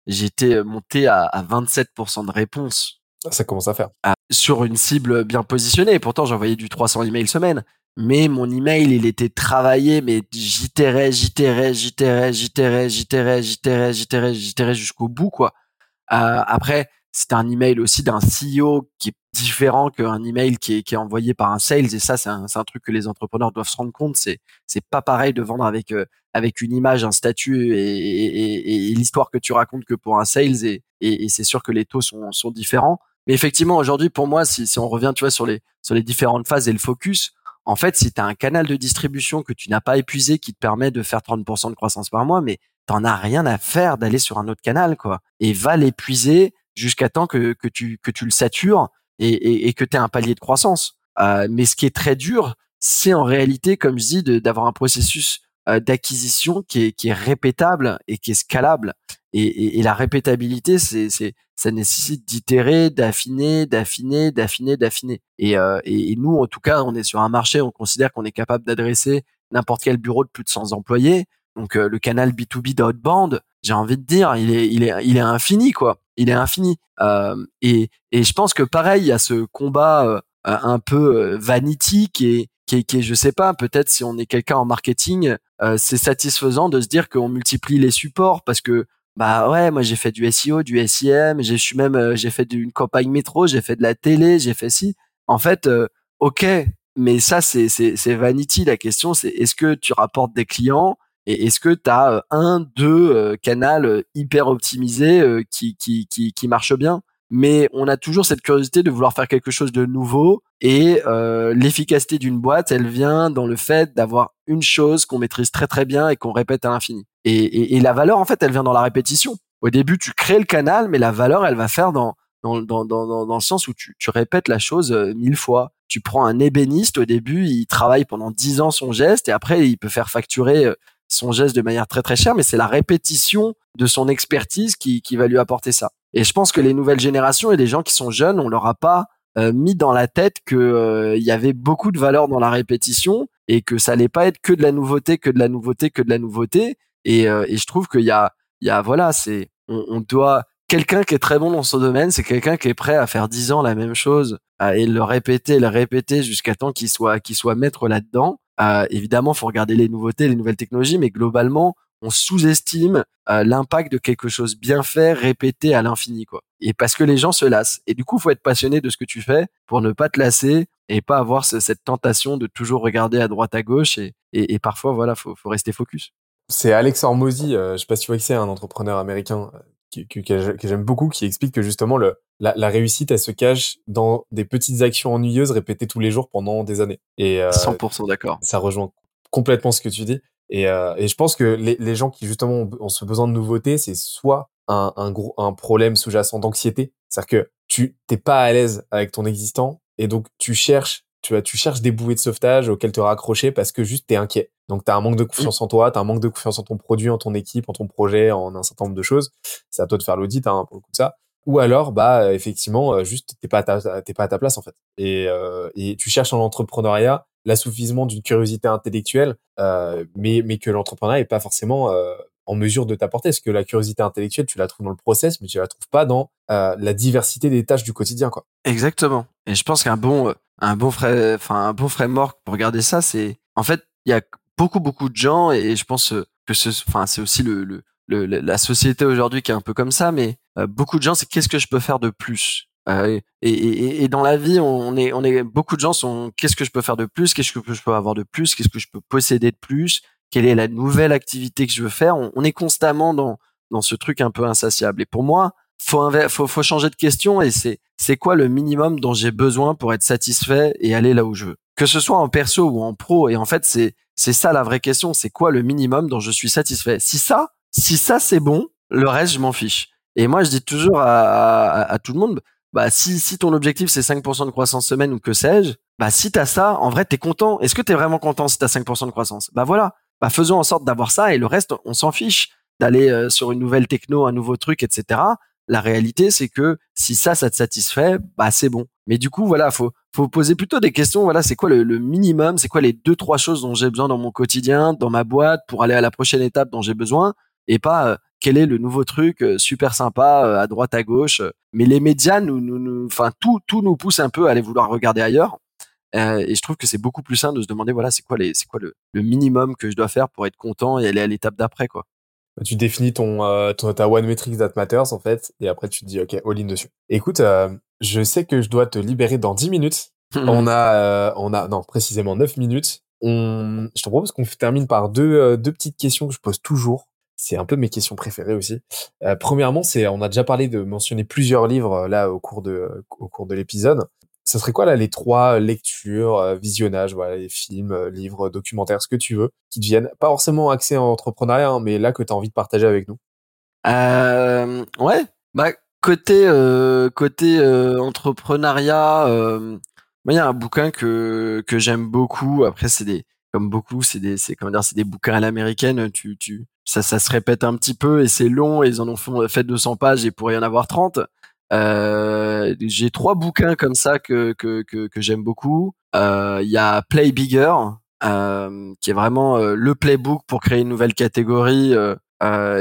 j'étais euh, monté à, à 27% de réponse.
Ah, ça commence à faire.
sur une cible bien positionnée. pourtant, j'envoyais du 300 emails semaine. Mais mon email, il était travaillé, mais j'itérais, j'itérais, j'itérais, j'itérais, j'itérais, j'itérais, j'itérais, j'itérais jusqu'au bout, quoi. Euh, après, c'est un email aussi d'un CEO qui est différent qu'un email qui est, qui est envoyé par un sales. Et ça c'est un, un, truc que les entrepreneurs doivent se rendre compte. C'est c'est pas pareil de vendre avec euh, avec une image un statut et, et, et, l'histoire que tu racontes que pour un sales. Et, et, c'est sûr que les taux sont, sont différents. Mais effectivement aujourd'hui pour moi si, si on revient tu vois sur les sur les différentes phases et le focus en fait si tu as un canal de distribution que tu n'as pas épuisé qui te permet de faire 30% de croissance par mois mais t'en as rien à faire d'aller sur un autre canal quoi. Et va l'épuiser jusqu'à temps que, que, tu, que tu le satures et, et, et que tu aies un palier de croissance. Euh, mais ce qui est très dur, c'est en réalité, comme je dis, d'avoir un processus d'acquisition qui est, qui est répétable et qui est scalable. Et, et, la répétabilité, c'est, c'est, ça nécessite d'itérer, d'affiner, d'affiner, d'affiner, d'affiner. Et, et, nous, en tout cas, on est sur un marché, on considère qu'on est capable d'adresser n'importe quel bureau de plus de 100 employés. Donc le canal B2B d'outbound, j'ai envie de dire, il est, il est, il est infini quoi. Il est infini. Euh, et, et je pense que pareil, il y a ce combat un peu vanity qui est, qui qui je sais pas, peut-être si on est quelqu'un en marketing, euh, c'est satisfaisant de se dire qu'on multiplie les supports parce que bah ouais, moi j'ai fait du SEO, du SEM, j'ai suis même euh, j'ai fait une campagne métro, j'ai fait de la télé, j'ai fait ci. En fait, euh, ok, mais ça c'est c'est vanity. La question c'est est-ce que tu rapportes des clients et est-ce que tu as un deux canaux hyper optimisés qui qui qui qui marchent bien? Mais on a toujours cette curiosité de vouloir faire quelque chose de nouveau et euh, l'efficacité d'une boîte, elle vient dans le fait d'avoir une chose qu'on maîtrise très très bien et qu'on répète à l'infini. Et, et, la valeur, en fait, elle vient dans la répétition. Au début, tu crées le canal, mais la valeur, elle va faire dans dans, dans, dans, dans le sens où tu, tu répètes la chose euh, mille fois. Tu prends un ébéniste, au début, il travaille pendant dix ans son geste et après, il peut faire facturer euh, son geste de manière très très chère, mais c'est la répétition de son expertise qui, qui va lui apporter ça. Et je pense que les nouvelles générations et les gens qui sont jeunes, on leur a pas euh, mis dans la tête que euh, il y avait beaucoup de valeur dans la répétition et que ça allait pas être que de la nouveauté, que de la nouveauté, que de la nouveauté. Et, euh, et je trouve qu'il y a, il y a voilà, c'est on, on doit quelqu'un qui est très bon dans son domaine, c'est quelqu'un qui est prêt à faire dix ans la même chose et le répéter, le répéter jusqu'à temps qu'il soit qu'il soit maître là-dedans. Euh, évidemment, faut regarder les nouveautés, les nouvelles technologies, mais globalement, on sous-estime euh, l'impact de quelque chose bien fait répété à l'infini quoi. Et parce que les gens se lassent. Et du coup, faut être passionné de ce que tu fais pour ne pas te lasser et pas avoir cette tentation de toujours regarder à droite à gauche et, parfois voilà, faut, faut rester focus.
C'est Alex Hormozy, euh, je sais pas si tu vois que c'est un entrepreneur américain euh, que, que, j'aime beaucoup, qui explique que justement le, la, la, réussite, elle se cache dans des petites actions ennuyeuses répétées tous les jours pendant des années.
Et 100% d'accord.
Ça rejoint complètement ce que tu dis. Et, euh, et je pense que les, les, gens qui justement ont, ce besoin de nouveauté, c'est soit un, un, gros, un problème sous-jacent d'anxiété, c'est-à-dire que tu t'es pas à l'aise avec ton existant et donc tu cherches, tu, vois, tu cherches des bouées de sauvetage auxquelles te raccrocher parce que juste t'es inquiet. Donc tu as un manque de confiance en toi, tu as un manque de confiance en ton produit, en ton équipe, en ton projet, en un certain nombre de choses. C'est à toi de faire l'audit hein, pour le coup de ça. Ou alors, bah effectivement, euh, juste t'es pas à ta, t'es pas à ta place en fait. Et, euh, et tu cherches en entrepreneuriat l'assouvissement d'une curiosité intellectuelle, euh, mais, mais que l'entrepreneur n'est pas forcément euh, en mesure de t'apporter. Parce que la curiosité intellectuelle, tu la trouves dans le process, mais tu la trouves pas dans euh, la diversité des tâches du quotidien. Quoi?
Exactement. Et je pense qu'un bon, un bon, enfin un bon framework pour regarder ça, c'est en fait, il y a beaucoup, beaucoup de gens, et je pense que ce, enfin, c'est aussi le, la société aujourd'hui qui est un peu comme ça, mais beaucoup de gens, c'est qu'est-ce que je peux faire de plus? Euh, et, et, et, dans la vie, on est, on est, beaucoup de gens sont, qu'est-ce que je peux faire de plus, qu'est-ce que je peux avoir de plus, qu'est-ce que je peux posséder de plus, quelle est la nouvelle activité que je veux faire. On, est constamment dans, dans ce truc un peu insatiable. Et pour moi, faut, faut, faut changer de question et c'est, c'est quoi le minimum dont j'ai besoin pour être satisfait et aller là où je veux? Que ce soit en perso ou en pro. Et en fait, c'est, c'est ça la vraie question. C'est quoi le minimum dont je suis satisfait? Si ça, si ça c'est bon, le reste, je m'en fiche. Et moi, je dis toujours à, à, à tout le monde, bah si si ton objectif c'est 5% de croissance semaine ou que sais-je, bah si t'as ça, en vrai t'es content. Est-ce que t'es vraiment content si t'as 5% de croissance? Bah voilà, bah faisons en sorte d'avoir ça et le reste on s'en fiche d'aller euh, sur une nouvelle techno, un nouveau truc, etc. La réalité c'est que si ça ça te satisfait, bah c'est bon. Mais du coup voilà, faut faut poser plutôt des questions. Voilà, c'est quoi le, le minimum C'est quoi les deux trois choses dont j'ai besoin dans mon quotidien, dans ma boîte pour aller à la prochaine étape dont j'ai besoin et pas euh, quel est le nouveau truc euh, super sympa à droite à gauche. Mais les médias nous, nous, enfin tout, tout nous pousse un peu à aller vouloir regarder ailleurs. Et je trouve que c'est beaucoup plus simple de se demander voilà c'est quoi les, c'est quoi le, le minimum que je dois faire pour être content et aller à l'étape d'après quoi.
Tu définis ton, ton ta one metric that matters en fait et après tu te dis ok all in dessus. Écoute, je sais que je dois te libérer dans 10 minutes. on a on a non précisément 9 minutes. On, je te propose qu'on termine par deux, deux petites questions que je pose toujours c'est un peu mes questions préférées aussi. Euh, premièrement, c'est on a déjà parlé de mentionner plusieurs livres euh, là au cours de au cours de l'épisode. Ça serait quoi là les trois lectures, euh, visionnages, voilà, les films, livres, documentaires, ce que tu veux, qui deviennent pas forcément axés en entrepreneuriat, hein, mais là que tu as envie de partager avec nous.
Euh, ouais, bah côté côté entrepreneuriat, il y a un bouquin que que j'aime beaucoup. Après, c'est des comme beaucoup, c'est des, c'est comment dire, c'est des bouquins à l'américaine. Tu, tu, ça, ça se répète un petit peu et c'est long. Et ils en ont fait 200 pages et pourrait y en avoir 30. Euh, j'ai trois bouquins comme ça que que que, que j'aime beaucoup. Euh, il y a Play Bigger, euh, qui est vraiment euh, le playbook pour créer une nouvelle catégorie. Euh,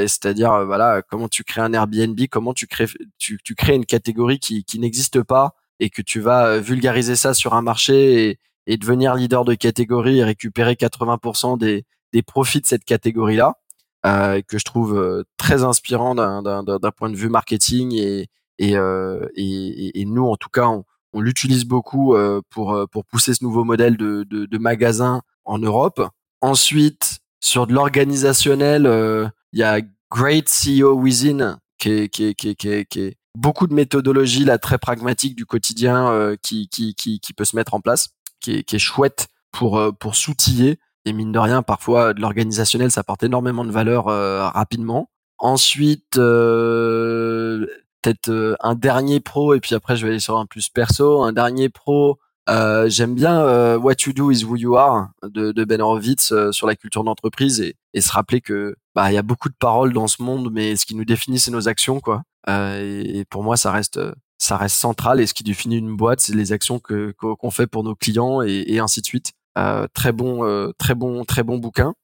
c'est-à-dire voilà comment tu crées un Airbnb, comment tu crées tu, tu crées une catégorie qui qui n'existe pas et que tu vas vulgariser ça sur un marché et, et devenir leader de catégorie et récupérer 80% des des profits de cette catégorie là. Euh, que je trouve très inspirant d'un point de vue marketing et, et, euh, et, et, nous, en tout cas, on, on l'utilise beaucoup euh, pour euh, pour pousser ce nouveau modèle de, de, de magasin en Europe. Ensuite, sur de l'organisationnel, il y a Great CEO Within qui est, qui est, qui est, qui est, beaucoup de méthodologie là très pragmatique du quotidien qui, qui, qui, qui peut se mettre en place, qui est, qui est chouette pour pour s'outiller et mine de rien parfois de l'organisationnel ça apporte énormément de valeur rapidement. Ensuite, euh, peut-être euh, un dernier pro et puis après je vais aller sur un plus perso. Un dernier pro, euh, j'aime bien euh, What You Do Is Who You Are de, de Ben Horowitz sur la culture d'entreprise et, et, se rappeler que bah il y a beaucoup de paroles dans ce monde, mais ce qui nous définit c'est nos actions quoi. Et, pour moi ça reste ça reste central et ce qui définit une boîte c'est les actions que qu'on fait pour nos clients et, et ainsi de suite. très bon très bon très bon bouquin.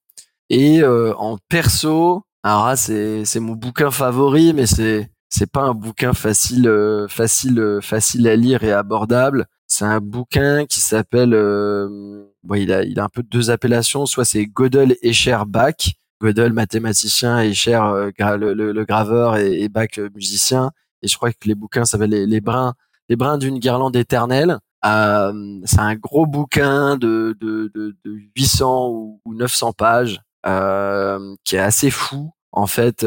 Et en perso, alors c'est c'est mon bouquin favori, mais c'est c'est pas un bouquin facile, euh, facile, euh, facile à lire et abordable. C'est un bouquin qui s'appelle, euh, bon, il a, il a un peu deux appellations. Soit c'est Gödel, Escher, Bach. Gödel, mathématicien, Escher, le, le, graveur et, et, Bach, musicien. Et je crois que les bouquins s'appellent les, les brins, les brins d'une guirlande éternelle. Euh, c'est un gros bouquin de, de, de, de 800 ou, 900 pages euh, qui est assez fou en fait,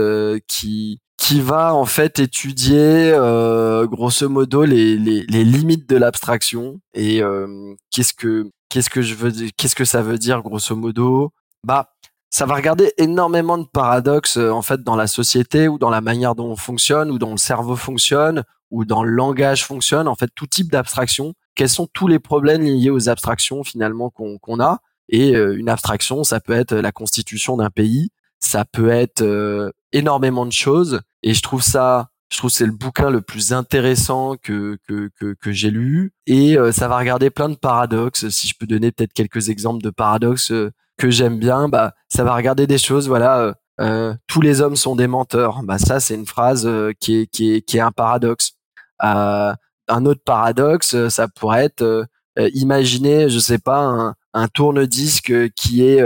qui qui va en fait étudier euh, grosso modo les, les, les limites de l'abstraction et euh, qu'est-ce que qu'est-ce que je veux qu'est-ce que ça veut dire grosso modo? Bah ça va regarder énormément de paradoxes euh, en fait dans la société ou dans la manière dont on fonctionne ou dont le cerveau fonctionne ou dans le langage fonctionne en fait tout type d'abstraction. Quels sont tous les problèmes liés aux abstractions finalement qu'on qu'on a? Et une abstraction ça peut être la constitution d'un pays ça peut être énormément de choses. Et je trouve ça je trouve c'est le bouquin le plus intéressant que que que, que j'ai lu. Et euh, ça va regarder plein de paradoxes. Si je peux donner peut-être quelques exemples de paradoxes euh, que j'aime bien bah ça va regarder des choses voilà euh, tous les hommes sont des menteurs. Bah ça c'est une phrase qui est qui est qui est un paradoxe. Un autre paradoxe ça pourrait être imaginer je sais pas un, un tourne-disque qui est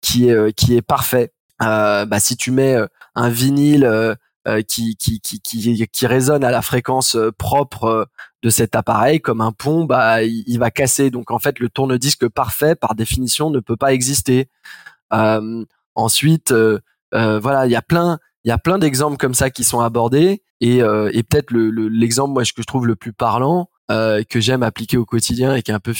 qui est qui est parfait bah si tu mets un vinyle euh, qui, qui, qui, qui, qui résonne à la fréquence euh, propre euh, de cet appareil comme un pont, bah, il, va casser. Donc en fait, le tourne-disque parfait, par définition, ne peut pas exister. Euh, ensuite, voilà, il y a plein, il y a plein d'exemples comme ça qui sont abordés. Et, et peut-être l'exemple, le, moi, que je trouve le plus parlant, que j'aime appliquer au quotidien et qui est un peu,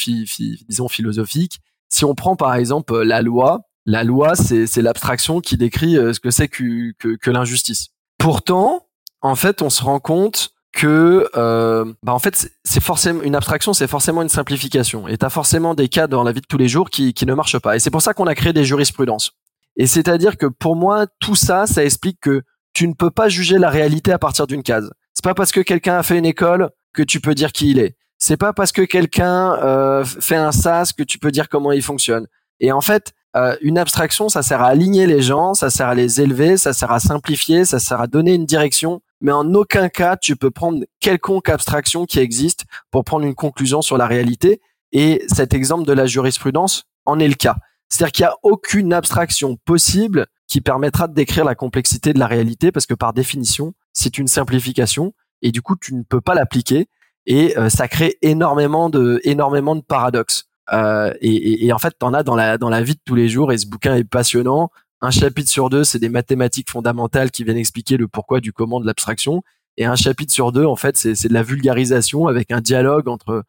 disons, philosophique. Si on prend par exemple la loi, la loi, c'est l'abstraction qui décrit ce que c'est que, que, que l'injustice. Pourtant, en fait, on se rend compte que euh, bah en fait c'est forcément une abstraction c'est forcément une simplification. Et tu as forcément des cas dans la vie de tous les jours qui, qui ne marchent pas. Et c'est pour ça qu'on a créé des jurisprudences. Et c'est à dire que pour moi tout ça ça explique que tu ne peux pas juger la réalité à partir d'une case. C'est pas parce que quelqu'un a fait une école que tu peux dire qui il est. C'est pas parce que quelqu'un euh, fait un sas que tu peux dire comment il fonctionne. Et en fait euh, une abstraction, ça sert à aligner les gens, ça sert à les élever, ça sert à simplifier, ça sert à donner une direction, mais en aucun cas tu peux prendre quelconque abstraction qui existe pour prendre une conclusion sur la réalité. Et cet exemple de la jurisprudence en est le cas. C'est-à-dire qu'il n'y a aucune abstraction possible qui permettra de décrire la complexité de la réalité parce que par définition, c'est une simplification et du coup, tu ne peux pas l'appliquer et euh, ça crée énormément de, énormément de paradoxes. Euh, et, et, en fait, t'en as dans la dans la vie de tous les jours. Et ce bouquin est passionnant. Un chapitre sur deux, c'est des mathématiques fondamentales qui viennent expliquer le pourquoi du comment de l'abstraction. Et un chapitre sur deux, en fait, c'est de la vulgarisation avec un dialogue entre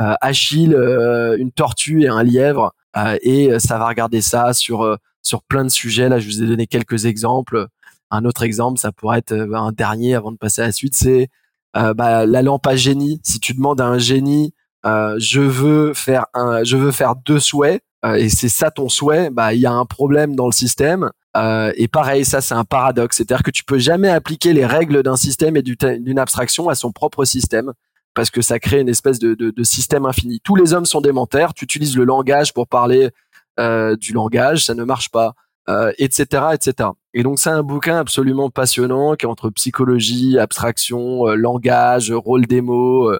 euh, Achille, euh, une tortue et un lièvre. Euh, et ça va regarder ça sur sur plein de sujets. Là, je vous ai donné quelques exemples. Un autre exemple, ça pourrait être un dernier avant de passer à la suite, c'est bah, la lampe à génie. Si tu demandes à un génie euh, je veux faire un, je veux faire deux souhaits euh, et c'est ça ton souhait, bah il y a un problème dans le système. Euh, et pareil, ça c'est un paradoxe, c'est-à-dire que tu peux jamais appliquer les règles d'un système et d'une abstraction à son propre système parce que ça crée une espèce de, de, de système infini. Tous les hommes sont démentaires. Tu utilises le langage pour parler euh, du langage, ça ne marche pas, euh, etc., etc. Et donc c'est un bouquin absolument passionnant qui est entre psychologie, abstraction, euh, langage, rôle des mots, euh,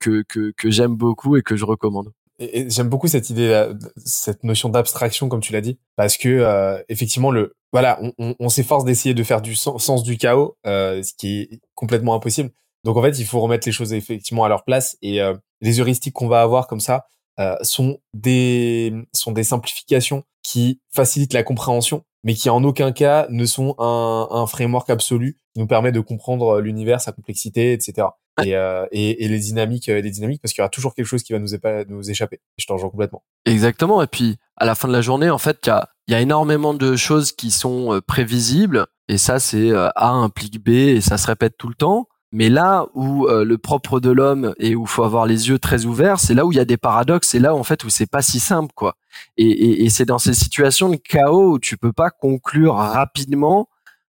que, que, que j'aime beaucoup et que je recommande.
Et, j'aime beaucoup cette idée, cette notion d'abstraction, comme tu l'as dit, parce que euh, effectivement, le voilà, on, s'efforce d'essayer de faire du sens, du chaos, euh, ce qui est complètement impossible. Donc en fait, il faut remettre les choses effectivement à leur place et euh, les heuristiques qu'on va avoir comme ça euh, sont des sont des simplifications qui facilitent la compréhension, mais qui en aucun cas ne sont un, un framework absolu qui nous permet de comprendre l'univers, sa complexité, etc. Et, euh, et, et, les dynamiques, les dynamiques, parce qu'il y aura toujours quelque chose qui va nous, nous échapper. Je t'en rejoins complètement.
Exactement. Et puis, à la fin de la journée, en fait, il y a, y a énormément de choses qui sont prévisibles. Et ça, c'est A implique B et ça se répète tout le temps. Mais là où euh, le propre de l'homme et où faut avoir les yeux très ouverts, c'est là où il y a des paradoxes, c'est là en fait où c'est pas si simple quoi. Et, et, et c'est dans ces situations de chaos où tu peux pas conclure rapidement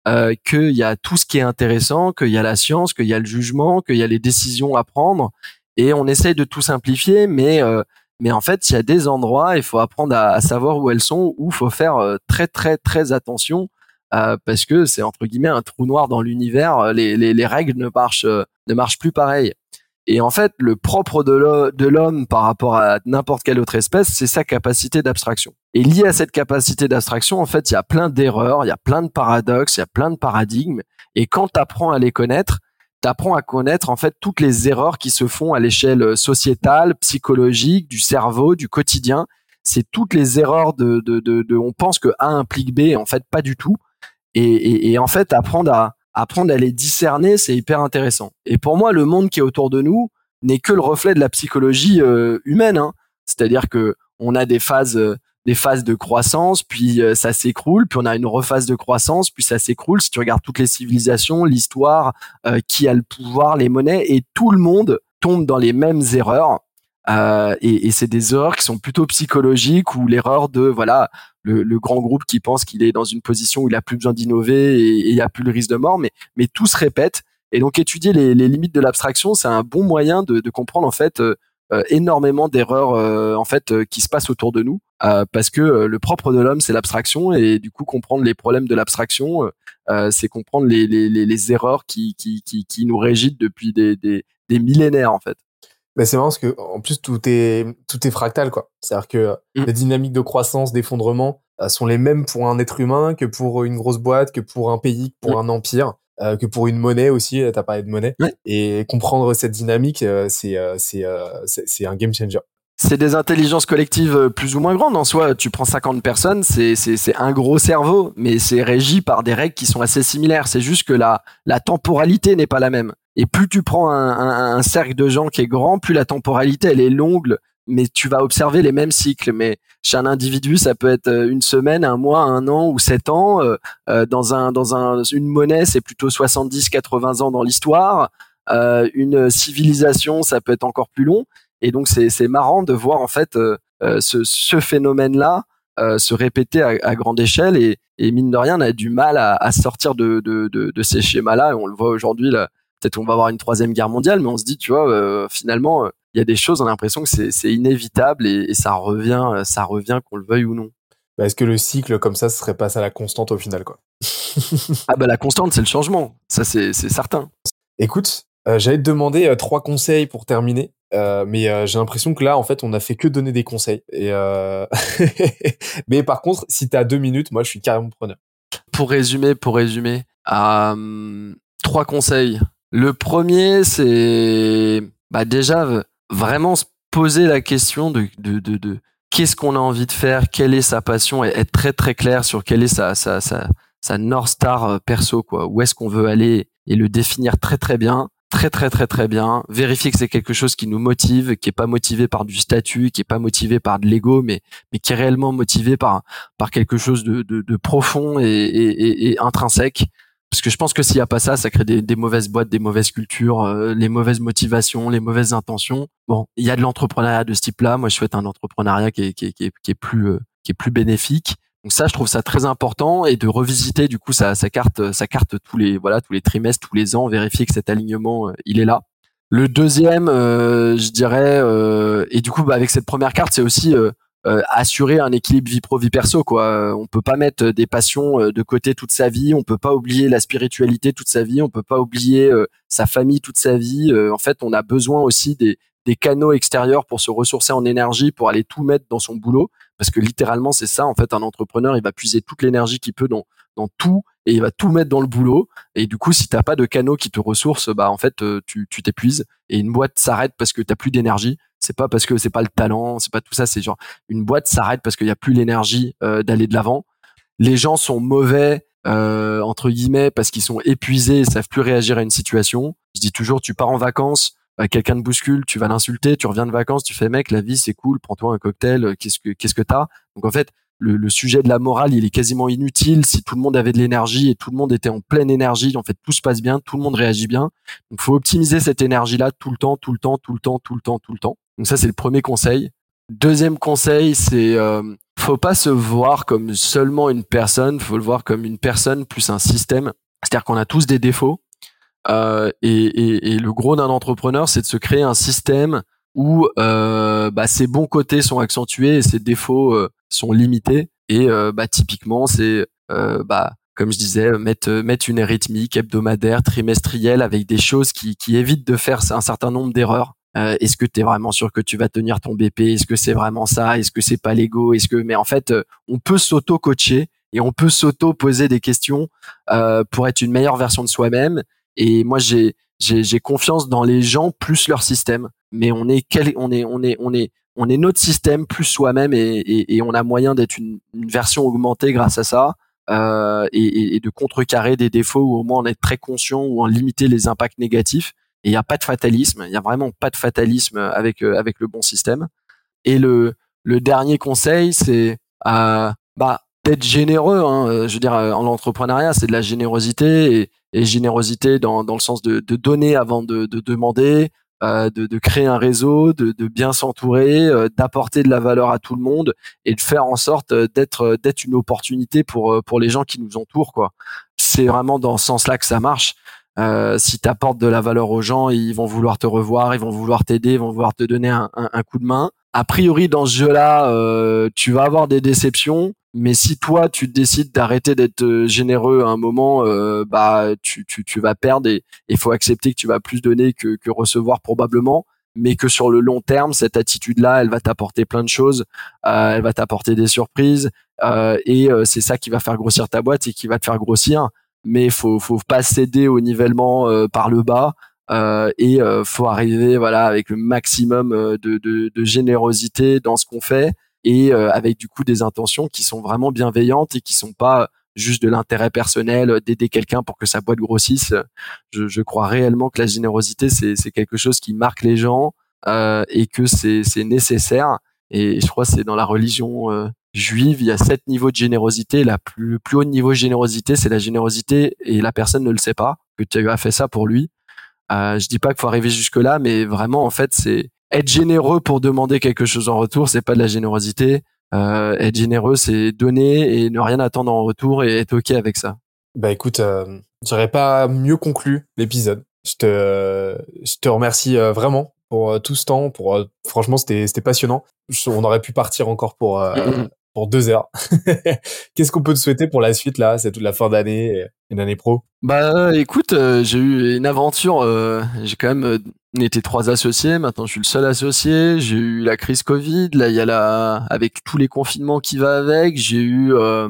euh, qu'il y a tout ce qui est intéressant, qu'il y a la science, qu'il y a le jugement, qu'il y a les décisions à prendre, et on essaye de tout simplifier, mais euh, mais en fait il y a des endroits, il faut apprendre à, savoir où elles sont, où faut faire euh, très très très attention euh, parce que c'est entre guillemets un trou noir dans l'univers. Les, les, les, règles ne marchent euh, ne marchent plus pareil. Et en fait, le propre de l'homme par rapport à n'importe quelle autre espèce, c'est sa capacité d'abstraction. Et lié à cette capacité d'abstraction, en fait, il y a plein d'erreurs, il y a plein de paradoxes, il y a plein de paradigmes. Et quand tu apprends à les connaître, tu apprends à connaître en fait toutes les erreurs qui se font à l'échelle sociétale, psychologique, du cerveau, du quotidien. C'est toutes les erreurs de, de, de, on pense que A implique B, en fait pas du tout. Et, et en fait, apprendre à, apprendre à les discerner, c'est hyper intéressant. Et pour moi, le monde qui est autour de nous n'est que le reflet de la psychologie euh, humaine. Hein. C'est-à-dire que on a des phases, euh, des phases de croissance, puis euh, ça s'écroule, puis on a une rephase de croissance, puis ça s'écroule. Si tu regardes toutes les civilisations, l'histoire, qui a le pouvoir, les monnaies, et tout le monde tombe dans les mêmes erreurs. Et, et c'est des erreurs qui sont plutôt psychologiques ou l'erreur de voilà le, grand groupe qui pense qu'il est dans une position où il a plus besoin d'innover et il n'y a plus le risque de mort, mais, mais tout se répète. Et donc étudier les, limites de l'abstraction, c'est un bon moyen de, comprendre en fait euh, euh, énormément d'erreurs euh, en fait qui se passent autour de nous, parce que le propre de l'homme c'est l'abstraction et du coup comprendre les problèmes de l'abstraction, c'est comprendre les, les, erreurs qui, qui, qui, qui nous régissent depuis des, des, des millénaires en fait.
Mais c'est marrant parce que en plus tout est tout est fractal quoi. C'est-à-dire que mm. les dynamiques de croissance, d'effondrement euh, sont les mêmes pour un être humain que pour une grosse boîte, que pour un pays, pour mm. un empire, euh, que pour une monnaie aussi. T'as parlé de monnaie. Et comprendre cette dynamique, euh, c'est c'est c'est un game changer.
C'est des intelligences collectives plus ou moins grandes en soi. Tu prends 50 personnes, c'est c'est un gros cerveau, mais c'est régi par des règles qui sont assez similaires. C'est juste que la la temporalité n'est pas la même. Et plus tu prends un, un, cercle de gens qui est grand, plus la temporalité elle est longue, mais tu vas observer les mêmes cycles. Mais chez un individu, ça peut être euh, une semaine, un mois, un an ou sept ans. Euh, euh, dans un dans un une monnaie, c'est plutôt 70, 80 ans dans l'histoire. Euh, une civilisation, ça peut être encore plus long. Et donc c'est marrant de voir en fait ce, ce phénomène là se répéter à, à, grande échelle et, et mine de rien, on a du mal à, à sortir de, de, de, de ces schémas-là. Et on le voit aujourd'hui, là, peut-être on va avoir une troisième guerre mondiale, mais on se dit, tu vois, euh, finalement, euh, il y a des choses, on a l'impression que c'est inévitable et, ça revient, euh, ça revient qu'on le veuille ou non.
Bah, est-ce que le cycle comme ça, ce serait pas ça la constante au final, quoi?
Ah bah la constante, c'est le changement, ça c'est certain.
Écoute, j'allais te demander trois conseils pour terminer. mais j'ai l'impression que là, en fait, on a fait que donner des conseils. Et mais par contre, si tu as deux minutes, moi, je suis carrément preneur.
Pour résumer, pour résumer, trois conseils. Le premier, c'est bah déjà vraiment se poser la question de, qu'est-ce qu'on a envie de faire, quelle est sa passion, et être très très clair sur quelle est sa, sa, sa, North Star euh, perso, quoi. Où est-ce qu'on veut aller et le définir très très bien, très très très très bien. Vérifier que c'est quelque chose qui nous motive, qui est pas motivé par du statut, qui est pas motivé par de l'ego, mais mais qui est réellement motivé par par quelque chose de, de, profond et, et, intrinsèque parce que je pense que s'il y a pas ça, ça crée des, mauvaises boîtes, des mauvaises cultures, les mauvaises motivations, les mauvaises intentions. Bon, il y a de l'entrepreneuriat de ce type-là. Moi, je souhaite un entrepreneuriat qui est, qui est, qui est, plus qui est plus bénéfique. Donc ça, je trouve ça très important et de revisiter du coup sa, sa carte, sa carte tous les voilà tous les trimestres, tous les ans, vérifier que cet alignement il est là. Le deuxième, euh, je dirais, euh, et du coup, bah, avec cette première carte, c'est aussi euh, assurer un équilibre vie pro vie perso. Quoi, on peut pas mettre des passions de côté toute sa vie. On peut pas oublier la spiritualité toute sa vie. On peut pas oublier sa famille toute sa vie. en fait, on a besoin aussi des, des canaux extérieurs pour se ressourcer en énergie, pour aller tout mettre dans son boulot. Parce que littéralement, c'est ça. En fait, un entrepreneur, il va puiser toute l'énergie qu'il peut dans, dans tout et il va tout mettre dans le boulot. Et du coup, si t'as pas de canaux qui te ressourcent, bah en fait, euh, tu tu t'épuises et une boîte s'arrête parce que t'as plus d'énergie. C'est pas parce que c'est pas le talent, c'est pas tout ça. C'est genre une boîte s'arrête parce qu'il y a plus l'énergie euh, d'aller de l'avant. Les gens sont mauvais euh, entre guillemets parce qu'ils sont épuisés, et savent plus réagir à une situation. Je dis toujours, tu pars en vacances, bah, quelqu'un te bouscule, tu vas l'insulter, tu reviens de vacances, tu fais mec, la vie c'est cool, prends-toi un cocktail, qu'est-ce que qu'est-ce que t'as? Donc en fait, le, le, sujet de la morale, il est quasiment inutile si tout le monde avait de l'énergie et tout le monde était en pleine énergie. En fait, tout se passe bien, tout le monde réagit bien. Donc, faut optimiser cette énergie-là tout le temps, tout le temps, tout le temps, tout le temps, tout le temps. Donc ça, c'est le premier conseil. Deuxième conseil, c'est euh, faut pas se voir comme seulement une personne, faut le voir comme une personne plus un système. C'est-à-dire qu'on a tous des défauts. Euh, et, et, et, le gros d'un entrepreneur, c'est de se créer un système où euh, bah, ses bons côtés sont accentués et ses défauts euh, sont limités. Et euh, bah, typiquement, c'est euh, bah, comme je disais, mettre, mettre une rythmique hebdomadaire, trimestrielle, avec des choses qui, qui évitent de faire un certain nombre d'erreurs. Euh, est-ce que tu es vraiment sûr que tu vas tenir ton BP Est-ce que c'est vraiment ça? Est-ce que c'est pas l'ego? Est-ce que mais en fait, on peut s'auto-coacher et on peut s'auto-poser des questions euh, pour être une meilleure version de soi-même. Et moi, j'ai j'ai confiance dans les gens plus leur système. Mais on est quel, on est on est on est on est notre système plus soi-même et, et, et, on a moyen d'être une, une, version augmentée grâce à ça euh, et, et, de contrecarrer des défauts ou au moins en être très conscient ou en limiter les impacts négatifs. Et il n'y a pas de fatalisme, il y a vraiment pas de fatalisme avec euh, avec le bon système. Et le le dernier conseil, c'est euh, bah d'être généreux. Hein. Je veux dire, en entrepreneuriat, c'est de la générosité et, et générosité dans, dans le sens de, de donner avant de, de demander, euh, de, de, créer un réseau, de, de bien s'entourer, euh, d'apporter de la valeur à tout le monde et de faire en sorte euh, d'être d'être une opportunité pour pour les gens qui nous entourent quoi. C'est vraiment dans ce sens-là que ça marche. Euh, si tu apportes de la valeur aux gens, ils vont vouloir te revoir, ils vont vouloir t'aider, ils vont vouloir te donner un, un, coup de main. A priori, dans ce jeu-là, euh, tu vas avoir des déceptions, mais si toi tu décides d'arrêter d'être euh, généreux à un moment, euh, bah tu, tu, tu, vas perdre et il faut accepter que tu vas plus donner que, que recevoir probablement, mais que sur le long terme, cette attitude-là, elle va t'apporter plein de choses, euh, elle va t'apporter des surprises euh, et euh, c'est ça qui va faire grossir ta boîte et qui va te faire grossir. Mais faut faut pas céder au nivellement par le bas. et faut arriver voilà avec le maximum de, de, de générosité dans ce qu'on fait et euh, avec du coup des intentions qui sont vraiment bienveillantes et qui sont pas juste de l'intérêt personnel euh, d'aider quelqu'un pour que sa boîte grossisse. Je, je crois réellement que la générosité c'est quelque chose qui marque les gens euh, et que c'est nécessaire. Et je crois c'est dans la religion euh, juive, il y a sept niveaux de générosité. La plus, le plus haut niveau de générosité, c'est la générosité et la personne ne le sait pas que tu as fait ça pour lui. Euh, je dis pas qu'il faut arriver jusque là, mais vraiment en fait c'est être généreux pour demander quelque chose en retour, c'est pas de la générosité. Euh, être généreux, c'est donner et ne rien attendre en retour et être ok avec ça.
Bah écoute, euh, j'aurais pas mieux conclu l'épisode. Je te, je te remercie euh, vraiment pour euh, tout ce temps. Pour franchement, c'était c'était passionnant. On aurait pu partir encore pour pour deux heures. Qu'est-ce qu'on peut te souhaiter pour la suite là C'est toute la fin d'année et d'année pro?
Bah écoute, j'ai eu une aventure. j'ai quand même on était trois associés, maintenant je suis le seul associé. J'ai eu la crise Covid, là il y a la avec tous les confinements qui va avec. J'ai eu euh,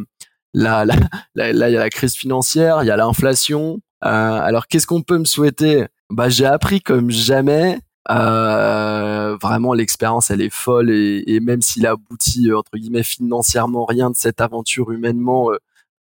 la, la, là il y a la crise financière, il y a l'inflation. Euh, alors qu'est-ce qu'on peut me souhaiter? Bah j'ai appris comme jamais. Euh, vraiment l'expérience elle est folle et, et même s'il aboutit entre guillemets financièrement rien de cette aventure humainement.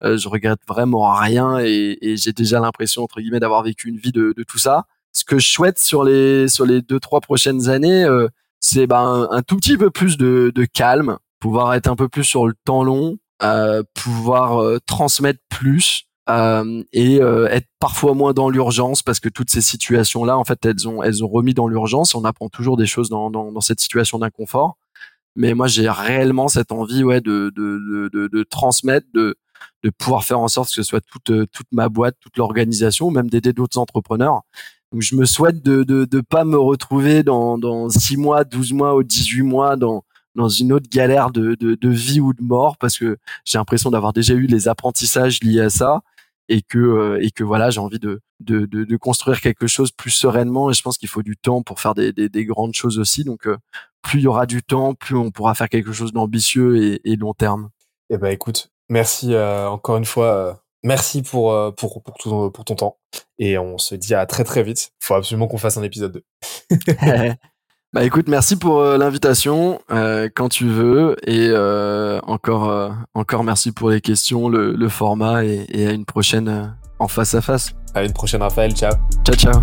Euh, je regrette vraiment rien et, et j'ai déjà l'impression entre guillemets d'avoir vécu une vie de, de tout ça ce que je souhaite sur les sur les deux trois prochaines années, euh, c'est ben un, tout petit peu plus de, de, calme, pouvoir être un peu plus sur le temps long, euh, pouvoir euh, transmettre plus, euh, et euh, être parfois moins dans l'urgence parce que toutes ces situations là en fait elles ont elles ont remis dans l'urgence. On apprend toujours des choses dans dans, dans cette situation d'inconfort. Mais moi j'ai réellement cette envie ouais de de de, de, transmettre de de pouvoir faire en sorte que ce soit toute toute ma boîte toute l'organisation même d'aider d'autres entrepreneurs. Donc je me souhaite de de de pas me retrouver dans dans 6 mois 12 mois ou 18 mois dans dans une autre galère de, de, de vie ou de mort parce que j'ai l'impression d'avoir déjà eu les apprentissages liés à ça et que euh, et que voilà j'ai envie de, de, de de construire quelque chose plus sereinement et je pense qu'il faut du temps pour faire des, des, des grandes choses aussi. Donc euh, plus il y aura du temps plus on pourra faire quelque chose d'ambitieux et, et, long terme.
Eh ben écoute merci euh, encore une fois merci pour pour pour tout pour ton temps. Et on se dit à très très vite. Faut absolument qu'on fasse un épisode 2
Bah écoute, merci pour euh, l'invitation euh, quand tu veux et euh, encore encore merci pour les questions, le, le format et, et, à une prochaine en face à face.
À une prochaine Raphaël, ciao.
Ciao ciao.